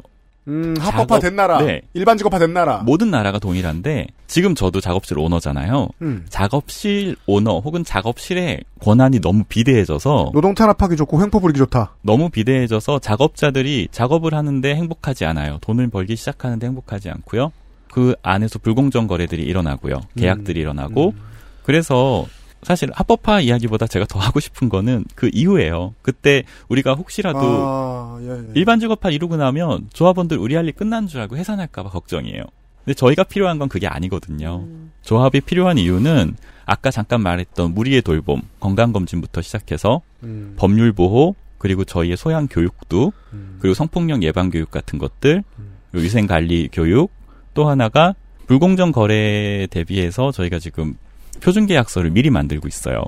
음, 합법화
작업-
된 나라,
네.
일반 직업화 된 나라.
모든 나라가 동일한데 지금 저도 작업실 오너잖아요.
음.
작업실 오너 혹은 작업실의 권한이 너무 비대해져서
노동 탄압하기 좋고 횡포 부리기 좋다.
너무 비대해져서 작업자들이 작업을 하는데 행복하지 않아요. 돈을 벌기 시작하는데 행복하지 않고요. 그 안에서 불공정 거래들이 일어나고요. 계약들이 일어나고 그래서 사실 합법화 이야기보다 제가 더 하고 싶은 거는 그 이후예요. 그때 우리가 혹시라도
아, 예, 예.
일반 직업화 이루고 나면 조합원들 우리 할 일 끝난 줄 알고 해산할까봐 걱정이에요. 근데 저희가 필요한 건 그게 아니거든요. 조합이 필요한 이유는 아까 잠깐 말했던 무리의 돌봄, 건강검진부터 시작해서
음.
법률 보호, 그리고 저희의 소양 교육도, 그리고 성폭력 예방 교육 같은 것들, 그리고 위생 관리 교육, 또 하나가 불공정 거래에 대비해서 저희가 지금 표준 계약서를 미리 만들고 있어요.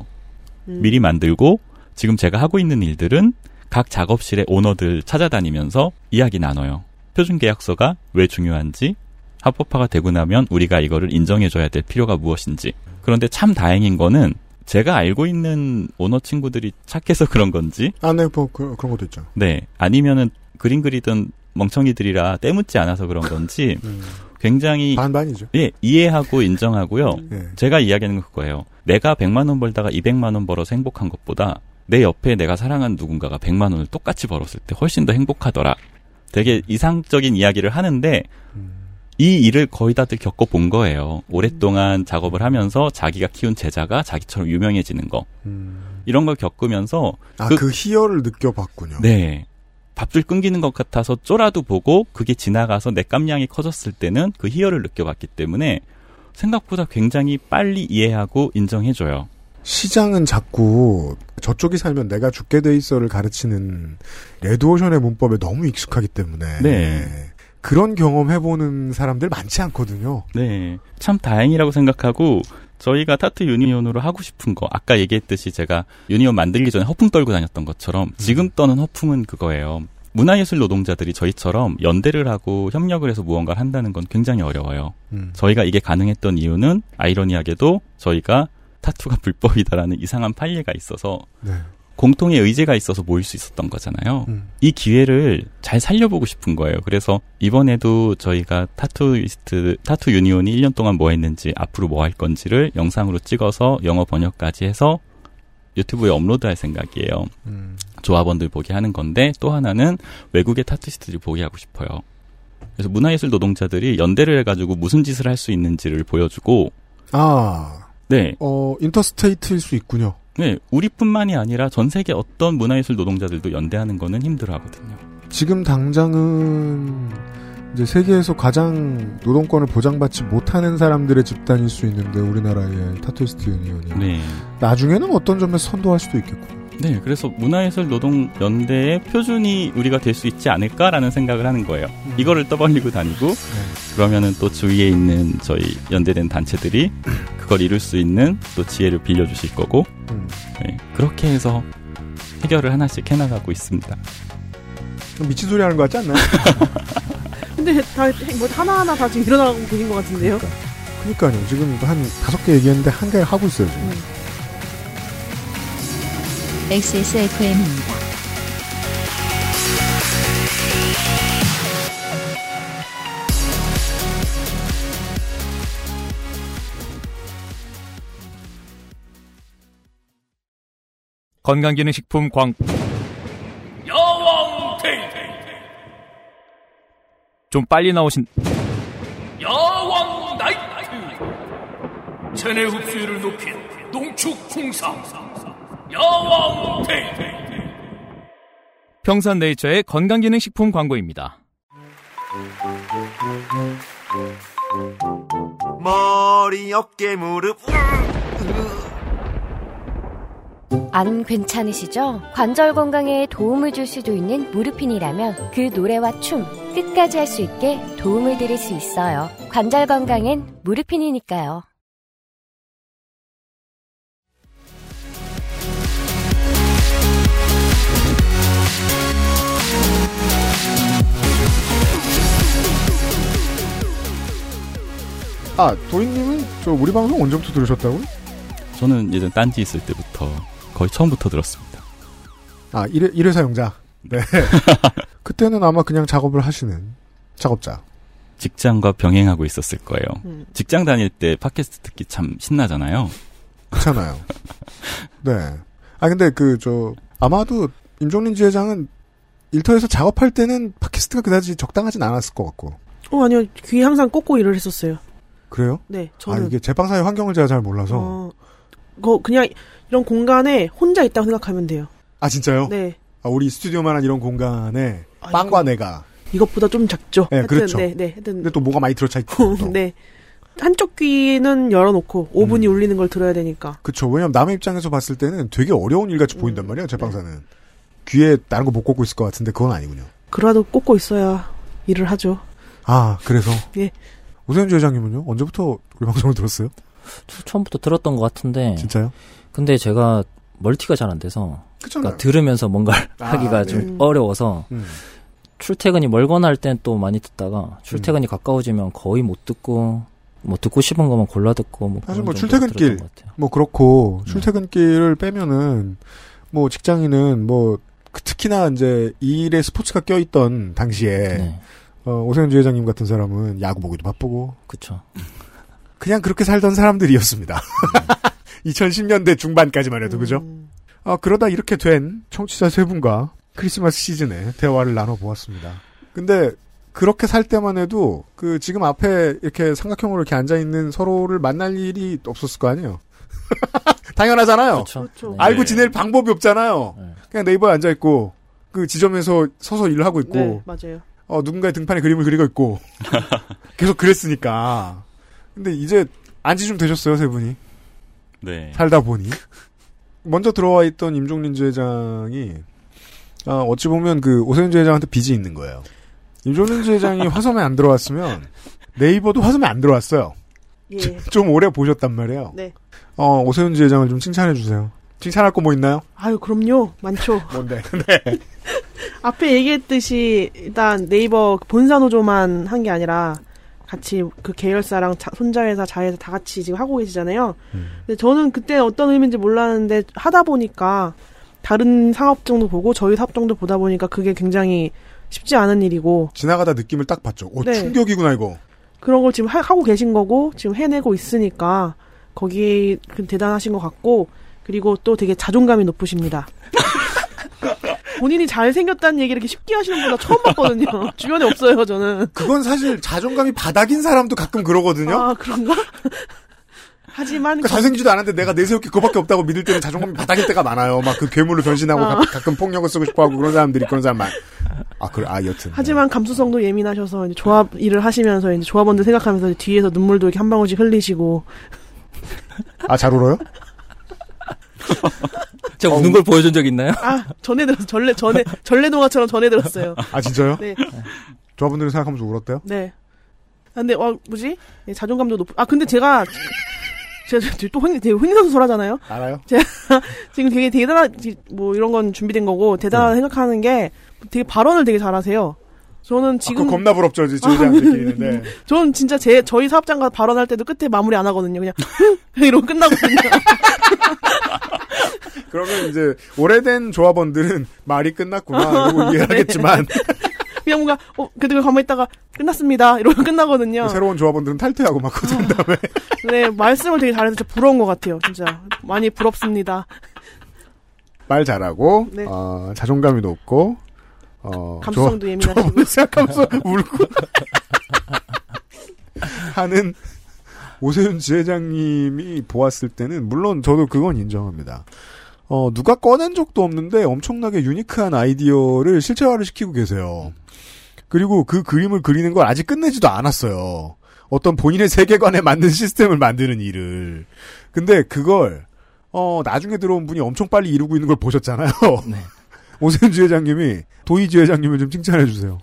음.
미리 만들고 지금 제가 하고 있는 일들은 각 작업실의 오너들 찾아다니면서 이야기 나눠요. 표준 계약서가 왜 중요한지, 합법화가 되고 나면 우리가 이거를 인정해줘야 될 필요가 무엇인지. 그런데 참 다행인 거는 제가 알고 있는 오너 친구들이 착해서 그런 건지,
아, 네, 뭐, 그, 런 것도 있죠.
네, 아니면은 그림 그리던 멍청이들이라 때묻지 않아서 그런 건지 굉장히
반반이죠.
예, 이해하고 인정하고요.
예.
제가 이야기하는 건 그거예요. 내가 100만 원 벌다가 200만 원 벌어서 행복한 것보다 내 옆에 내가 사랑하는 누군가가 100만 원을 똑같이 벌었을 때 훨씬 더 행복하더라. 되게 이상적인 이야기를 하는데 이 일을 거의 다들 겪어본 거예요. 오랫동안 작업을 하면서 자기가 키운 제자가 자기처럼 유명해지는 거. 이런 걸 겪으면서
아, 그, 희열을 느껴봤군요.
네. 밥줄 끊기는 것 같아서 쫄아도 보고 그게 지나가서 내 깜냥이 커졌을 때는 그 희열을 느껴봤기 때문에 생각보다 굉장히 빨리 이해하고 인정해줘요.
시장은 자꾸 저쪽이 살면 내가 죽게 돼 있어를 가르치는 레드오션의 문법에 너무 익숙하기 때문에
네.
그런 경험 해보는 사람들 많지 않거든요.
네. 참 다행이라고 생각하고 저희가 타투 유니온으로 하고 싶은 거 아까 얘기했듯이 제가 유니온 만들기 전에 허풍 떨고 다녔던 것처럼 지금 떠는 허풍은 그거예요. 문화예술 노동자들이 저희처럼 연대를 하고 협력을 해서 무언가를 한다는 건 굉장히 어려워요.
음.
저희가 이게 가능했던 이유는 아이러니하게도 저희가 타투가 불법이다라는 이상한 판례가 있어서
네.
공통의 의제가 있어서 모일 수 있었던 거잖아요.
음.
이 기회를 잘 살려보고 싶은 거예요. 그래서 이번에도 저희가 타투이스트, 타투 유니온이 1년 동안 뭐 했는지 앞으로 뭐 할 건지를 영상으로 찍어서 영어 번역까지 해서 유튜브에 업로드할 생각이에요.
음.
조합원들 보게 하는 건데 또 하나는 외국의 타투이스트들이 보게 하고 싶어요. 그래서 문화예술 노동자들이 연대를 해가지고 무슨 짓을 할 수 있는지를 보여주고
아,
네.
어, interstate일 수 있군요.
네, 우리뿐만이 아니라 전 세계 어떤 문화예술 노동자들도 연대하는 거는 힘들어하거든요.
지금 당장은 이제 세계에서 가장 노동권을 보장받지 못하는 사람들의 집단일 수 있는데 우리나라의 타투이스트 유니온이
네.
나중에는 어떤 점에서 선도할 수도 있겠고.
네, 그래서 문화예술 노동 연대의 표준이 우리가 될 수 있지 않을까라는 생각을 하는 거예요. 이거를 떠벌리고 다니고 그러면은 또 주위에 있는 저희 연대된 단체들이 그걸 이룰 수 있는 또 지혜를 빌려주실 거고
음.
네, 그렇게 해서 해결을 하나씩 해나가고 있습니다.
좀 미친 소리 하는 것 같지 않나요?
근데 다, 뭐 하나하나 다 지금 일어나고 계신 것 같은데요?
그러니까요. 지금 한 다섯 개 얘기했는데 한 개 하고 있어요 지금.
XSFM입니다.
건강기능식품 광
야왕 테이테
좀 빨리 나오신
야왕 나이트! 체내 흡수율을 높인 농축 풍상 야왕 테이테
평산네이처의 건강기능식품 광고입니다.
머리, 어깨, 무릎.
안 괜찮으시죠? 관절 건강에 도움을 줄 수도 있는 무르핀이라면 그 노래와 춤 끝까지 할 수 있게 도움을 드릴 수 있어요. 관절 건강엔 무르핀이니까요.
아 도인님은 저 우리 방송 언제부터 들으셨다고요?
저는 예전 딴지 있을 때부터 거의 처음부터 들었습니다.
아 일회, 일회 사용자. 네. 그때는 아마 그냥 작업을 하시는 작업자.
직장과 병행하고 있었을 거예요.
음.
직장 다닐 때 팟캐스트 듣기 참 신나잖아요.
그렇잖아요. 네. 아 근데 그 저 아마도 임종린 지회장은 일터에서 작업할 때는 팟캐스트가 그다지 적당하진 않았을 것 같고.
어, 아니요. 귀 항상 꽂고 일을 했었어요.
그래요?
네,
아
저는.
이게 제빵사의 환경을 제가 잘 몰라서.
어, 거, 그냥 이런 공간에 혼자 있다고 생각하면 돼요.
아 진짜요?
네.
아, 우리 스튜디오만한 이런 공간에 빵과 내가.
이것보다 좀 작죠.
네,
하여튼,
그렇죠.
네, 네. 하여튼,
근데 또 뭐가 많이 들어차 있고. 또.
네. 한쪽 귀는 열어놓고 5분이
음.
울리는 걸 들어야 되니까.
그쵸. 왜냐면 남의 입장에서 봤을 때는 되게 어려운 일같이 보인단 말이에요, 제빵사는. 귀에 다른 거 못 꽂고 있을 것 같은데 그건 아니군요.
그래도 꽂고 있어야 일을 하죠.
아, 그래서.
예.
오세훈 회장님은요? 언제부터 우리 방송을 들었어요?
처음부터 들었던 것 같은데.
진짜요?
근데 제가 멀티가 잘 안 돼서.
그쵸.
그러니까 들으면서 뭔가를
아,
하기가
네.
좀
음.
어려워서.
음.
출퇴근이 멀거나 할 땐 또 많이 듣다가 출퇴근이 가까워지면 거의 못 듣고 뭐 듣고 싶은 것만 골라 듣고 뭐
사실 뭐 출퇴근길. 뭐 그렇고 출퇴근길을 빼면은 뭐 직장인은 뭐 그- 특히나 이제 이 일에 스포츠가 껴있던 당시에
네.
어, 오세훈 주회장님 같은 사람은 야구 보기도 바쁘고
그쵸.
그냥 그렇게 살던 사람들이었습니다. 2010년대 중반까지만 해도 그죠? 아, 그러다 이렇게 된 청취자 세 분과 크리스마스 시즌에 대화를 나눠보았습니다. 근데 그렇게 살 때만 해도 그 지금 앞에 이렇게 삼각형으로 이렇게 앉아 있는 서로를 만날 일이 없었을 거 아니에요. 당연하잖아요.
그렇죠.
알고
네.
지낼 방법이 없잖아요. 그냥 네이버에 앉아 있고 그 지점에서 서서 일을 하고 있고
네, 맞아요.
어, 누군가의 등판에 그림을 그리고 있고 계속 그랬으니까. 근데 이제 안지 좀 되셨어요 세 분이
네.
살다 보니 먼저 들어와 있던 임종린 주회장이 아, 어찌 보면 그 오세훈 주회장한테 빚이 있는 거예요. 임종린 주회장이 화섬에 안 들어왔으면 네이버도 화섬에 안 들어왔어요.
예.
좀 오래 보셨단 말이에요.
네.
어, 오세훈 주회장을 좀 칭찬해 주세요. 칭찬할 거 뭐 있나요?
아유, 그럼요. 많죠.
뭔데? 네.
앞에 얘기했듯이 일단 네이버 본사 노조만 한 게 아니라 같이 그 계열사랑 자- 손자회사, 자회사 다 같이 지금 하고 계시잖아요. 근데 저는 그때 어떤 의미인지 몰랐는데 하다 보니까 다른 사업정도 보고 저희 사업정도 보다 보니까 그게 굉장히 쉽지 않은 일이고
지나가다 느낌을 딱 봤죠. 오,
네.
충격이구나 이거.
그런 걸 지금 하, 고 계신 거고 지금 해내고 있으니까 거기 그 대단하신 것 같고 그리고 또 되게 자존감이 높으십니다. 본인이 잘생겼다는 얘기 이렇게 쉽게 하시는 분나 처음 봤거든요. 주변에 없어요, 저는.
그건 사실 자존감이 바닥인 사람도 가끔 그러거든요.
아, 그런가? 하지만
그러니까 잘생기지도 않은데 내가 내세울 게 그거밖에 없다고 믿을 때는 자존감이 바닥일 때가 많아요. 막 그 괴물로 변신하고
어.
가, 끔 폭력을 쓰고 싶어하고 그런 사람들이 그런 사람만. 아 그래 아 여튼.
하지만 감수성도 예민하셔서 이제 조합 일을 하시면서 이제 조합원들 생각하면서 이제 뒤에서 눈물도 이렇게 한 방울씩 흘리시고
아 잘 울어요?
제가 우는 걸 보여준 적 있나요?
아 전에 들었어 전래 전에 전래동화처럼 전에 들었어요.
아 진짜요?
네.
조합원들이 생각하면서 울었대요?
네. 아, 근데 와 뭐지? 네, 자존감도 높. 아 근데 제가 제가 또 횡, 되게 횡단수설하잖아요.
알아요?
제가 지금 되게 대단한 뭐 이런 건 준비된 거고
네.
대단한 생각하는 게 되게 발언을 되게 잘하세요. 저는 지금
아, 그거 겁나 부럽죠, 지지자들끼리는. 네.
저는 진짜 제 저희 사업장과 발언할 때도 끝에 마무리 안 하거든요. 그냥 이러고 끝나거든요.
그러면 이제 오래된 조합원들은 말이 끝났구나 이러고 이해를 하겠지만
그냥 뭔가 어 그래도 가만히 있다가 끝났습니다. 이러고 끝나거든요.
새로운 조합원들은 탈퇴하고 막 그런 다음에
네 말씀을 되게 잘해서 진짜 부러운 것 같아요. 진짜 많이 부럽습니다.
말 잘하고
네.
어, 자존감이 높고 어,
감수성도
조합-
예민하시고.
생각하면서 울고 하는 오세훈 지회장님이 보았을 때는 물론 저도 그건 인정합니다. 어, 누가 꺼낸 적도 없는데 엄청나게 유니크한 아이디어를 실체화를 시키고 계세요. 그리고 그 그림을 그리는 걸 아직 끝내지도 않았어요. 어떤 본인의 세계관에 맞는 시스템을 만드는 일을. 근데 그걸 어, 나중에 들어온 분이 엄청 빨리 이루고 있는 걸 보셨잖아요. 오세훈 지회장님이 도희 지회장님을 좀 칭찬해 주세요.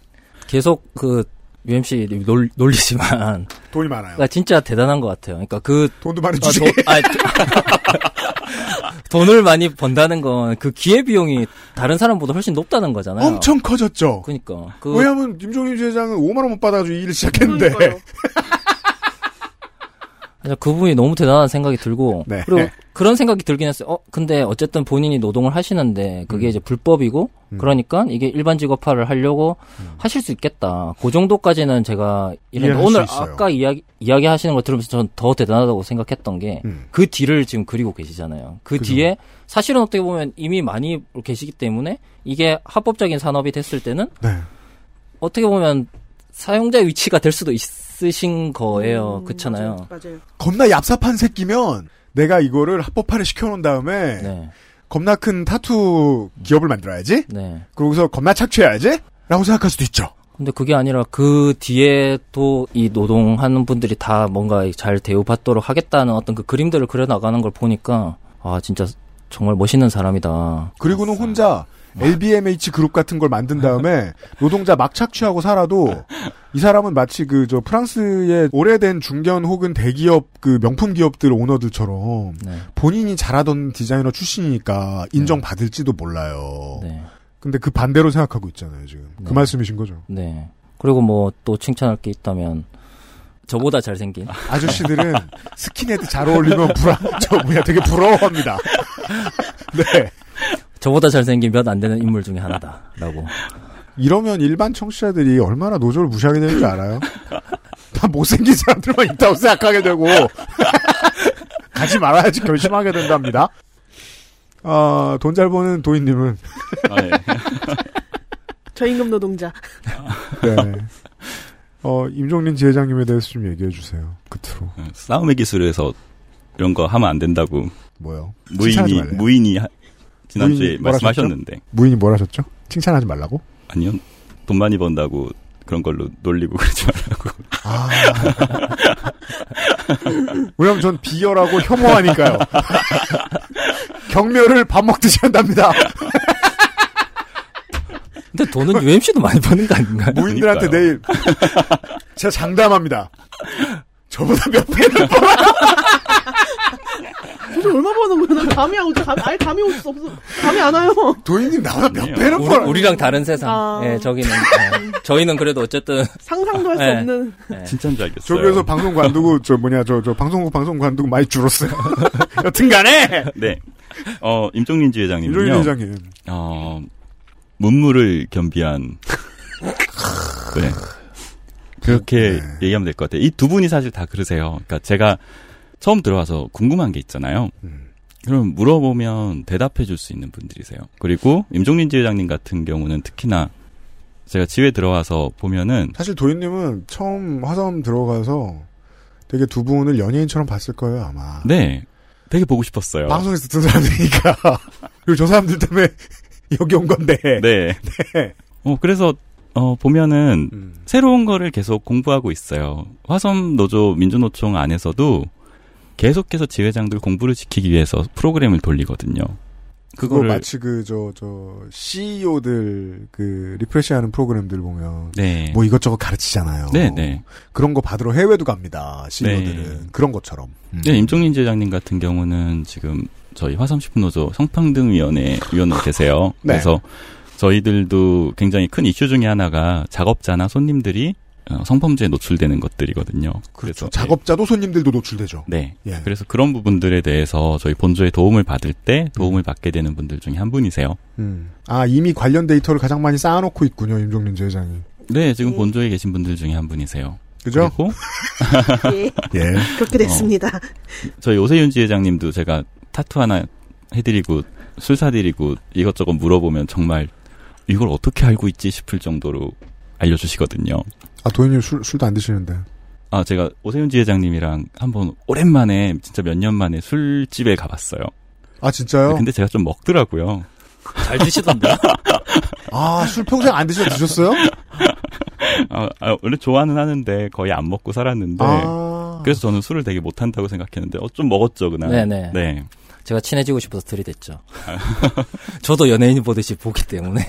계속 그 UMC 놀, 놀리지만
돈이 많아요.
그러니까 진짜 대단한 것 같아요. 그러니까 그
돈도 많이
아,
주지.
돈- 아니, 돈을 많이 번다는 건 그 기회 비용이 다른 사람보다 훨씬 높다는 거잖아요.
엄청 커졌죠.
그러니까 그
왜냐하면 임종인 지회장은 5만 원 못 받아가지고 이 일을 시작했는데.
그냥 그분이 너무 대단한 생각이 들고
네.
그리고 그런 생각이 들긴 했어요. 어 근데 어쨌든 본인이 노동을 하시는데 그게
음.
이제 불법이고 그러니까 이게 일반 직업화를 하려고 하실 수 있겠다. 그 정도까지는 제가
음.
오늘
수 있어요.
아까 이야기 이야기 하시는 걸 들으면서 저는 더 대단하다고 생각했던 게그
음.
뒤를 지금 그리고 계시잖아요. 그
그죠.
뒤에 사실은 어떻게 보면 이미 많이 계시기 때문에 이게 합법적인 산업이 됐을 때는
네.
어떻게 보면 사용자 위치가 될 수도 있 으신 거예요. 그렇잖아요.
맞아요.
겁나 얍삽한 새끼면 내가 이거를 합법화를 시켜놓은 다음에
네.
겁나 큰 타투 기업을 만들어야지.
네.
그러고서 겁나 착취해야지. 라고 생각할 수도 있죠.
근데 그게 아니라 그 뒤에도 이 노동하는 분들이 다 뭔가 잘 대우받도록 하겠다는 어떤 그 그림들을 그려나가는 걸 보니까 아 진짜 정말 멋있는 사람이다.
그리고는 혼자 LBMH 그룹 같은 걸 만든 다음에 노동자 막 착취하고 살아도 이 사람은 마치 그 저 프랑스의 오래된 중견 혹은 대기업 그 명품 기업들 오너들처럼
네.
본인이 잘하던 디자이너 출신이니까 인정받을지도 몰라요.
네.
근데 그 반대로 생각하고 있잖아요, 지금. 그
네.
말씀이신 거죠.
네. 그리고 뭐 또 칭찬할 게 있다면 저보다 잘생긴
아저씨들은 스킨헤드 잘 어울리면 불안, 저 뭐야 되게 부러워합니다. 네.
저보다 잘생긴 몇 안 되는 인물 중에 하나다라고.
이러면 일반 청취자들이 얼마나 노조를 무시하게 되는 줄 알아요? 다 못생긴 사람들만 있다고 생각하게 되고 가지 말아야지 결심하게 된답니다. 아, 돈잘 버는 도인님은
저임금 노동자.
네. 어, 임종린 지회장님에 대해서 좀 얘기해 주세요. 끝으로.
싸움의 기술에서 이런 거 하면 안 된다고.
뭐요?
무인이. 무인이 하- 지난주에 말씀하셨는데
하셨죠? 무인이 뭘 하셨죠? 칭찬하지 말라고?
아니요 돈 많이 번다고 그런 걸로 놀리고 그러지 말라고.
왜냐면 전 비열하고 혐오하니까요. 경멸을 밥 먹듯이 한답니다.
근데 돈은 UMC도 많이 버는 거 아닌가요?
무인들한테 내일 제가 장담합니다. 저보다 몇 배를 벌어요.
도대체 얼마 버는 거야? 난 감이 안 오죠. 감, 아예 감이 올수 없어. 감이 안 와요.
도인님 나보다 몇 배를
우리. 우리랑 다른 세상.
아.
예, 저기는 예. 저희는 그래도 어쨌든
상상도 할수
네.
없는.
진짜인 줄 알겠어요.
저기에서 방송 관두고 저 뭐냐 저 저 방송국 방송 관두고 많이 줄었어요. 여튼간에
네. 어, 임종린 지회장님은요.
임종린 지회장님.
어, 문무를 겸비한. 네. 그렇게 얘기하면 될 것 같아요. 이 두 분이 사실 다 그러세요. 그러니까 제가 처음 들어와서 궁금한 게 있잖아요. 그럼 물어보면 대답해 줄 수 있는 분들이세요. 그리고 임종린 지회장님 같은 경우는 특히나 제가 지회 들어와서 보면은
사실 도인님은 처음 화성 들어가서 되게 두 분을 연예인처럼 봤을 거예요 아마.
네. 되게 보고 싶었어요.
방송에서 듣는 사람들이니까. 그리고 저 사람들 때문에 여기 온 건데.
네.
네.
어, 그래서, 어, 보면은,
음.
새로운 거를 계속 공부하고 있어요. 화섬 노조 민주노총 안에서도 계속해서 지회장들 공부를 시키기 위해서 프로그램을 돌리거든요.
그거 마치 그 저 저 CEO들 그 리프레시하는 프로그램들 보면
네.
뭐 이것저것 가르치잖아요.
네, 네.
그런 거 받으러 해외도 갑니다. CEO들은
네.
그런 것처럼. 음.
네, 임종린 지회장님 같은 경우는 지금 저희 화섬식품노조 성평등위원회 위원으로 계세요.
네.
그래서 저희들도 굉장히 큰 이슈 중에 하나가 작업자나 손님들이 어, 성범죄에 노출되는 것들이거든요. 그래서 네.
작업자도 손님들도 노출되죠.
네.
예.
그래서 그런 부분들에 대해서 저희 본조에 도움을 받을 때 도움을 받게 되는 분들 중에 한 분이세요.
음. 아 이미 관련 데이터를 가장 많이 쌓아놓고 있군요 임종민 지회장이.
네, 지금 본조에 계신 분들 중에 한 분이세요.
그죠?
그리고
예.
예.
그렇게 됐습니다.
저희 오세윤 지회장님도 제가 타투 하나 해드리고 술 사드리고 이것저것 물어보면 정말 이걸 어떻게 알고 있지 싶을 정도로 알려주시거든요.
아 도현님 술 술도 안 드시는데.
아 제가 오세윤 지회장님이랑 한번 오랜만에 진짜 몇 년 만에 술집에 가봤어요.
아 진짜요?
근데 제가 좀 먹더라고요.
잘 드시던데.
아 술 평생 안 드셔 드셨어요?
아, 아, 원래 좋아는 하는데 거의 안 먹고 살았는데
아.
그래서 저는 술을 되게 못한다고 생각했는데 어, 좀 먹었죠 그날.
네네.
네.
제가 친해지고 싶어서 들이댔죠. 저도 연예인 보듯이 보기 때문에.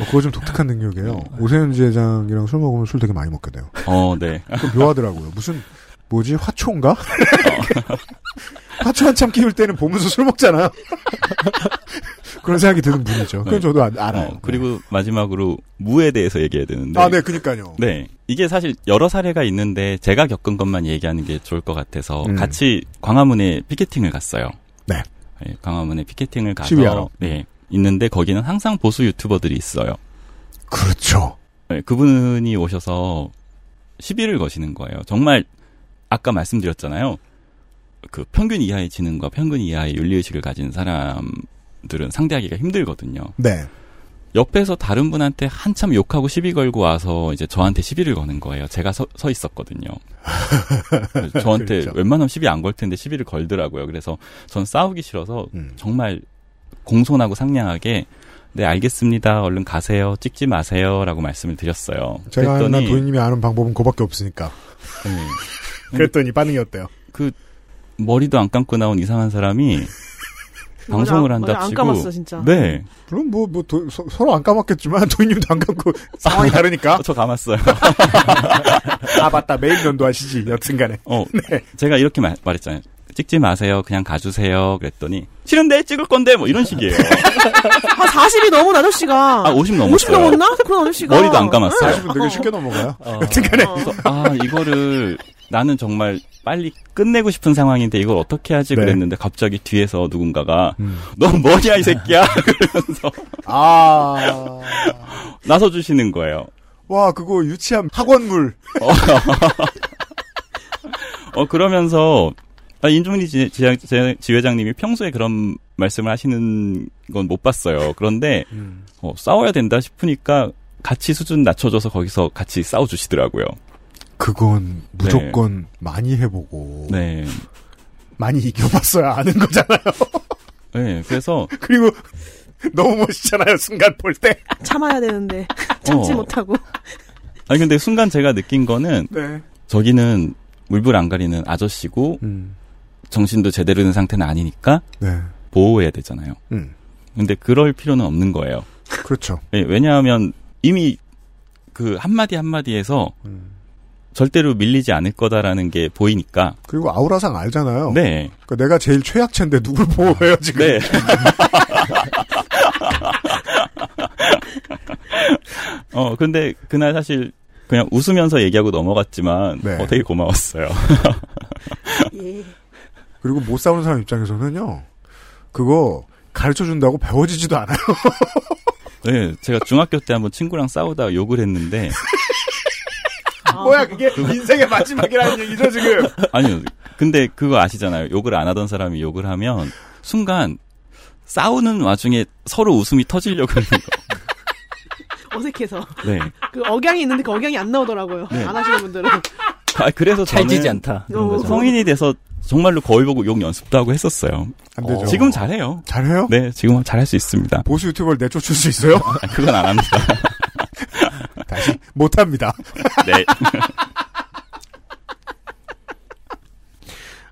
어, 그거 좀 독특한 능력이에요. 오세훈 지회장이랑 술 먹으면 술 되게 많이 먹게 돼요.
어, 네.
그 묘하더라고요. 무슨 뭐지 화초인가? 화초 한참 키울 때는 보면서 술 먹잖아요. 그런 생각이 드는 분이죠. 그건
네.
저도 아- 알아요.
어, 그리고 마지막으로 무에 대해서 얘기해야 되는데.
아, 네, 그니까요.
네. 이게 사실 여러 사례가 있는데 제가 겪은 것만 얘기하는 게 좋을 것 같아서
음.
같이 광화문에 피켓팅을 갔어요.
네.
네, 광화문에 피켓팅을 가서
시위하러.
네. 있는데 거기는 항상 보수 유튜버들이 있어요.
그렇죠.
네, 그분이 오셔서 시비를 거시는 거예요. 정말 아까 말씀드렸잖아요. 그 평균 이하의 지능과 평균 이하의 윤리의식을 가진 사람들은 상대하기가 힘들거든요.
네.
옆에서 다른 분한테 한참 욕하고 시비 걸고 와서 이제 저한테 시비를 거는 거예요. 제가 서, 서 있었거든요. 저한테
그렇죠.
웬만하면 시비 안 걸 텐데 시비를 걸더라고요. 그래서 전 싸우기 싫어서
음.
정말 공손하고 상냥하게 네 알겠습니다. 얼른 가세요. 찍지 마세요라고 말씀을 드렸어요.
제가
그랬더니
도현님이 아는 방법은 그밖에 없으니까.
네.
그랬더니 반응이 어때요?
그 머리도 안 감고 나온 이상한 사람이 방송을
안-
한다
안
치고
감았어, 진짜.
네.
물론 뭐, 뭐, 도- 서, 서로 안 까먹겠지만, 도현님도 안 감고, 상황이 다르니까.
저 감았어요.
아, 맞다. 매일 면도하시지, 여튼간에.
어,
네.
제가 이렇게 말, 말했잖아요. 찍지 마세요. 그냥 가주세요. 그랬더니 싫은데 찍을 건데 뭐 이런 식이에요.
아, 40이 넘은 아저씨가.
아, 50
50
넘었어요.
넘었나? 그런 아저씨가.
머리도 안 감았어요.
40분 되게 쉽게 넘어가요.
어.
여튼간에.
그래서 아 이거를 나는 정말 빨리 끝내고 싶은 상황인데 이걸 어떻게 하지
네.
그랬는데 갑자기 뒤에서 누군가가
음.
너 뭐냐 이 새끼야 그러면서
아.
나서 주시는 거예요.
와, 그거 유치한 학원물.
어 그러면서 아, 인종리 지, 지, 지, 지 회장님이 평소에 그런 말씀을 하시는 건 못 봤어요. 그런데
음.
어, 싸워야 된다 싶으니까 같이 수준 낮춰줘서 거기서 같이 싸워주시더라고요.
그건 무조건 많이 해보고.
네.
많이 이겨봤어야 아는 거잖아요.
네, 그래서
그리고 너무 멋있잖아요, 순간 볼 때.
참아야 되는데. 참지
어.
못하고.
아니 근데 순간 제가 느낀 거는
네.
저기는 물불 안 가리는 아저씨고
음.
정신도 제대로 된 상태는 아니니까
네.
보호해야 되잖아요.
음.
근데 그럴 필요는 없는 거예요.
그렇죠.
예, 왜냐하면 이미 그 한마디 한마디에서
음.
절대로 밀리지 않을 거다라는 게 보이니까.
그리고 아우라상 알잖아요.
네.
그러니까 내가 제일 최약체인데 누굴 보호해요, 지금.
네. 어, 근데 그날 사실 그냥 웃으면서 얘기하고 넘어갔지만
네.
어, 되게 고마웠어요.
예.
그리고 못 싸우는 사람 입장에서는요, 그거 가르쳐 준다고 배워지지도 않아요.
네, 제가 중학교 때 한번 친구랑 싸우다가 욕을 했는데
뭐야, 그게 인생의 마지막이라는 얘기죠, 지금.
아니요. 근데 그거 아시잖아요. 욕을 안 하던 사람이 욕을 하면 순간 싸우는 와중에 서로 웃음이 터지려고 하는 거.
어색해서.
네.
그 억양이 있는데 그 억양이 안 나오더라고요.
네.
안 하시는 분들은.
아, 그래서 저는
찰지지 않다. 거죠.
성인이 돼서 정말로 거울 보고 욕 연습도 하고 했었어요.
안 되죠.
지금 잘해요.
잘해요?
네, 지금 잘할 수 있습니다.
보수 유튜버를 내쫓을 수 있어요?
아, 그건 안 합니다.
다시 못합니다.
네.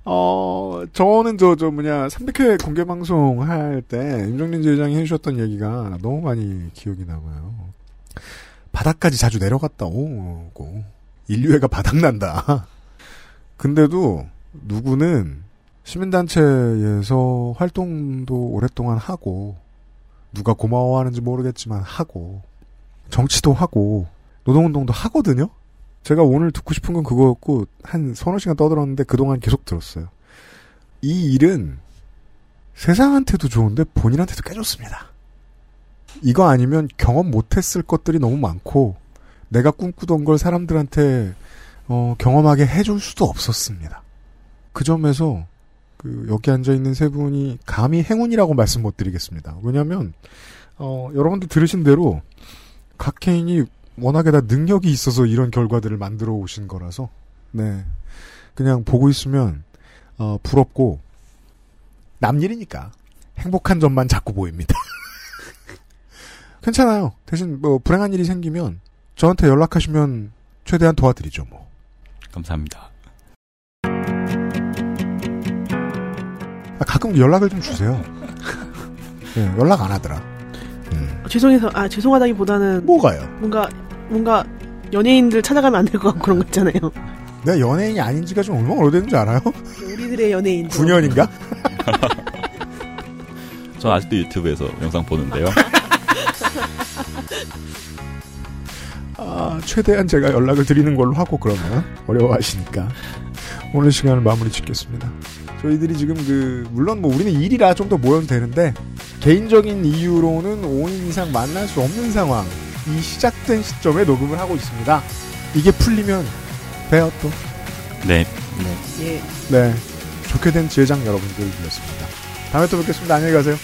어, 저는 저, 저 뭐냐, 300회 공개방송 할 때, 임정린 지회장이 해주셨던 얘기가 너무 많이 기억이 남아요. 바닥까지 자주 내려갔다 오고, 인류애가 바닥난다. 근데도, 누구는 시민단체에서 활동도 오랫동안 하고, 누가 고마워하는지 모르겠지만 하고, 정치도 하고, 노동운동도 하거든요? 제가 오늘 듣고 싶은 건 그거였고 한 서너 시간 떠들었는데 그동안 계속 들었어요. 이 일은 세상한테도 좋은데 본인한테도 꽤 좋습니다. 이거 아니면 경험 못했을 것들이 너무 많고 내가 꿈꾸던 걸 사람들한테 어, 경험하게 해줄 수도 없었습니다. 그 점에서 그 여기 앉아 있는 세 분이 감히 행운이라고 말씀 못 드리겠습니다. 왜냐하면 어, 여러분들 들으신 대로 각 개인이 워낙에 다 능력이 있어서 이런 결과들을 만들어 오신 거라서 네 그냥 보고 있으면 어, 부럽고 남 일이니까 행복한 점만 자꾸 보입니다. 괜찮아요. 대신 뭐 불행한 일이 생기면 저한테 연락하시면 최대한 도와드리죠. 뭐
감사합니다.
아, 가끔 연락을 좀 주세요. 네, 연락 안 하더라.
죄송해서 아 죄송하다기보다는
뭐가요?
뭔가 뭔가 연예인들 찾아가면 안 될 것 같고 그런 거 있잖아요.
내가 연예인이 아닌 지가 좀 얼마나 오래된 줄 알아요?
우리들의 연예인.
9년인가?
저 아직도 유튜브에서 영상 보는데요.
아, 최대한 제가 연락을 드리는 걸로 하고 그러면 어려워하시니까 오늘 시간을 마무리 짓겠습니다. 저희들이 지금 그 물론 뭐 우리는 일이라 좀 더 모여도 되는데 개인적인 이유로는 5인 이상 만날 수 없는 상황 이 시작된 시점에 녹음을 하고 있습니다. 이게 풀리면 돼요 또.
네.
예.
네. 좋게 된 지회장 여러분들이었습니다. 다음에 또 뵙겠습니다. 안녕히 가세요.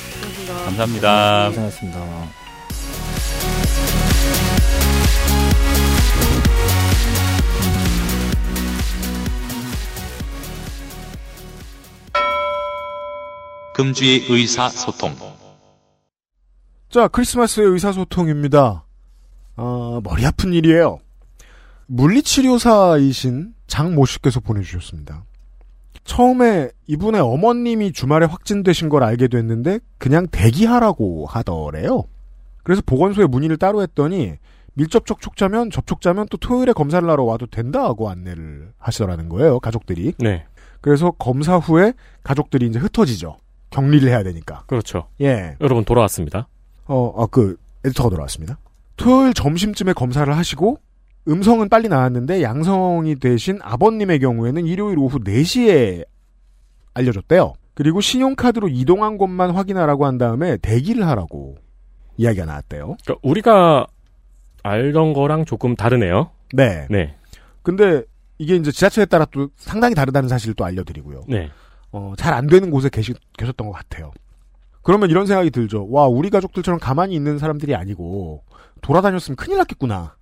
감사합니다.
고생하셨습니다.
금주의 의사소통.
자, 크리스마스의 의사소통입니다. 아, 머리 아픈 일이에요. 물리치료사이신 장모 씨께서 보내주셨습니다. 처음에 이분의 어머님이 주말에 확진되신 걸 알게 됐는데 그냥 대기하라고 하더래요. 그래서 보건소에 문의를 따로 했더니 밀접촉 촉자면 접촉자면 또 토요일에 검사를 하러 와도 된다고 안내를 하시더라는 거예요. 가족들이.
네.
그래서 검사 후에 가족들이 이제 흩어지죠. 격리를 해야 되니까.
그렇죠.
예.
여러분 돌아왔습니다.
어, 아, 그, 에디터가 돌아왔습니다. 토요일 점심쯤에 검사를 하시고, 음성은 빨리 나왔는데, 양성이 되신 아버님의 경우에는 일요일 오후 4시에 알려줬대요. 그리고 신용카드로 이동한 곳만 확인하라고 한 다음에 대기를 하라고 이야기가 나왔대요.
그러니까 우리가 알던 거랑 조금 다르네요.
네.
네.
근데 이게 이제 지자체에 따라 또 상당히 다르다는 사실을 또 알려드리고요.
네.
어, 잘 안 되는 곳에 계시, 계셨던 것 같아요. 그러면 이런 생각이 들죠. 와, 우리 가족들처럼 가만히 있는 사람들이 아니고, 돌아다녔으면 큰일 났겠구나.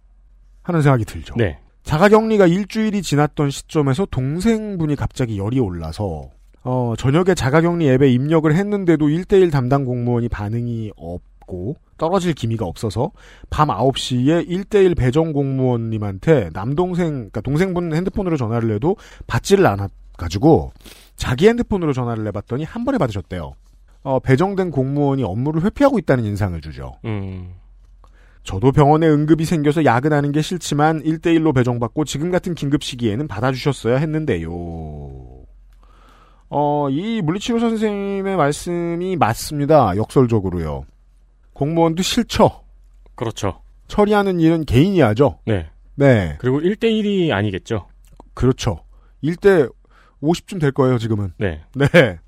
하는 생각이 들죠.
네.
자가격리가 일주일이 지났던 시점에서 동생분이 갑자기 열이 올라서, 어, 저녁에 자가격리 앱에 입력을 했는데도 1대1 담당 공무원이 반응이 없고, 떨어질 기미가 없어서, 밤 9시에 1대1 배정 공무원님한테 남동생, 그러니까 동생분 핸드폰으로 전화를 해도 받지를 않아가지고, 자기 핸드폰으로 전화를 해봤더니 한 번에 받으셨대요. 어, 배정된 공무원이 업무를 회피하고 있다는 인상을 주죠.
음.
저도 병원에 응급이 생겨서 야근하는 게 싫지만 1대1로 배정받고 지금 같은 긴급 시기에는 받아주셨어야 했는데요. 어, 이 물리치료사 선생님의 말씀이 맞습니다. 역설적으로요. 공무원도 싫죠.
그렇죠.
처리하는 일은 개인이 하죠.
네.
네.
그리고 1대1이 아니겠죠.
그렇죠. 1대 50쯤 될 거예요, 지금은.
네.
네.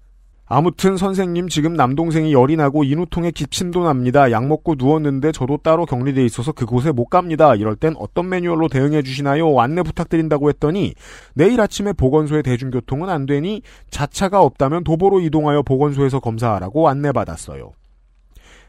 아무튼 선생님 지금 남동생이 열이 나고 인후통에 기침도 납니다. 약 먹고 누웠는데 저도 따로 격리돼 있어서 그곳에 못 갑니다. 이럴 땐 어떤 매뉴얼로 대응해 주시나요? 안내 부탁드린다고 했더니 내일 아침에 보건소에 대중교통은 안 되니 자차가 없다면 도보로 이동하여 보건소에서 검사하라고 안내받았어요.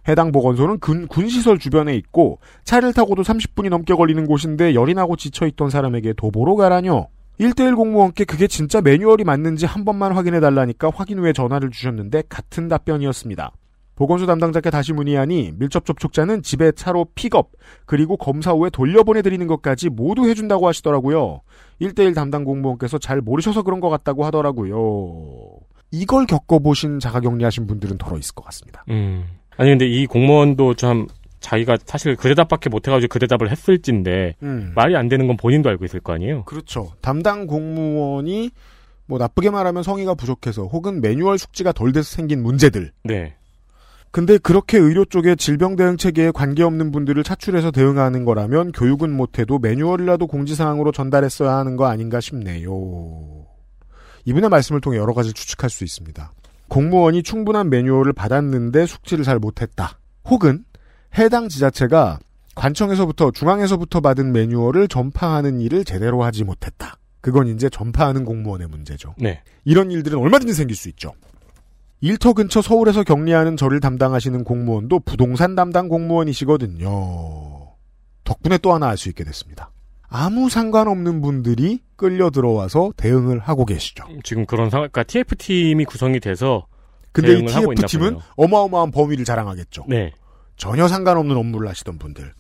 해당 보건소는 군, 군시설 주변에 있고 차를 타고도 30분이 넘게 걸리는 곳인데 열이 나고 지쳐있던 사람에게 도보로 가라뇨. 1대1 공무원께 그게 진짜 매뉴얼이 맞는지 한 번만 확인해 달라니까 확인 후에 전화를 주셨는데 같은 답변이었습니다. 보건소 담당자께 다시 문의하니 밀접 접촉자는 집에 차로 픽업 그리고 검사 후에 돌려보내 드리는 것까지 모두 해 준다고 하시더라고요. 1대1 담당 공무원께서 잘 모르셔서 그런 것 같다고 하더라고요. 이걸 겪어보신 자가격리하신 분들은 덜어 있을 것 같습니다.
음. 아니 근데 이 공무원도 참 자기가 사실 그 대답밖에 못해가지고 그 대답을 했을진데
음.
말이 안 되는 건 본인도 알고 있을 거 아니에요.
그렇죠. 담당 공무원이 뭐 나쁘게 말하면 성의가 부족해서 혹은 매뉴얼 숙지가 덜 돼서 생긴 문제들.
네.
근데 그렇게 의료 쪽에 질병 대응 체계에 관계없는 분들을 차출해서 대응하는 거라면 교육은 못해도 매뉴얼이라도 공지사항으로 전달했어야 하는 거 아닌가 싶네요. 이분의 말씀을 통해 여러 가지 추측할 수 있습니다. 공무원이 충분한 매뉴얼을 받았는데 숙지를 잘 못했다. 혹은 해당 지자체가 관청에서부터 중앙에서부터 받은 매뉴얼을 전파하는 일을 제대로 하지 못했다. 그건 이제 전파하는 공무원의 문제죠.
네.
이런 일들은 얼마든지 생길 수 있죠. 일터 근처 서울에서 격리하는 저를 담당하시는 공무원도 부동산 담당 공무원이시거든요. 덕분에 또 하나 알 수 있게 됐습니다. 아무 상관없는 분들이 끌려 들어와서 대응을 하고 계시죠.
지금 그런 상황, 그러니까 TF 팀이 구성이 돼서
근데 이 TF팀은. 어마어마한 범위를 자랑하겠죠.
네.
전혀 상관없는 업무를 하시던 분들.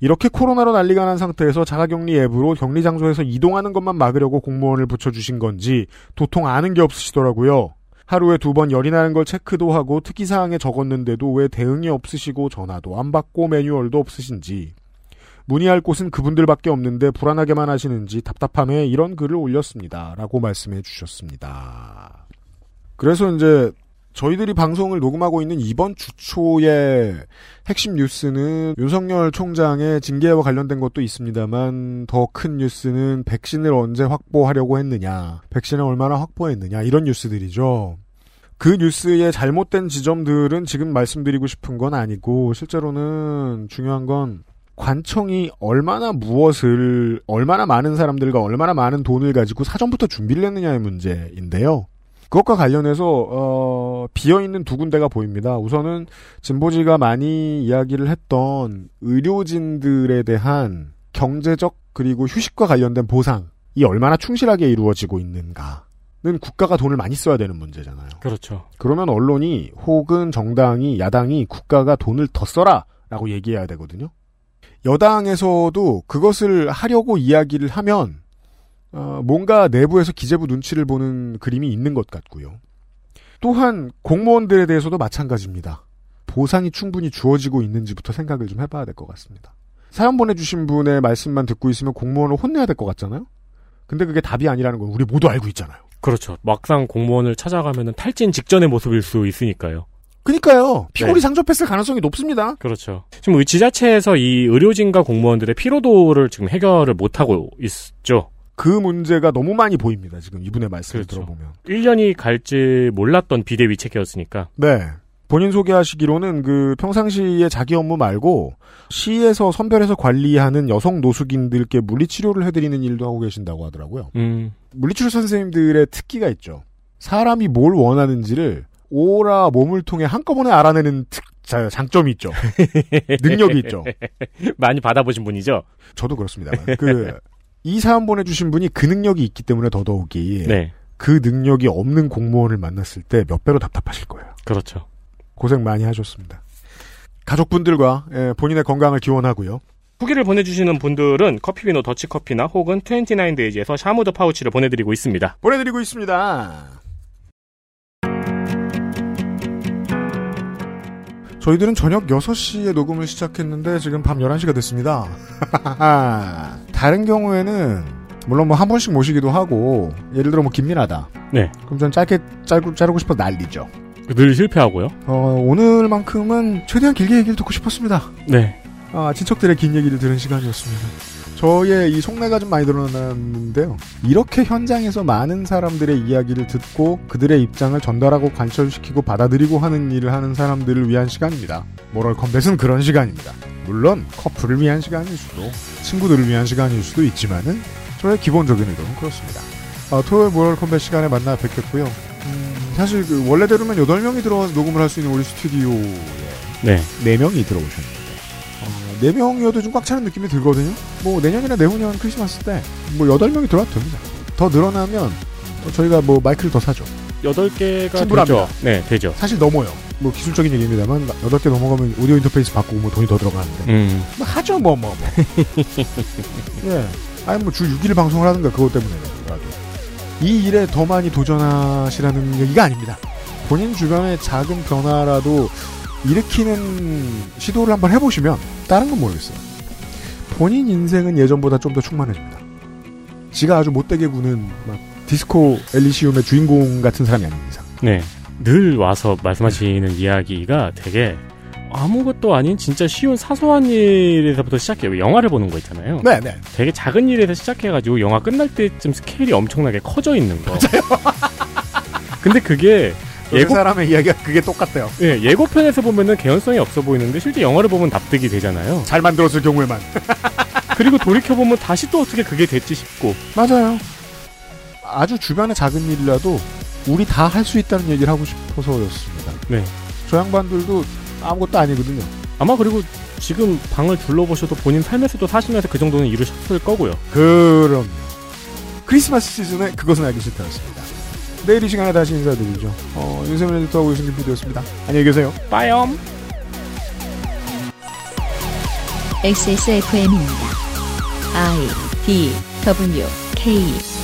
이렇게 코로나로 난리가 난 상태에서 자가격리 앱으로 격리 장소에서 이동하는 것만 막으려고 공무원을 붙여주신 건지 도통 아는 게 없으시더라고요. 하루에 두 번 열이 나는 걸 체크도 하고 특이사항에 적었는데도 왜 대응이 없으시고 전화도 안 받고 매뉴얼도 없으신지 문의할 곳은 그분들밖에 없는데 불안하게만 하시는지 답답함에 이런 글을 올렸습니다. 라고 말씀해 주셨습니다. 그래서 이제 저희들이 방송을 녹음하고 있는 이번 주 초에 핵심 뉴스는 윤석열 총장의 징계와 관련된 것도 있습니다만 더 큰 뉴스는 백신을 언제 확보하려고 했느냐, 백신을 얼마나 확보했느냐 이런 뉴스들이죠. 그 뉴스의 잘못된 지점들은 지금 말씀드리고 싶은 건 아니고 실제로는 중요한 건 관청이 얼마나 무엇을 얼마나 많은 사람들과 얼마나 많은 돈을 가지고 사전부터 준비를 했느냐의 문제인데요. 그것과 관련해서 어, 비어 있는 두 군데가 보입니다. 우선은 진보지가 많이 이야기를 했던 의료진들에 대한 경제적 그리고 휴식과 관련된 보상이 얼마나 충실하게 이루어지고 있는가는 국가가 돈을 많이 써야 되는 문제잖아요.
그렇죠.
그러면 언론이 혹은 정당이 야당이 국가가 돈을 더 써라라고 얘기해야 되거든요. 여당에서도 그것을 하려고 이야기를 하면 어, 뭔가 내부에서 기재부 눈치를 보는 그림이 있는 것 같고요. 또한 공무원들에 대해서도 마찬가지입니다. 보상이 충분히 주어지고 있는지부터 생각을 좀 해봐야 될 것 같습니다. 사연 보내주신 분의 말씀만 듣고 있으면 공무원을 혼내야 될 것 같잖아요? 근데 그게 답이 아니라는 건 우리 모두 알고 있잖아요.
그렇죠. 막상 공무원을 찾아가면은 탈진 직전의 모습일 수 있으니까요.
그니까요. 피골이
네.
상접했을 가능성이 높습니다.
그렇죠. 지금 의 지자체에서 이 의료진과 공무원들의 피로도를 지금 해결을 못하고 있죠.
그 문제가 너무 많이 보입니다. 지금 이분의 말씀을
그렇죠.
들어보면.
1년이 갈지 몰랐던 비대위 체계였으니까.
네. 본인 소개하시기로는 그 평상시에 자기 업무 말고 시에서 선별해서 관리하는 여성 노숙인들께 물리치료를 해드리는 일도 하고 계신다고 하더라고요.
음.
물리치료 선생님들의 특기가 있죠. 사람이 뭘 원하는지를 오라 몸을 통해 한꺼번에 알아내는 특, 자, 장점이 있죠. 능력이 있죠.
많이 받아보신 분이죠?
저도 그렇습니다만. 그, 이 사연 보내주신 분이 그 능력이 있기 때문에 더더욱이
네.
그 능력이 없는 공무원을 만났을 때 몇 배로 답답하실 거예요.
그렇죠.
고생 많이 하셨습니다. 가족분들과 예, 본인의 건강을 기원하고요.
후기를 보내주시는 분들은 커피비노 더치커피나 혹은 29데이지에서 샤무드 파우치를 보내드리고 있습니다.
보내드리고 있습니다. 저희들은 저녁 6시에 녹음을 시작했는데 지금 밤 11시가 됐습니다. 다른 경우에는 물론 뭐 한 번씩 모시기도 하고 예를 들어 뭐 김민하다.
네.
그럼 전 짧게 짧고 자르고 싶어 난리죠.
늘 실패하고요.
어, 오늘만큼은 최대한 길게 얘기를 듣고 싶었습니다.
네.
아, 친척들의 긴 얘기를 들은 시간이었습니다. 저의 이 속내가 좀 많이 드러났는데요. 이렇게 현장에서 많은 사람들의 이야기를 듣고 그들의 입장을 전달하고 관철시키고 받아들이고 하는 일을 하는 사람들을 위한 시간입니다. 모럴 컴뱃은 그런 시간입니다. 물론 커플을 위한 시간일 수도 친구들을 위한 시간일 수도 있지만은 저의 기본적인 의도는 그렇습니다. 아, 토요일 모럴 컴뱃 시간에 만나 뵙겠고요. 음, 사실 그 원래대로면 8명이 들어와서 녹음을 할 수 있는 우리 스튜디오에
네.
4명이 들어오셨는데 어, 4명이어도 좀 꽉 차는 느낌이 들거든요. 뭐 내년이나 내후년 크리스마스 때뭐 8명이 들어와도 됩니다. 더 늘어나면 저희가 뭐 마이크를 더 사죠.
8개가
충분합니다.
되죠. 네, 되죠.
사실 넘어요. 뭐 기술적인 얘기입니다만 8개 넘어가면 오디오 인터페이스 바꾸고 뭐 돈이 더 들어가는데.
음.
뭐 하죠 뭐 뭐 뭐. 예. 아니 뭐 주 6일 방송을 하든가 그것 때문에라도. 이 일에 더 많이 도전하시라는 얘기가 아닙니다. 본인 주변의 작은 변화라도 일으키는 시도를 한번 해보시면 다른 건 모르겠어요. 본인 인생은 예전보다 좀 더 충만해집니다. 지가 아주 못되게 구는 막 디스코 엘리시움의 주인공 같은 사람이 아닌 이상.
네. 늘 와서 말씀하시는 이야기가 되게 아무것도 아닌 진짜 쉬운 사소한 일에서부터 시작해요. 영화를 보는 거 있잖아요.
네, 네.
되게 작은 일에서 시작해가지고 영화 끝날 때쯤 스케일이 엄청나게 커져 있는 거. 맞아요. 근데 그게
그 사람의 이야기가 그게 똑같대요.
예, 예고편에서 보면은 개연성이 없어 보이는데 실제 영화를 보면 납득이 되잖아요.
잘 만들었을 경우에만.
그리고 돌이켜 보면 다시 또 어떻게 그게 됐지 싶고.
맞아요. 아주 주변의 작은 일이라도 우리 다 할 수 있다는 얘기를 하고 싶어서였습니다.
네.
저 양반들도 아무것도 아니거든요.
아마 그리고 지금 방을 둘러보셔도 본인 삶에서도 사시면서 그 정도는 이루셨을 거고요.
그럼 크리스마스 시즌에 그것은 알기 싫다였습니다. 내일 이 시간에 다시 인사드리죠. 어, 윤세민 에디터하고 유승균 PD였습니다. 안녕히 계세요.
빠염.
XSFM입니다. I D W K